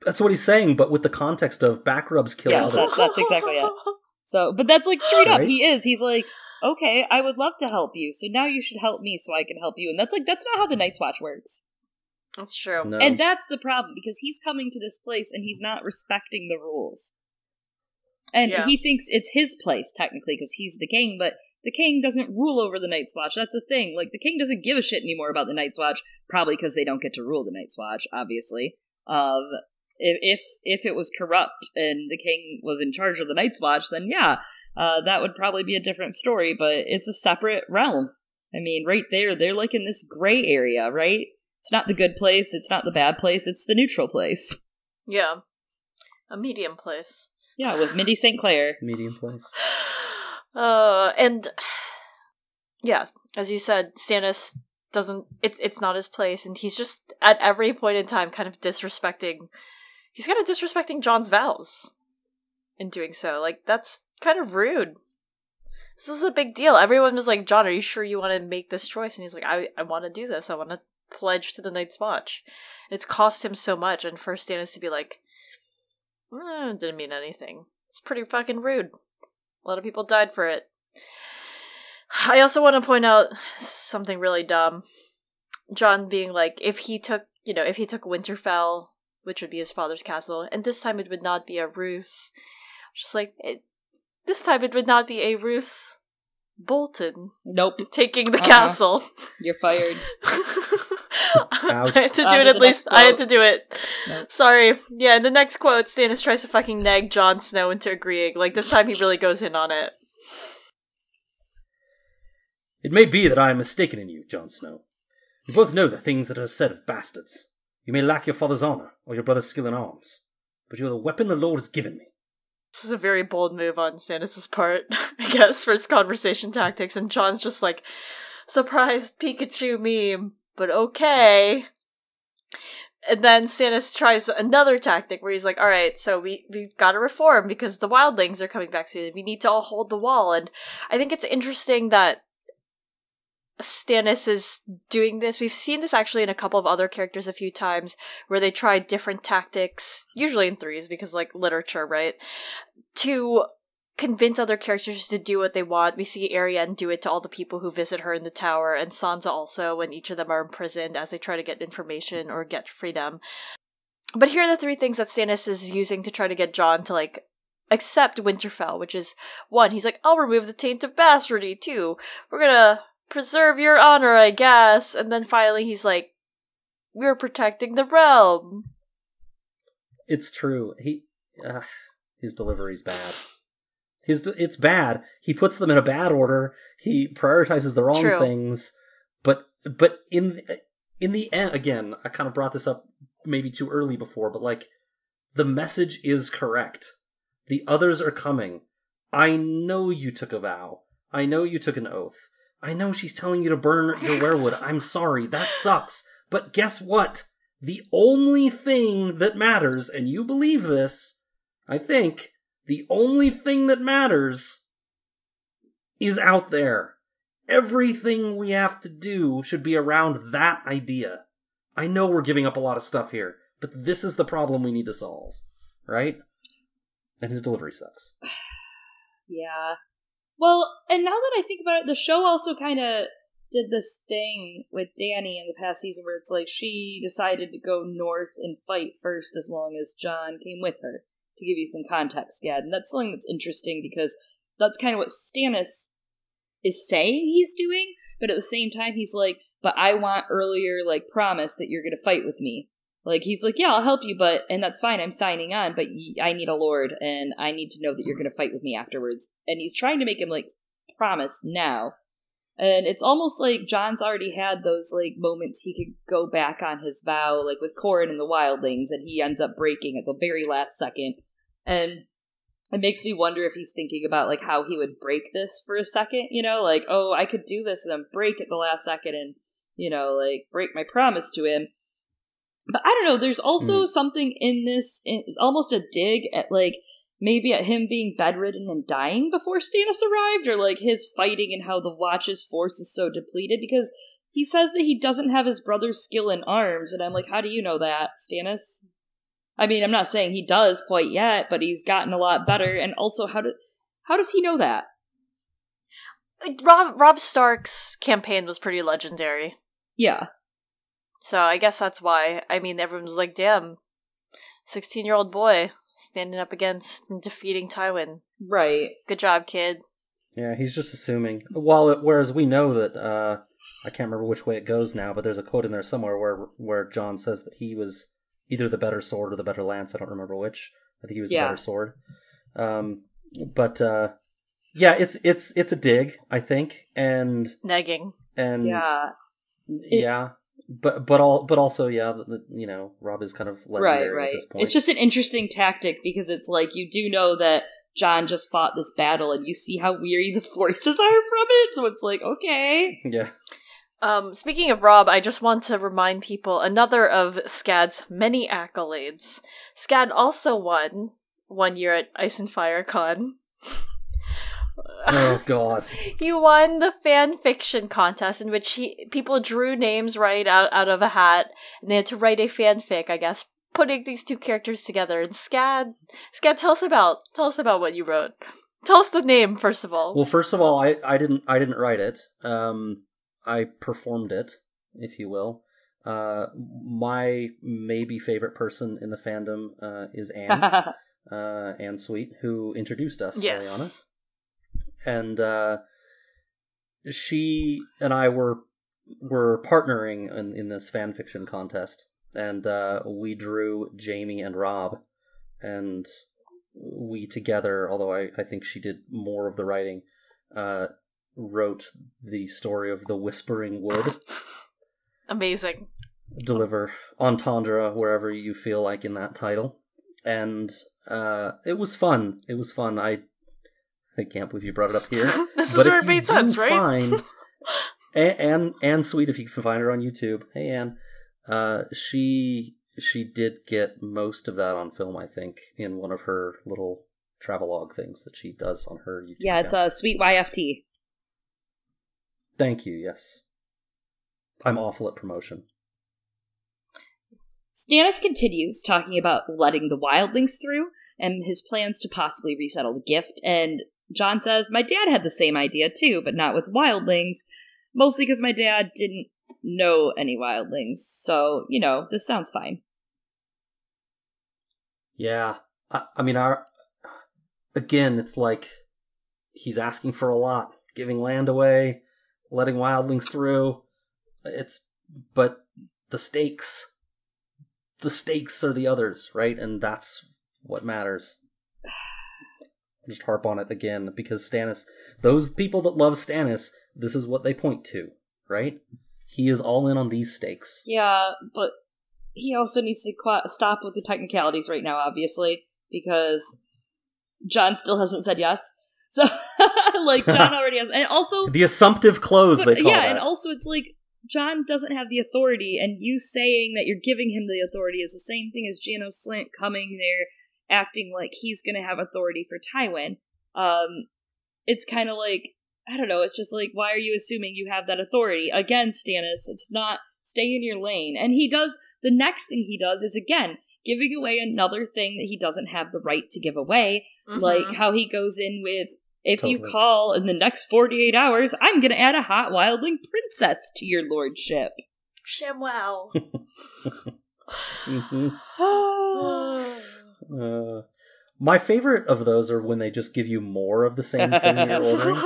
Speaker 3: That's what he's saying, but with the context of back rubs kill
Speaker 1: Yeah,
Speaker 3: others.
Speaker 1: that's- that's exactly it. So, but that's like straight up.
Speaker 3: Right?
Speaker 1: He is. He's like, okay, I would love to help you. So now you should help me so I can help you. And that's like, that's not how the Night's Watch works.
Speaker 2: That's true.
Speaker 3: No.
Speaker 1: And that's the problem because he's coming to this place and he's not respecting the rules. And
Speaker 2: Yeah.
Speaker 1: he thinks it's his place, technically, because he's the king, but the king doesn't rule over the Night's Watch. That's the thing. Like, the king doesn't give a shit anymore about the Night's Watch, probably because they don't get to rule the Night's Watch, obviously. Um, if, if if it was corrupt and the king was in charge of the Night's Watch, then yeah, uh, that would probably be a different story. But it's a separate realm. I mean, right there, they're like in this gray area, right? It's not the good place. It's not the bad place. It's the neutral place.
Speaker 2: Yeah. A medium place.
Speaker 1: Yeah, with Mindy St. Claire.
Speaker 3: Medium place.
Speaker 2: Uh, and yeah, as you said, Stannis doesn't. It's it's not his place, and he's just at every point in time kind of disrespecting. He's kind of disrespecting Jon's vows in doing so. Like that's kind of rude. This was a big deal. Everyone was like, "Jon, are you sure you want to make this choice?" And he's like, "I I want to do this. I want to pledge to the Night's Watch." It's cost him so much, and for Stannis to be like, eh, "Didn't mean anything." It's pretty fucking rude. A lot of people died for it. I also want to point out something really dumb. Jon being like, if he took, you know, if he took Winterfell, which would be his father's castle, and this time it would not be a ruse. Just like, it, this time it would not be a ruse. Bolton
Speaker 1: Nope.
Speaker 2: taking the
Speaker 1: Uh-uh.
Speaker 2: castle.
Speaker 1: You're fired.
Speaker 2: I had to do
Speaker 1: On
Speaker 2: it
Speaker 1: uh,
Speaker 2: at least. I had to do it.
Speaker 1: Nope.
Speaker 2: Sorry. Yeah, in the next quote, Stannis tries to fucking nag Jon Snow into agreeing. Like, this time he really goes in on it.
Speaker 3: It may be that I am mistaken in you, Jon Snow. You both know the things that are said of bastards. You may lack your father's honor or your brother's skill in arms, but you are the weapon the Lord has given me.
Speaker 2: This is a very bold move on Stannis' part, I guess, for his conversation tactics, and Jon's just like, surprised Pikachu meme, but okay. And then Stannis tries another tactic where he's like, alright, so we, we've got to reform because the wildlings are coming back soon. We need to all hold the wall. And I think it's interesting that Stannis is doing this. We've seen this actually in a couple of other characters a few times where they try different tactics, usually in threes because like literature, right? To convince other characters to do what they want. We see Arianne do it to all the people who visit her in the tower, and Sansa also when each of them are imprisoned as they try to get information or get freedom. But here are the three things that Stannis is using to try to get Jon to like accept Winterfell, which is one, he's like, I'll remove the taint of bastardy. Two, we're gonna preserve your honor, I guess. And then finally he's like, We're protecting the realm.
Speaker 3: It's true. He, uh, his delivery's bad. His it's bad. He puts them in a bad order. He prioritizes the wrong
Speaker 2: True.
Speaker 3: things. But but in in the end, again, I kind of brought this up maybe too early before, but like the message is correct. The others are coming. I know you took a vow. I know you took an oath. I know she's telling you to burn your weirwood. I'm sorry. That sucks. But guess what? The only thing that matters, and you believe this, I think, the only thing that matters is out there. Everything we have to do should be around that idea. I know we're giving up a lot of stuff here, but this is the problem we need to solve, right? And his delivery sucks.
Speaker 1: Yeah. Well, and now that I think about it, the show also kind of did this thing with Dany in the past season where it's like she decided to go north and fight first as long as Jon came with her. To give you some context, Gad. And that's something that's interesting because that's kind of what Stannis is saying he's doing, but at the same time he's like, but I want earlier like promise that you're going to fight with me. Like he's like, yeah, I'll help you, but and that's fine. I'm signing on, but I need a lord, and I need to know that you're going to fight with me afterwards. And he's trying to make him like promise now, and it's almost like Jon's already had those like moments he could go back on his vow, like with Qhorin and the Wildlings, and he ends up breaking at the very last second, and it makes me wonder if he's thinking about like how he would break this for a second, you know, like oh, I could do this and then break at the last second, and you know, like break my promise to him. But I don't know. There's also hmm. something in this, in, almost a dig at like maybe at him being bedridden and dying before Stannis arrived, or like his fighting and how the Watch's force is so depleted because he says that he doesn't have his brother's skill in arms, and I'm like, how do you know that, Stannis? I mean, I'm not saying he does quite yet, but he's gotten a lot better. And also, how do how does he know that?
Speaker 2: Robb Robb Stark's campaign was pretty legendary.
Speaker 1: Yeah,
Speaker 2: So I guess that's why. I mean, everyone was like, damn, 16 year old boy standing up against and defeating Tywin.
Speaker 1: right.
Speaker 2: Good job, kid.
Speaker 3: Yeah, he's just assuming. While it, whereas we know that uh, I can't remember which way it goes now, but there's a quote in there somewhere where where Jon says that he was either the better sword or the better lance. I don't remember which. I think he was
Speaker 1: Yeah.
Speaker 3: the better sword. Um, but uh, yeah, it's it's it's a dig, I think, and
Speaker 2: Negging.
Speaker 3: and
Speaker 1: Yeah,
Speaker 3: yeah, but but all but also yeah, the, the- you know, Robb is kind of
Speaker 1: right,
Speaker 3: legendary
Speaker 1: right.
Speaker 3: at this point.
Speaker 1: It's just an interesting tactic because it's like you do know that jon just fought this battle and you see how weary the forces are from it. So it's like, okay.
Speaker 3: Yeah.
Speaker 2: Um, speaking of Robb, I just want to remind people another of Scad's many accolades. Scad also won one year at Ice and Fire Con.
Speaker 3: Oh god.
Speaker 2: he won the fan fiction contest in which he people drew names right out, out of a hat and they had to write a fanfic, I guess, putting these two characters together. And Scad, Scad, tell us about tell us about what you wrote. Tell us the name first of all.
Speaker 3: Well, first of all, I, I didn't I didn't write it. Um, I performed it, if you will. Uh, my maybe favorite person in the fandom uh, is Anne, uh, Anne Sweet, who introduced us,
Speaker 2: yes.
Speaker 3: And uh, she and I were were partnering in, in this fan fiction contest, and uh, we drew Jaime and Robb, and we together, although I, I think she did more of the writing, uh, wrote the story of the Whispering Wood.
Speaker 2: Amazing.
Speaker 3: Deliver entendre wherever you feel like in that title, and uh, it was fun. It was fun. I I can't believe you brought it up here.
Speaker 2: this
Speaker 3: but
Speaker 2: is where
Speaker 3: if
Speaker 2: it
Speaker 3: you
Speaker 2: made sense, right?
Speaker 3: Find Anne, Anne Sweet, if you can find her on YouTube. Hey Anne, uh, she she did get most of that on film, I think, in one of her little travelogue things that she does on her YouTube.
Speaker 1: yeah, it's
Speaker 3: account.
Speaker 1: a sweet YFT.
Speaker 3: Thank you. Yes, I'm awful at promotion.
Speaker 1: Stannis continues talking about letting the wildlings through and his plans to possibly resettle the gift. And Jon says, My dad had the same idea too, but not with wildlings, mostly because my dad didn't know any wildlings. So, you know, this sounds fine.
Speaker 3: Yeah, I, I mean, our again, it's like he's asking for a lot, giving land away, letting wildlings through. It's but the stakes, the stakes are the others, right? And that's what matters. Just harp on it again because Stannis, those people that love Stannis, this is what they point to, right? He is all in on these stakes.
Speaker 1: Yeah, but he also needs to qu- stop with the technicalities right now, obviously, because Jon still hasn't said yes. So, like, Jon already has. And also,
Speaker 3: The assumptive close,
Speaker 1: But,
Speaker 3: they
Speaker 1: yeah,
Speaker 3: that.
Speaker 1: and also it's like Jon doesn't have the authority, and you saying that you're giving him the authority is the same thing as Janos Slynt coming there acting like he's going to have authority for Tywin. Um, it's kind of like I don't know. It's just like why are you assuming you have that authority again, Stannis? It's not stay in your lane. And he does the next thing he does is again giving away another thing that he doesn't have the right to give away
Speaker 2: Mhm.
Speaker 1: like how he goes in with if you call in the next 48 hours i'm gonna add a hot wildling princess to your lordship
Speaker 2: ShamWow.
Speaker 3: Mhm. Uh, my favorite of those are when they just give you more of the same thing you're ordering.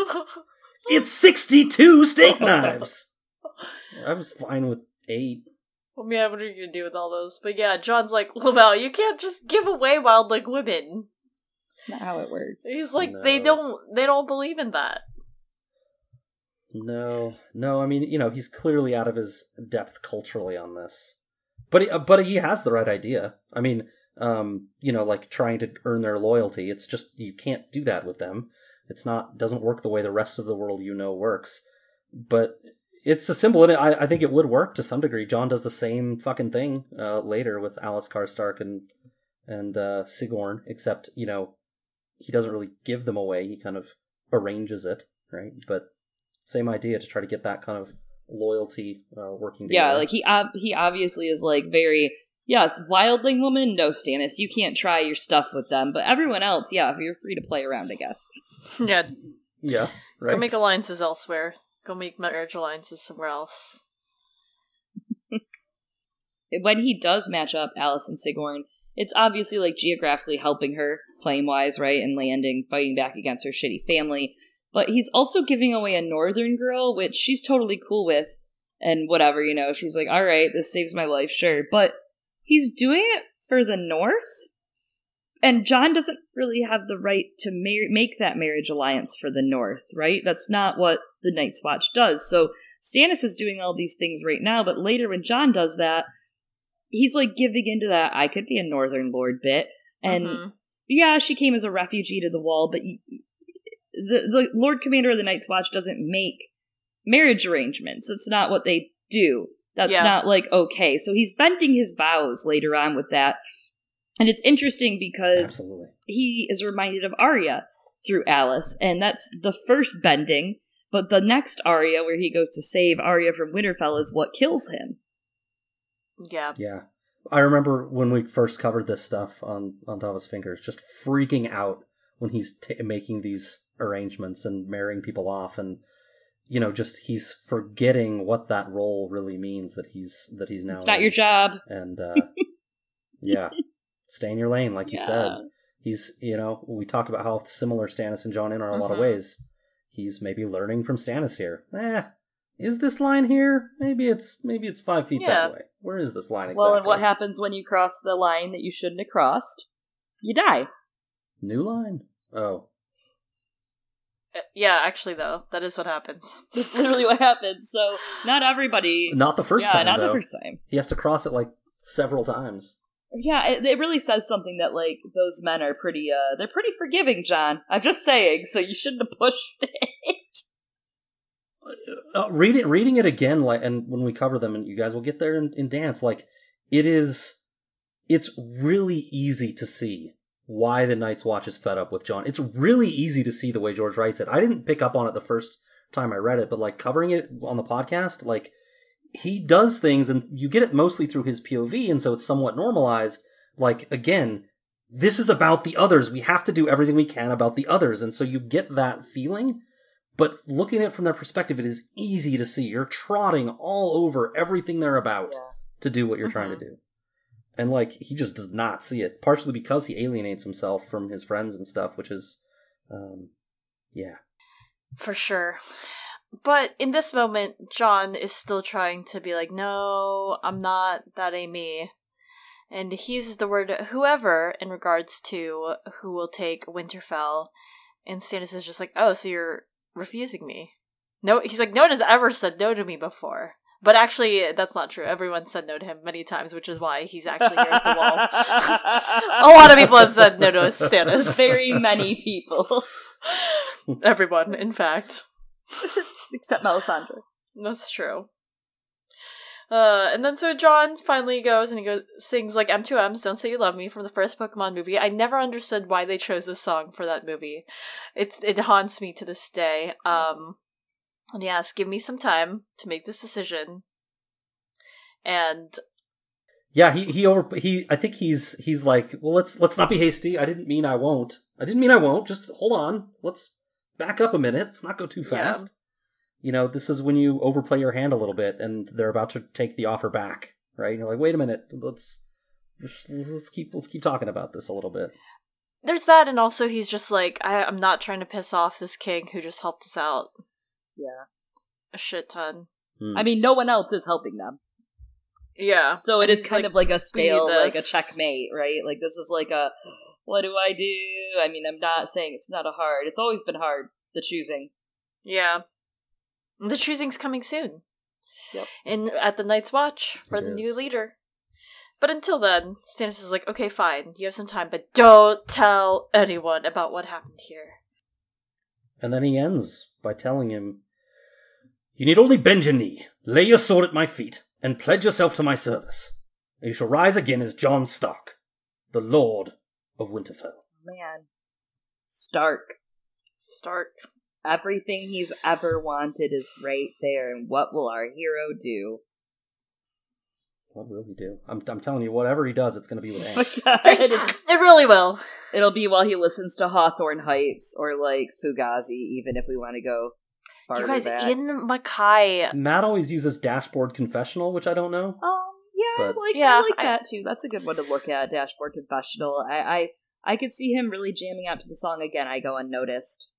Speaker 3: It's 62 steak knives! I was fine with eight.
Speaker 2: well, yeah, what are you gonna do with all those? But yeah, Jon's like, Lavelle, you can't just give away wild like women.
Speaker 1: that's not how it works
Speaker 2: He's like, they don't, they don't believe in that.
Speaker 3: No, no, I mean, you know, he's clearly out of his depth culturally on this. But he, uh, but he has the right idea. I mean, um, you know, like trying to earn their loyalty. It's just you can't do that with them. It's not doesn't work the way the rest of the world you know works. But it's a symbol, and I, I think it would work to some degree. Jon does the same fucking thing uh, later with Alys Karstark and and uh, Sigorn, except you know he doesn't really give them away. He kind of arranges it, right? But same idea to try to get that kind of loyalty uh, working together.
Speaker 1: yeah like he ob- he obviously is like very yes wildling woman no stannis you can't try your stuff with them but everyone else yeah you're free to play around i guess
Speaker 2: Yeah,
Speaker 3: yeah, right.
Speaker 2: go make alliances elsewhere. Go make marriage alliances somewhere else.
Speaker 1: when he does match up Alys and Sigorn, it's obviously like geographically helping her, claim wise, right, and landing, fighting back against her shitty family. But he's also giving away a northern girl, which she's totally cool with, and whatever, you know. She's like, all right, this saves my life, sure. But he's doing it for the north, and Jon doesn't really have the right to mar- make that marriage alliance for the north, right? That's not what the Night's Watch does. So Stannis is doing all these things right now, but later when Jon does that, he's like giving into that I could be a Northern Lord bit. And
Speaker 2: Mhm.
Speaker 1: yeah, she came as a refugee to the wall, but y- the the Lord Commander of the Night's Watch doesn't make marriage arrangements. That's not what they do. That's
Speaker 2: Yeah.
Speaker 1: not like okay. So he's bending his vows later on with that. And it's interesting because
Speaker 3: Absolutely.
Speaker 1: he is reminded of Arya through Alys, and that's the first bending. But the next Arya, where he goes to save Arya from Winterfell, is what kills him.
Speaker 2: Yeah.
Speaker 3: Yeah. I remember when we first covered this stuff on on Dava's Fingers, just freaking out when he's t- making these arrangements and marrying people off, and you know, just he's forgetting what that role really means that he's that he's now.
Speaker 1: It's not
Speaker 3: in.
Speaker 1: your job.
Speaker 3: And uh, yeah, stay in your lane, like you said. He's you know we talked about how similar Stannis and Jon in are in a lot of
Speaker 2: Mhm.
Speaker 3: ways. He's maybe learning from Stannis here. Eh, is this line here? Maybe it's maybe it's five feet
Speaker 2: Yeah.
Speaker 3: that way. Where is this line exactly?
Speaker 1: Well, and what happens when you cross the line that you shouldn't have crossed? You die.
Speaker 3: New line? Oh.
Speaker 2: Uh, Yeah, actually, though, that is what happens.
Speaker 1: That's literally what happens. So not everybody.
Speaker 3: Not the first
Speaker 1: yeah,
Speaker 3: time.
Speaker 1: not
Speaker 3: though.
Speaker 1: the first time.
Speaker 3: He has to cross it like several times.
Speaker 1: Yeah, it, it really says something that like those men are pretty. uh They're pretty forgiving, Jon. I'm just saying. So you shouldn't have pushed it.
Speaker 3: Uh, read it, reading it again, like, and when we cover them, and you guys will get there in, in dance, like, it is, it's really easy to see why the Night's Watch is fed up with Jon. It's really easy to see the way George writes it. I didn't pick up on it the first time I read it, but like covering it on the podcast, like, he does things, and you get it mostly through his POV, and so it's somewhat normalized. Like, again, this is about the others. We have to do everything we can about the others, and so you get that feeling. But looking at it from their perspective, it is easy to see. You're trotting all over everything they're about to do what you're trying to mm-hmm. do. And like he just does not see it, partially because he alienates himself from his friends and stuff, which is um yeah.
Speaker 2: For sure. But in this moment, Jon is still trying to be like, no, I'm not, that ain't me. And he uses the word whoever in regards to who will take Winterfell. And Stannis is just like, oh, so you're refusing me. No, he's like, no one has ever said no to me before. But actually, that's not true. Everyone said no to him many times, which is why he's actually here at the wall. A lot of people have said no to Stannis.
Speaker 1: Very many people,
Speaker 2: Everyone, in fact.
Speaker 1: except Melisandre.
Speaker 2: That's true. Uh, and then so Jon finally goes and he goes sings like M2M's "Don't Say You Love Me" from the first Pokemon movie. I never understood why they chose this song for that movie. It's it haunts me to this day. Um, and he asks, "Give me some time to make this decision." And
Speaker 3: Yeah, he he over he I think he's he's like, well let's let's not be hasty. I didn't mean I won't. I didn't mean I won't. Just hold on. Let's back up a minute. Let's not go too
Speaker 2: Yeah.
Speaker 3: fast. You know, this is when you overplay your hand a little bit and they're about to take the offer back, right? And you're like, "Wait a minute. Let's let's keep let's keep talking about this a little bit."
Speaker 2: there's that, and also he's just like, I, "I'm not trying to piss off this king who just helped us out
Speaker 1: Yeah.
Speaker 2: a shit ton."
Speaker 3: Hmm.
Speaker 1: I mean, no one else is helping them.
Speaker 2: Yeah,
Speaker 1: So it is
Speaker 2: He's
Speaker 1: kind
Speaker 2: like,
Speaker 1: of like a stale, like a checkmate, right? Like this is like a, what do I do? I mean, I'm not saying it's not a hard. It's always been hard the choosing.
Speaker 2: Yeah. The choosing's coming soon.
Speaker 1: Yep.
Speaker 2: And at the Night's Watch for
Speaker 3: It
Speaker 2: the new leader. But until then, Stannis is like, okay, fine, you have some time, but don't tell anyone about what happened here.
Speaker 3: And then he ends by telling him, You need only bend your knee, lay your sword at my feet, and pledge yourself to my service. And you shall rise again as Jon Stark, the Lord of Winterfell.
Speaker 1: Man, Stark.
Speaker 2: Stark.
Speaker 1: Everything he's ever wanted is right there, and what will our hero do?
Speaker 3: What will he do? I'm, I'm telling you, whatever he does, it's going to be with
Speaker 1: Oh
Speaker 3: angst.
Speaker 1: my
Speaker 2: It, it really will.
Speaker 1: it'll be while he listens to Hawthorne Heights or like Fugazi, even if we want to go farther
Speaker 2: you guys,
Speaker 1: back.
Speaker 2: Ian MacKaye.
Speaker 3: Matt always uses Dashboard Confessional, which I don't know.
Speaker 1: Um, yeah, I like
Speaker 2: Yeah,
Speaker 1: I like
Speaker 2: I-
Speaker 1: that too. That's a good one to look at. Dashboard Confessional. I, I I could see him really jamming out to the song again. I go unnoticed.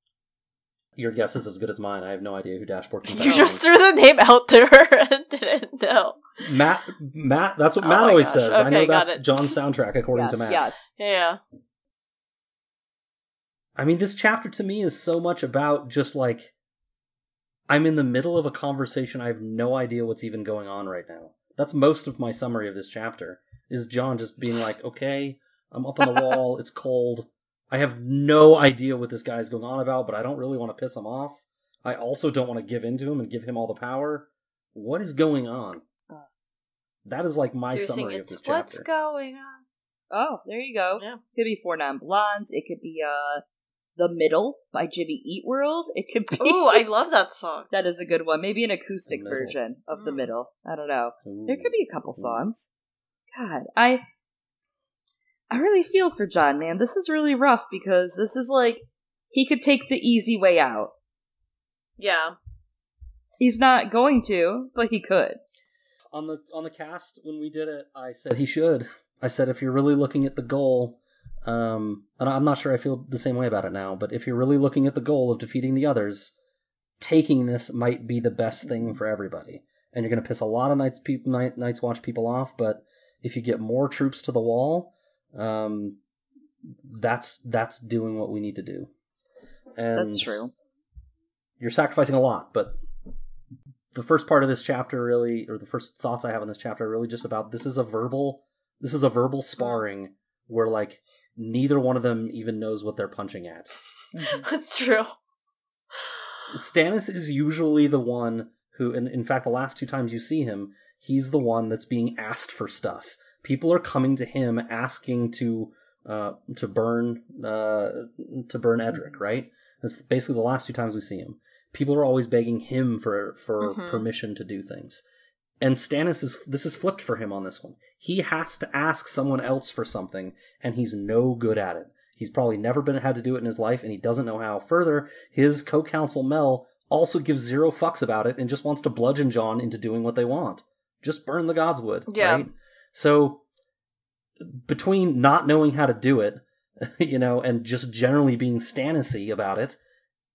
Speaker 3: Your guess is as good as mine. I have no idea who Dashboard
Speaker 2: You just threw the name out there and didn't know.
Speaker 3: Matt, Matt, that's what
Speaker 2: Oh
Speaker 3: Matt always
Speaker 2: gosh.
Speaker 3: says. I know that's
Speaker 2: it.
Speaker 3: Jon's soundtrack, according
Speaker 1: yes,
Speaker 3: to Matt.
Speaker 1: yes.
Speaker 2: Yeah.
Speaker 3: I mean, this chapter to me is so much about just like I'm in the middle of a conversation. I have no idea what's even going on right now. That's most of my summary of this chapter. Is Jon just being like, "Okay, I'm up on the wall. It's cold. I have no idea what this guy is going on about, but I don't really want to piss him off. I also don't want to give in to him and give him all the power. What is going on?
Speaker 1: Uh.
Speaker 3: That is like my
Speaker 2: So
Speaker 3: summary of
Speaker 2: this
Speaker 3: this
Speaker 2: what's going on?
Speaker 1: Oh, there you go.
Speaker 2: Yeah.
Speaker 1: Could be Four Non Blondes. It could be uh The Middle by Jimmy Eat World. It could be
Speaker 2: Ooh, I love that song.
Speaker 1: That is a good one. Maybe an acoustic version of The
Speaker 2: Mm.
Speaker 1: Middle. I don't know.
Speaker 3: Ooh.
Speaker 1: There could be a couple
Speaker 3: Ooh.
Speaker 1: songs. God, I I really feel for Jon, man. This is really rough because this is like he could take the easy way out.
Speaker 2: Yeah.
Speaker 1: He's not going to, but he could.
Speaker 3: on the on the cast when we did it i said he should i said if you're really looking at the goal um and i'm not sure i feel the same way about it now but if you're really looking at the goal of defeating the others taking this might be the best thing for everybody and you're going to piss a lot of nights people night, nights watch people off but if you get more troops to the wall um that's that's doing what we need to do and
Speaker 1: That's true.
Speaker 3: you're sacrificing a lot, but the first part of this chapter really or the first thoughts I have on this chapter are really just about this is a verbal this is a verbal sparring where like neither one of them even knows what they're punching at.
Speaker 1: Mhm.
Speaker 2: That's true.
Speaker 3: Stannis is usually the one who and in fact the last two times you see him, he's the one that's being asked for stuff. People are coming to him asking to uh to burn uh to burn Edric, right? That's basically the last two times we see him. People are always begging him for for
Speaker 2: Mhm.
Speaker 3: permission to do things. And Stannis is this is flipped for him on this one. He has to ask someone else for something, and he's no good at it. He's probably never been had to do it in his life, and he doesn't know how. Further, his co-counsel Mel also gives zero fucks about it and just wants to bludgeon Jon into doing what they want. Just burn the godswood,
Speaker 2: Yeah.
Speaker 3: right? So between not knowing how to do it, you know, and just generally being Stannisy about it,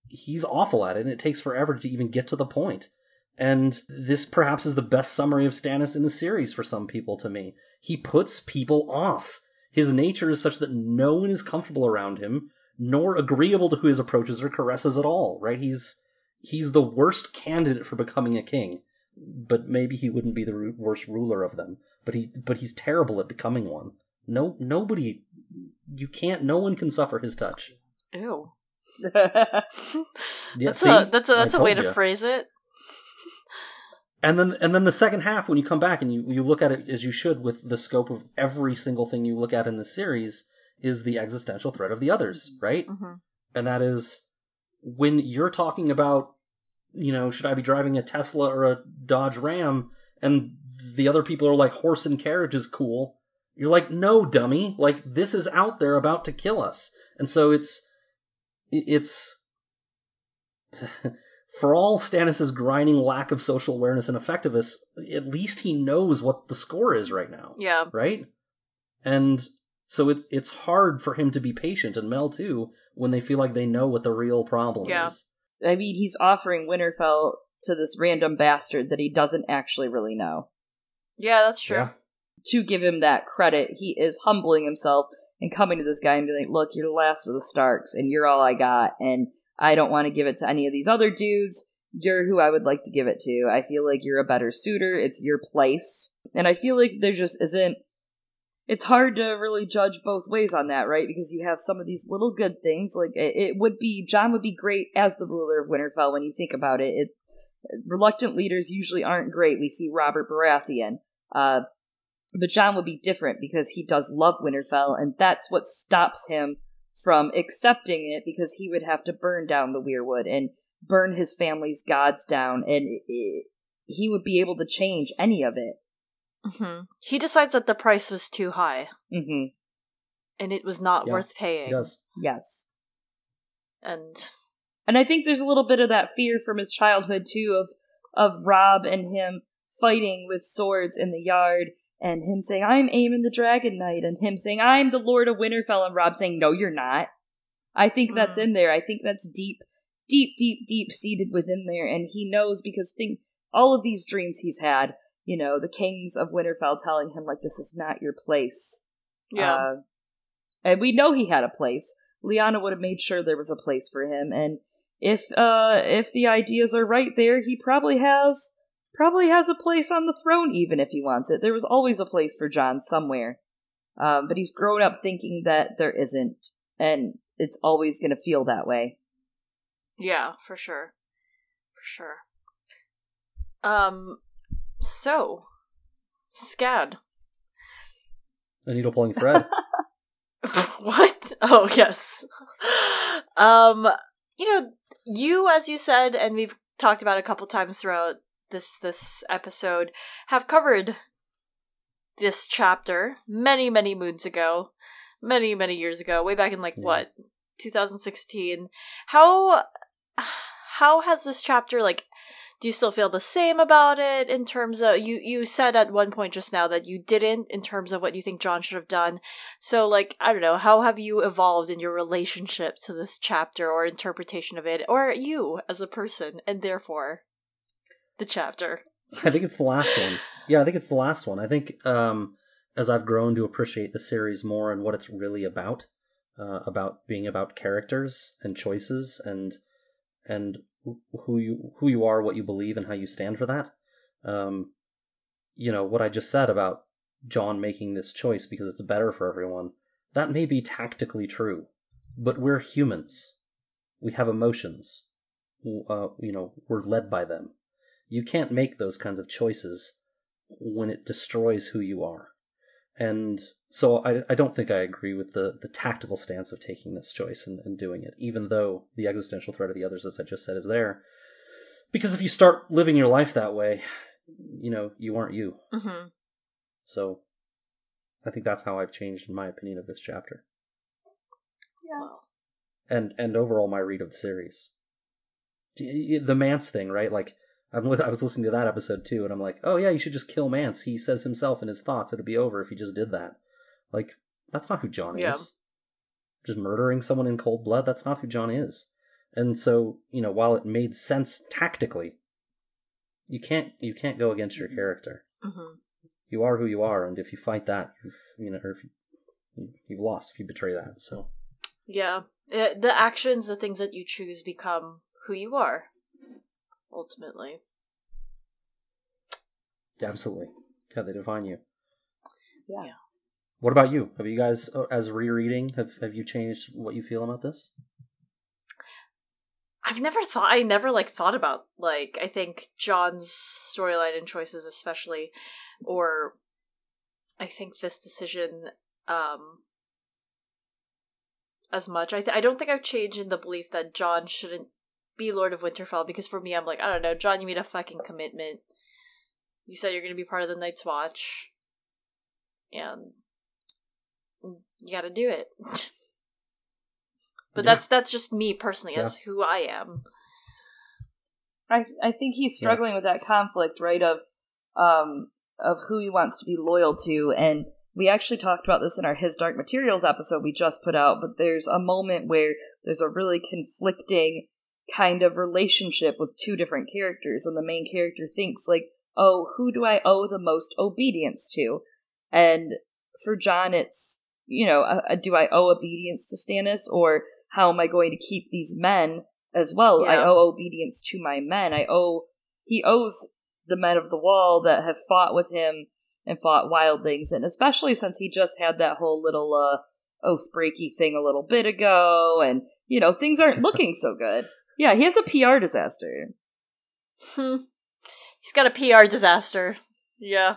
Speaker 3: he's awful at it, and it takes forever to even get to the point. And this perhaps is the best summary of Stannis in the series for some people to me. He puts people off. His nature is such that no one is comfortable around him, nor agreeable to who his approaches or caresses at all, right? He's he's the worst candidate for becoming a king, but maybe he wouldn't be the worst ruler of them. But he but he's terrible at becoming one. No nobody you can't no one can suffer his touch.
Speaker 2: Ew.
Speaker 3: Yeah,
Speaker 2: that's
Speaker 3: see?
Speaker 2: a that's a
Speaker 3: I
Speaker 2: that's a way
Speaker 3: told
Speaker 2: to phrase it.
Speaker 3: And then and then the second half when you come back and you you look at it as you should with the scope of every single thing you look at in the series is the existential threat of the others, right?
Speaker 2: hmm
Speaker 3: And that is when you're talking about you know, should I be driving a Tesla or a Dodge Ram and the other people are like horse and carriage is cool. You're like, "No, dummy. Like this is out there about to kill us." And so it's it's for all Stannis's grinding lack of social awareness and effectiveness, at least he knows what the score is right now,
Speaker 2: Yeah.
Speaker 3: right? And so it's it's hard for him to be patient and Mel too when they feel like they know what the real problem
Speaker 2: Yeah.
Speaker 3: is.
Speaker 1: I mean, he's offering Winterfell to this random bastard that he doesn't actually really know.
Speaker 2: Yeah, that's true.
Speaker 3: Yeah.
Speaker 1: To give him that credit, he is humbling himself and coming to this guy and being like, "Look, you're the last of the Starks, and you're all I got, and I don't want to give it to any of these other dudes. You're who I would like to give it to. I feel like you're a better suitor. It's your place, and I feel like there just isn't." It's hard to really judge both ways on that, right? Because you have some of these little good things. Like it, would be Jon would be great as the ruler of Winterfell when you think about it. It reluctant leaders usually aren't great. We see Robert Baratheon. Uh, but Jon would be different because he does love Winterfell, and that's what stops him from accepting it because he would have to burn down the Weirwood and burn his family's gods down, and it, it, he would be able to change any of it.
Speaker 2: Hmm He decides that the price was too high
Speaker 1: hmm
Speaker 2: and it was not
Speaker 3: Yeah,
Speaker 2: worth
Speaker 3: He
Speaker 2: paying.
Speaker 3: does.
Speaker 1: Yes.
Speaker 2: And
Speaker 1: And I think there's a little bit of that fear from his childhood too of of Robb and him fighting with swords in the yard and him saying, I'm Aemon the Dragon Knight and him saying, I'm the Lord of Winterfell and Robb saying, No, you're not. I think that's
Speaker 2: Mm.
Speaker 1: in there. I think that's deep, deep, deep, deep seated within there, and he knows because think all of these dreams he's had, you know, the kings of Winterfell telling him like this is not your place.
Speaker 2: yeah.
Speaker 1: Uh, and we know he had a place. Lyanna would have made sure there was a place for him, and if uh if the ideas are right there, he probably has probably has a place on the throne even if he wants it. There was always a place for Jon somewhere. Um, but he's grown up thinking that there isn't. And it's always going to feel that way.
Speaker 2: Yeah, for sure. For sure. Um so Scad.
Speaker 3: A needle pulling thread.
Speaker 2: what? Oh yes. Um you know, you as you said and we've talked about a couple times throughout this this episode have covered this chapter many many moons ago many many years ago way back in like
Speaker 3: Yeah.
Speaker 2: what 2016 how how has this chapter like do you still feel the same about it in terms of you you said at one point just now that you didn't in terms of what you think Jon should have done so like I don't know how have you evolved in your relationship to this chapter or interpretation of it or you as a person and therefore the chapter
Speaker 3: I think it's the last one. Yeah, I think it's the last one. I think um, as I've grown to appreciate the series more and what it's really about, uh, about being about characters and choices and and who you who you are, what you believe, and how you stand for that. Um, you know what I just said about Jon making this choice because it's better for everyone. That may be tactically true, but we're humans. We have emotions. Uh, you know, we're led by them you can't make those kinds of choices when it destroys who you are. And so I, I don't think I agree with the, the tactical stance of taking this choice and, and doing it, even though the existential threat of the others, as I just said, is there. Because if you start living your life that way, you know, you aren't you.
Speaker 2: mm-hmm.
Speaker 3: So I think that's how I've changed in my opinion of this chapter.
Speaker 2: Well,
Speaker 3: and and overall my read of the series. The Mance thing, right? Like I'm li- I was listening to that episode too, and I'm like, oh yeah, you should just kill Mance. He says himself in his thoughts it'd be over if he just did that. Like that's not who Jon
Speaker 2: Yeah.
Speaker 3: is. Just murdering someone in cold blood. That's not who Jon is. And so you know, while it made sense tactically, you can't you can't go against your character.
Speaker 2: mm-hmm.
Speaker 3: You are who you are, and if you fight that, you've you know, or if you, you've lost if you betray that. So
Speaker 2: Yeah. Uh, the actions, the things that you choose become who you are, ultimately.
Speaker 3: absolutely, yeah, they define you.
Speaker 1: Yeah.
Speaker 2: Yeah.
Speaker 3: What about you? Have you guys, uh, as rereading, have have you changed what you feel about this?
Speaker 2: I've never thought, I never like thought about, like, I think Jon's storyline and choices, especially, or I think this decision, um, as much. I, th- I don't think I've changed in the belief that Jon shouldn't be Lord of Winterfell because for me, I'm like, I don't know, Jon, you made a fucking commitment. You said you're going to be part of the Night's Watch, and you got to do it. but
Speaker 3: Yeah.
Speaker 2: that's that's just me personally, as who I am.
Speaker 1: I I think he's struggling with that conflict, right? Of um of who he wants to be loyal to, and we actually talked about this in our His Dark Materials episode we just put out. But there's a moment where there's a really conflicting kind of relationship with two different characters, and the main character thinks like, "Oh, who do I owe the most obedience to?" And for Jon, it's you know, uh, uh, do I owe obedience to Stannis, or how am I going to keep these men as well? I owe obedience to my men. I owe he owes the men of the wall that have fought with him and fought wildlings, and especially since he just had that whole little uh, oath breaky thing a little bit ago, and you know things aren't looking so good. Yeah, he has a PR disaster.
Speaker 2: Hmm. He's got a PR disaster. Yeah.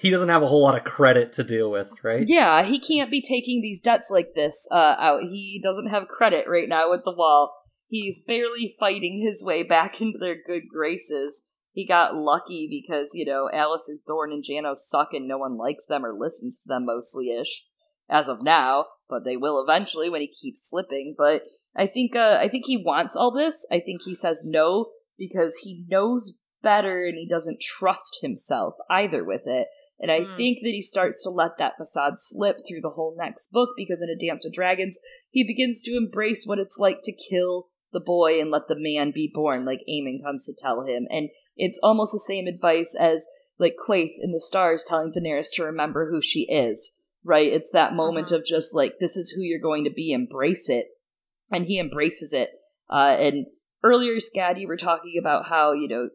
Speaker 3: He doesn't have a whole lot of credit to deal with, right?
Speaker 1: Yeah, he can't be taking these debts like this uh, out. He doesn't have credit right now with the wall. He's barely fighting his way back into their good graces. He got lucky because, you know, Alliser Thorne and Janos suck and no one likes them or listens to them mostly ish as of now, but they will eventually when he keeps slipping. But I think uh, I think he wants all this. I think he says no because he knows better and he doesn't trust himself either with it. And I
Speaker 2: Mm.
Speaker 1: think that he starts to let that facade slip through the whole next book because in A Dance with Dragons, he begins to embrace what it's like to kill the boy and let the man be born, like Aemon comes to tell him. And it's almost the same advice as like Quaithe in the stars telling Daenerys to remember who she is, right? It's that moment
Speaker 2: Mhm.
Speaker 1: of just like, this is who you're going to be, embrace it. And he embraces it. Uh, and earlier, Scad, you were talking about how, you know,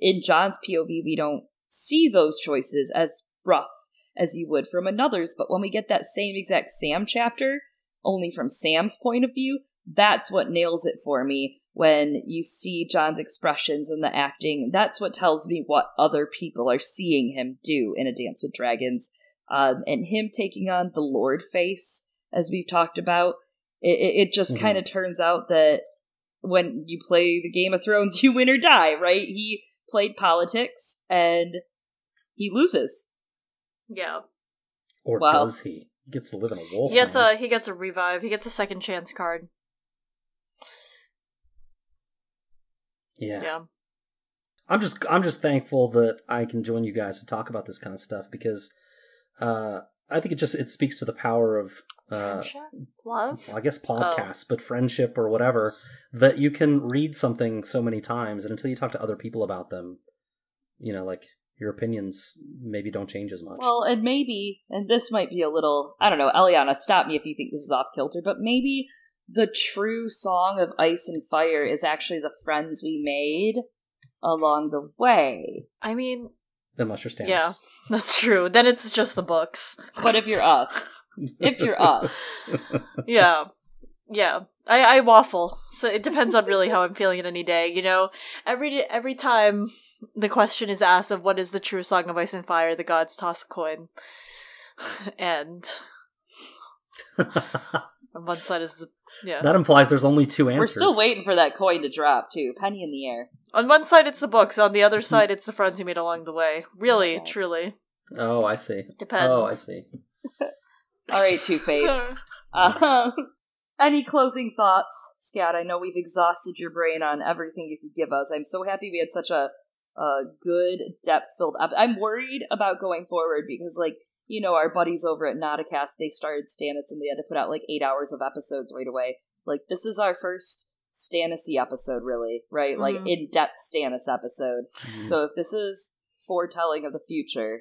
Speaker 1: in Jon's POV, we don't see those choices as rough as you would from another's. But when we get that same exact Sam chapter, only from Sam's point of view. That's what nails it for me when you see Jon's expressions and the acting. That's what tells me what other people are seeing him do in A Dance with Dragons. Um, and him taking on the Lord face, as we've talked about, it, it just
Speaker 3: Mhm.
Speaker 1: kind of turns out that when you play the Game of Thrones, you win or die, right? He played politics and he loses.
Speaker 2: Yeah.
Speaker 3: Or
Speaker 1: Wow.
Speaker 3: does he? He gets to live in a wolf.
Speaker 2: He gets
Speaker 3: man.
Speaker 2: a he gets a revive. He gets a second chance card.
Speaker 3: yeah.
Speaker 2: Yeah.
Speaker 3: I'm just I'm just thankful that I can join you guys to talk about this kind of stuff because uh, I think it just it speaks to the power of uh,
Speaker 2: Friendship? Love?
Speaker 3: well, I guess podcasts, but friendship or whatever that you can read something so many times and until you talk to other people about them, you know, like your opinions maybe don't change as much.
Speaker 1: Well, and maybe, and this might be a little, I don't know, Eliana, stop me if you think this is off kilter, but maybe the true song of Ice and Fire is actually the friends we made along the way.
Speaker 2: I mean,
Speaker 3: Unless you're Stannis.
Speaker 2: yeah, that's true. Then it's just the books.
Speaker 1: But if you're us, if you're us,
Speaker 2: yeah. Yeah. I, I waffle. So it depends on really how I'm feeling in any day. You know, every every time the question is asked of what is the true song of ice and fire, the gods toss a coin. And on one side is the yeah.
Speaker 3: that implies there's only two answers.
Speaker 1: we're still waiting for that coin to drop, too. Penny in the air.
Speaker 2: On one side it's the books, on the other side it's the friends you made along the way. Really,
Speaker 1: Okay.
Speaker 2: truly.
Speaker 3: Oh, I see.
Speaker 2: Depends.
Speaker 3: Oh, I see.
Speaker 1: All right, Two Face. Um, any closing thoughts, Scad? I know we've exhausted your brain on everything you could give us. I'm so happy we had such a, a good, depth filled up. I'm worried about going forward because, like, you know, our buddies over at Nauticast, they started Stannis and they had to put out like eight hours of episodes right away. Like, this is our first Stannis episode, really, right? Like,
Speaker 2: Mhm.
Speaker 1: in depth Stannis episode.
Speaker 3: Mhm.
Speaker 1: So if this is foretelling of the future,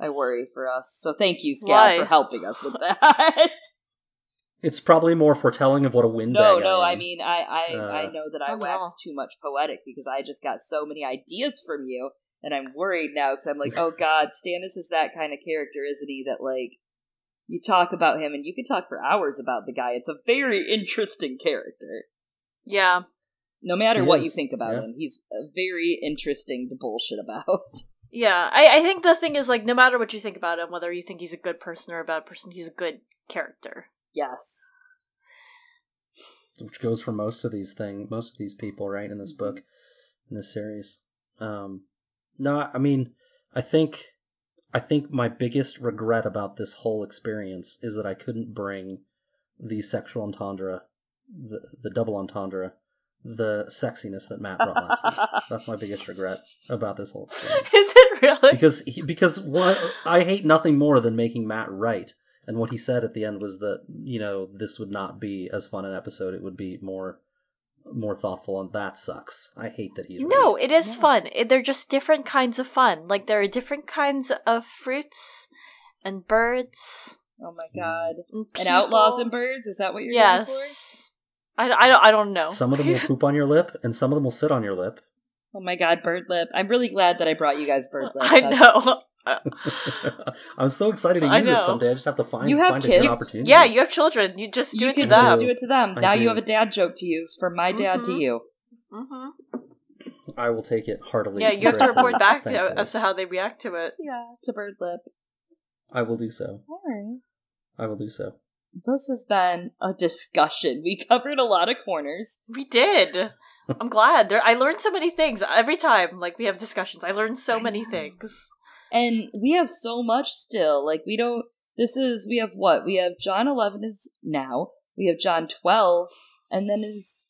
Speaker 1: I worry for us. So thank you,
Speaker 2: Why?
Speaker 1: for helping us with that.
Speaker 3: It's probably more foretelling of what a windbag.
Speaker 1: no, no, I
Speaker 3: am.
Speaker 1: mean I I,
Speaker 3: Uh,
Speaker 1: I know that I
Speaker 2: Not at
Speaker 1: wax
Speaker 2: all.
Speaker 1: too much poetic because I just got so many ideas from you, and I'm worried now because I'm like, oh God, Stannis is that kind of character, isn't he? That like you talk about him and you can talk for hours about the guy. It's a very interesting character.
Speaker 2: Yeah.
Speaker 1: No matter
Speaker 3: He
Speaker 1: what you think about
Speaker 3: yeah.
Speaker 1: him, he's very interesting to bullshit about.
Speaker 2: Yeah. I, I think the thing is like no matter what you think about him, whether you think he's a good person or a bad person, he's a good character.
Speaker 1: Yes.
Speaker 3: which goes for most of these thing, most of these people, right in this
Speaker 1: Mm-hmm.
Speaker 3: book, in this series. Um, no, I mean, I think, I think my biggest regret about this whole experience is that I couldn't bring the sexual entendre, the the double entendre, the sexiness that Matt brought last week. That's my biggest regret about this whole experience.
Speaker 2: Is it really?
Speaker 3: Because he, because what I hate nothing more than making Matt right. And what he said at the end was that you know this would not be as fun an episode. It would be more more thoughtful, and that sucks. I hate that he's
Speaker 2: No,
Speaker 3: right.
Speaker 2: it is
Speaker 1: Yeah.
Speaker 2: fun. It, they're just different kinds of fun. Like there are different kinds of fruits and birds
Speaker 1: Oh my God.
Speaker 2: and,
Speaker 1: And outlaws and birds. Is that what you're going for?
Speaker 2: I, I, don't, I don't know.
Speaker 3: Some of them will poop on your lip, and some of them will sit on your lip.
Speaker 1: Oh my god, bird lip. I'm really glad that I brought you guys bird lip.
Speaker 2: I know.
Speaker 3: I'm so excited to use it someday. I just have to find
Speaker 1: You have
Speaker 3: find a
Speaker 1: kids?
Speaker 3: good opportunity.
Speaker 2: Yeah, you have children. You just do
Speaker 1: You
Speaker 2: it to them.
Speaker 1: just do it to them.
Speaker 3: I
Speaker 1: now
Speaker 3: do.
Speaker 1: you have a dad joke to use from my dad to
Speaker 2: Mhm.
Speaker 1: you.
Speaker 2: hmm
Speaker 3: I will take it heartily.
Speaker 2: Yeah, you have to report back
Speaker 3: thankfully.
Speaker 2: as to how they react to it.
Speaker 1: Yeah, to bird lip.
Speaker 3: I will do so.
Speaker 1: Alright.
Speaker 3: I will do so.
Speaker 1: This has been a discussion. We covered a lot of corners.
Speaker 2: We did. I'm glad. There, I learned so many things every time. Like we have discussions, I learned so
Speaker 1: I
Speaker 2: many
Speaker 1: know.
Speaker 2: things.
Speaker 1: And we have so much still. Like we don't this is we have what? We have Jon eleven is now. We have Jon twelve, and then is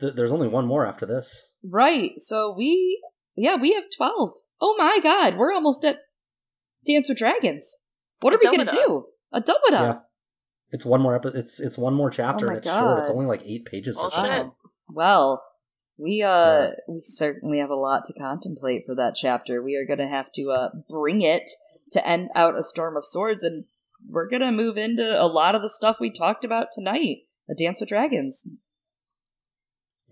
Speaker 3: Th- there's only one more after this.
Speaker 1: right. So we yeah, we have twelve. Oh my god, we're almost at Dance with Dragons. What
Speaker 2: A
Speaker 1: are we gonna
Speaker 2: Dumba-da.
Speaker 1: do? A double
Speaker 3: Yeah. It's one more epi- It's it's one more chapter,
Speaker 1: Oh my
Speaker 3: and it's short. It's only like eight pages
Speaker 2: Oh,
Speaker 3: or
Speaker 2: shit.
Speaker 3: something.
Speaker 1: Well, we uh
Speaker 3: Yeah.
Speaker 1: we certainly have a lot to contemplate for that chapter. We are going to have to uh bring it to end out a storm of swords and we're going to move into a lot of the stuff we talked about tonight. A Dance with Dragons.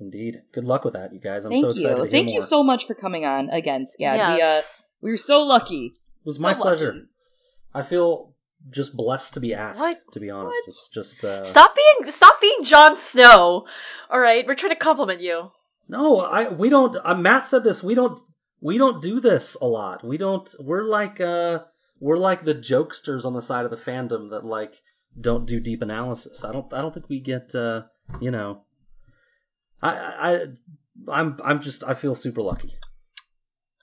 Speaker 3: Indeed. Good luck with that, you guys. I'm
Speaker 1: Thank
Speaker 3: so excited
Speaker 1: you.
Speaker 3: to
Speaker 1: Thank
Speaker 3: hear
Speaker 1: you so much for coming on again, Scad. We uh we were so lucky.
Speaker 3: It was
Speaker 1: So
Speaker 3: my
Speaker 1: lucky.
Speaker 3: pleasure. I feel just blessed to be asked.
Speaker 2: What?
Speaker 3: To be honest,
Speaker 2: What?
Speaker 3: it's just uh,
Speaker 2: Stop being stop being Jon Snow. All right, we're trying to compliment you.
Speaker 3: No, I we don't. Uh, Matt said this. We don't. We don't do this a lot. We don't. We're like uh, we're like the jokesters on the side of the fandom that like don't do deep analysis. I don't. I don't think we get. uh You know. I I I'm I'm just. I feel super lucky.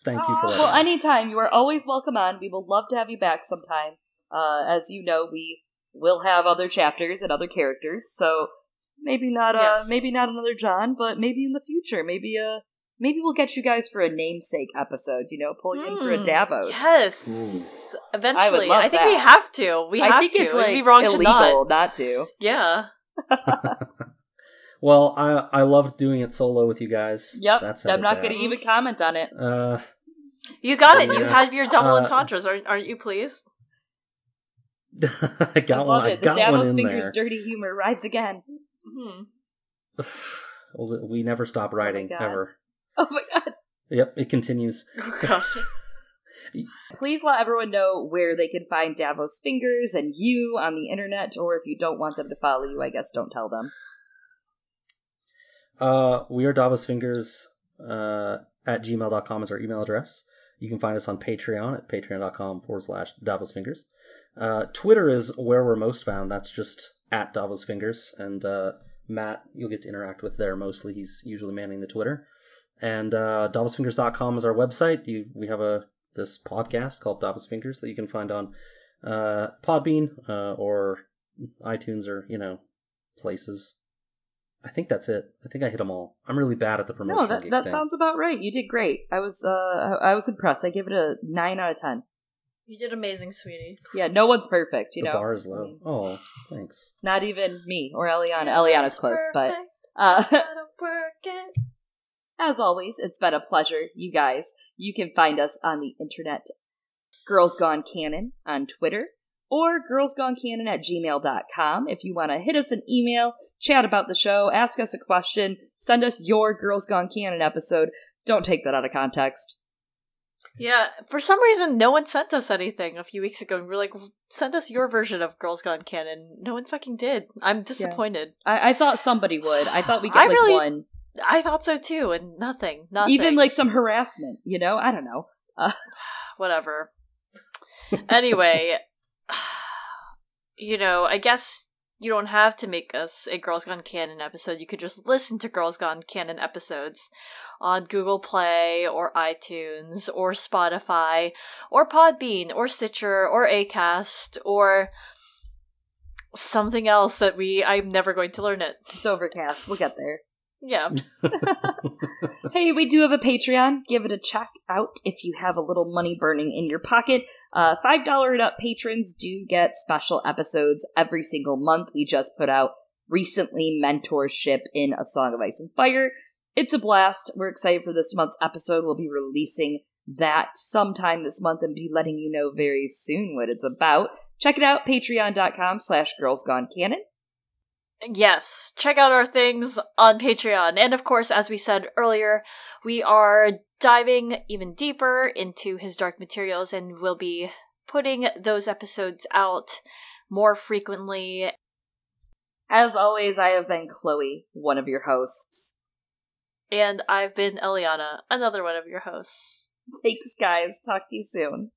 Speaker 3: Thank you for that.
Speaker 1: Well, anytime. You are always welcome on. We will love to have you back sometime. Uh, as you know, we will have other chapters and other characters, so maybe not uh
Speaker 2: Yes.
Speaker 1: maybe not another Jon, but maybe in the future, maybe uh maybe we'll get you guys for a namesake episode, you know, pull you in for a
Speaker 2: Hmm,
Speaker 1: Davos.
Speaker 2: Yes.
Speaker 3: Ooh.
Speaker 2: Eventually.
Speaker 1: love
Speaker 2: I, think we have to. We
Speaker 1: I
Speaker 2: have
Speaker 1: think
Speaker 2: to.
Speaker 1: it's
Speaker 2: It'd
Speaker 1: like
Speaker 2: be wrong
Speaker 1: illegal
Speaker 2: to not.
Speaker 1: not to.
Speaker 2: Yeah.
Speaker 3: well, I I loved doing it solo with you guys.
Speaker 1: Yep.
Speaker 3: That sounded
Speaker 1: I'm not
Speaker 3: bad.
Speaker 1: going to even comment on it.
Speaker 3: Uh,
Speaker 2: You got it. You have your double
Speaker 3: Uh,
Speaker 2: entendres, aren't, aren't you pleased?
Speaker 3: I got
Speaker 1: I
Speaker 3: one.
Speaker 1: love
Speaker 3: I
Speaker 1: it. The
Speaker 3: got one
Speaker 1: Davos
Speaker 3: in
Speaker 1: fingers
Speaker 3: there.
Speaker 1: dirty humor rides again.
Speaker 2: Hmm.
Speaker 3: we never stop writing
Speaker 1: God.
Speaker 3: ever.
Speaker 1: Oh my god.
Speaker 3: Yep, it continues.
Speaker 2: Oh, gosh.
Speaker 1: Please let everyone know where they can find Davos Fingers and you on the internet, or if you don't want them to follow you, I guess don't tell them.
Speaker 3: Uh, we are Davos Fingers uh, at gmail.com is our email address. You can find us on Patreon at patreon.com forward slash Davos Fingers. Uh, Twitter is where we're most found. That's just at Davos Fingers. And uh, Matt, you'll get to interact with there mostly. He's usually manning the Twitter. And uh, DavosFingers.com is our website. You, we have a this podcast called Davos Fingers that you can find on uh, Podbean uh, or iTunes or, you know, places. I think that's it. I think I hit them all. I'm really bad at the promotion.
Speaker 1: No, that, that sounds about right. You did great. I was uh I I was impressed. I give it a nine out of ten.
Speaker 2: You did amazing, sweetie.
Speaker 1: Yeah, no one's perfect, you
Speaker 3: the
Speaker 1: know.
Speaker 3: bar is low. Oh, thanks.
Speaker 1: Not even me or Eliana. Eliana's close, but uh
Speaker 2: gotta work it.
Speaker 1: As always, it's been a pleasure, you guys. You can find us on the internet, Girls Gone Canon on Twitter, or girlsgonecanon at gmail.com. If you want to hit us an email, chat about the show, ask us a question, send us your Girls Gone Canon episode. Don't take that out of context.
Speaker 2: Yeah, for some reason, no one sent us anything a few weeks ago. We were like, send us your version of Girls Gone Canon. No one fucking did. I'm disappointed.
Speaker 1: I, I thought somebody would. I thought we get
Speaker 2: I
Speaker 1: like
Speaker 2: really-
Speaker 1: one.
Speaker 2: I thought so too, and nothing. Nothing.
Speaker 1: Even like some harassment, you know? I don't know.
Speaker 2: Uh, whatever. anyway, you know, I guess you don't have to make us a Girls Gone Canon episode. You could just listen to Girls Gone Canon episodes on Google Play or iTunes or Spotify or Podbean or Stitcher or Acast or something else that we I'm never going to learn it.
Speaker 1: It's overcast. We'll get there.
Speaker 2: Yeah.
Speaker 1: Hey, we do have a Patreon. Give it a check out if you have a little money burning in your pocket. Uh, $5 and up patrons do get special episodes every single month. We just put out recently mentorship in A Song of Ice and Fire. It's a blast. We're excited for this month's episode. We'll be releasing that sometime this month and be letting you know very soon what it's about. Check it out, patreon.com slash girls gone girlsgonecanon.
Speaker 2: Yes, check out our things on Patreon. And of course, as we said earlier, we are diving even deeper into his dark materials and we'll be putting those episodes out more frequently.
Speaker 1: As always, I have been Chloe, one of your hosts.
Speaker 2: And I've been Eliana, another one of your hosts.
Speaker 1: Thanks, guys. Talk to you soon.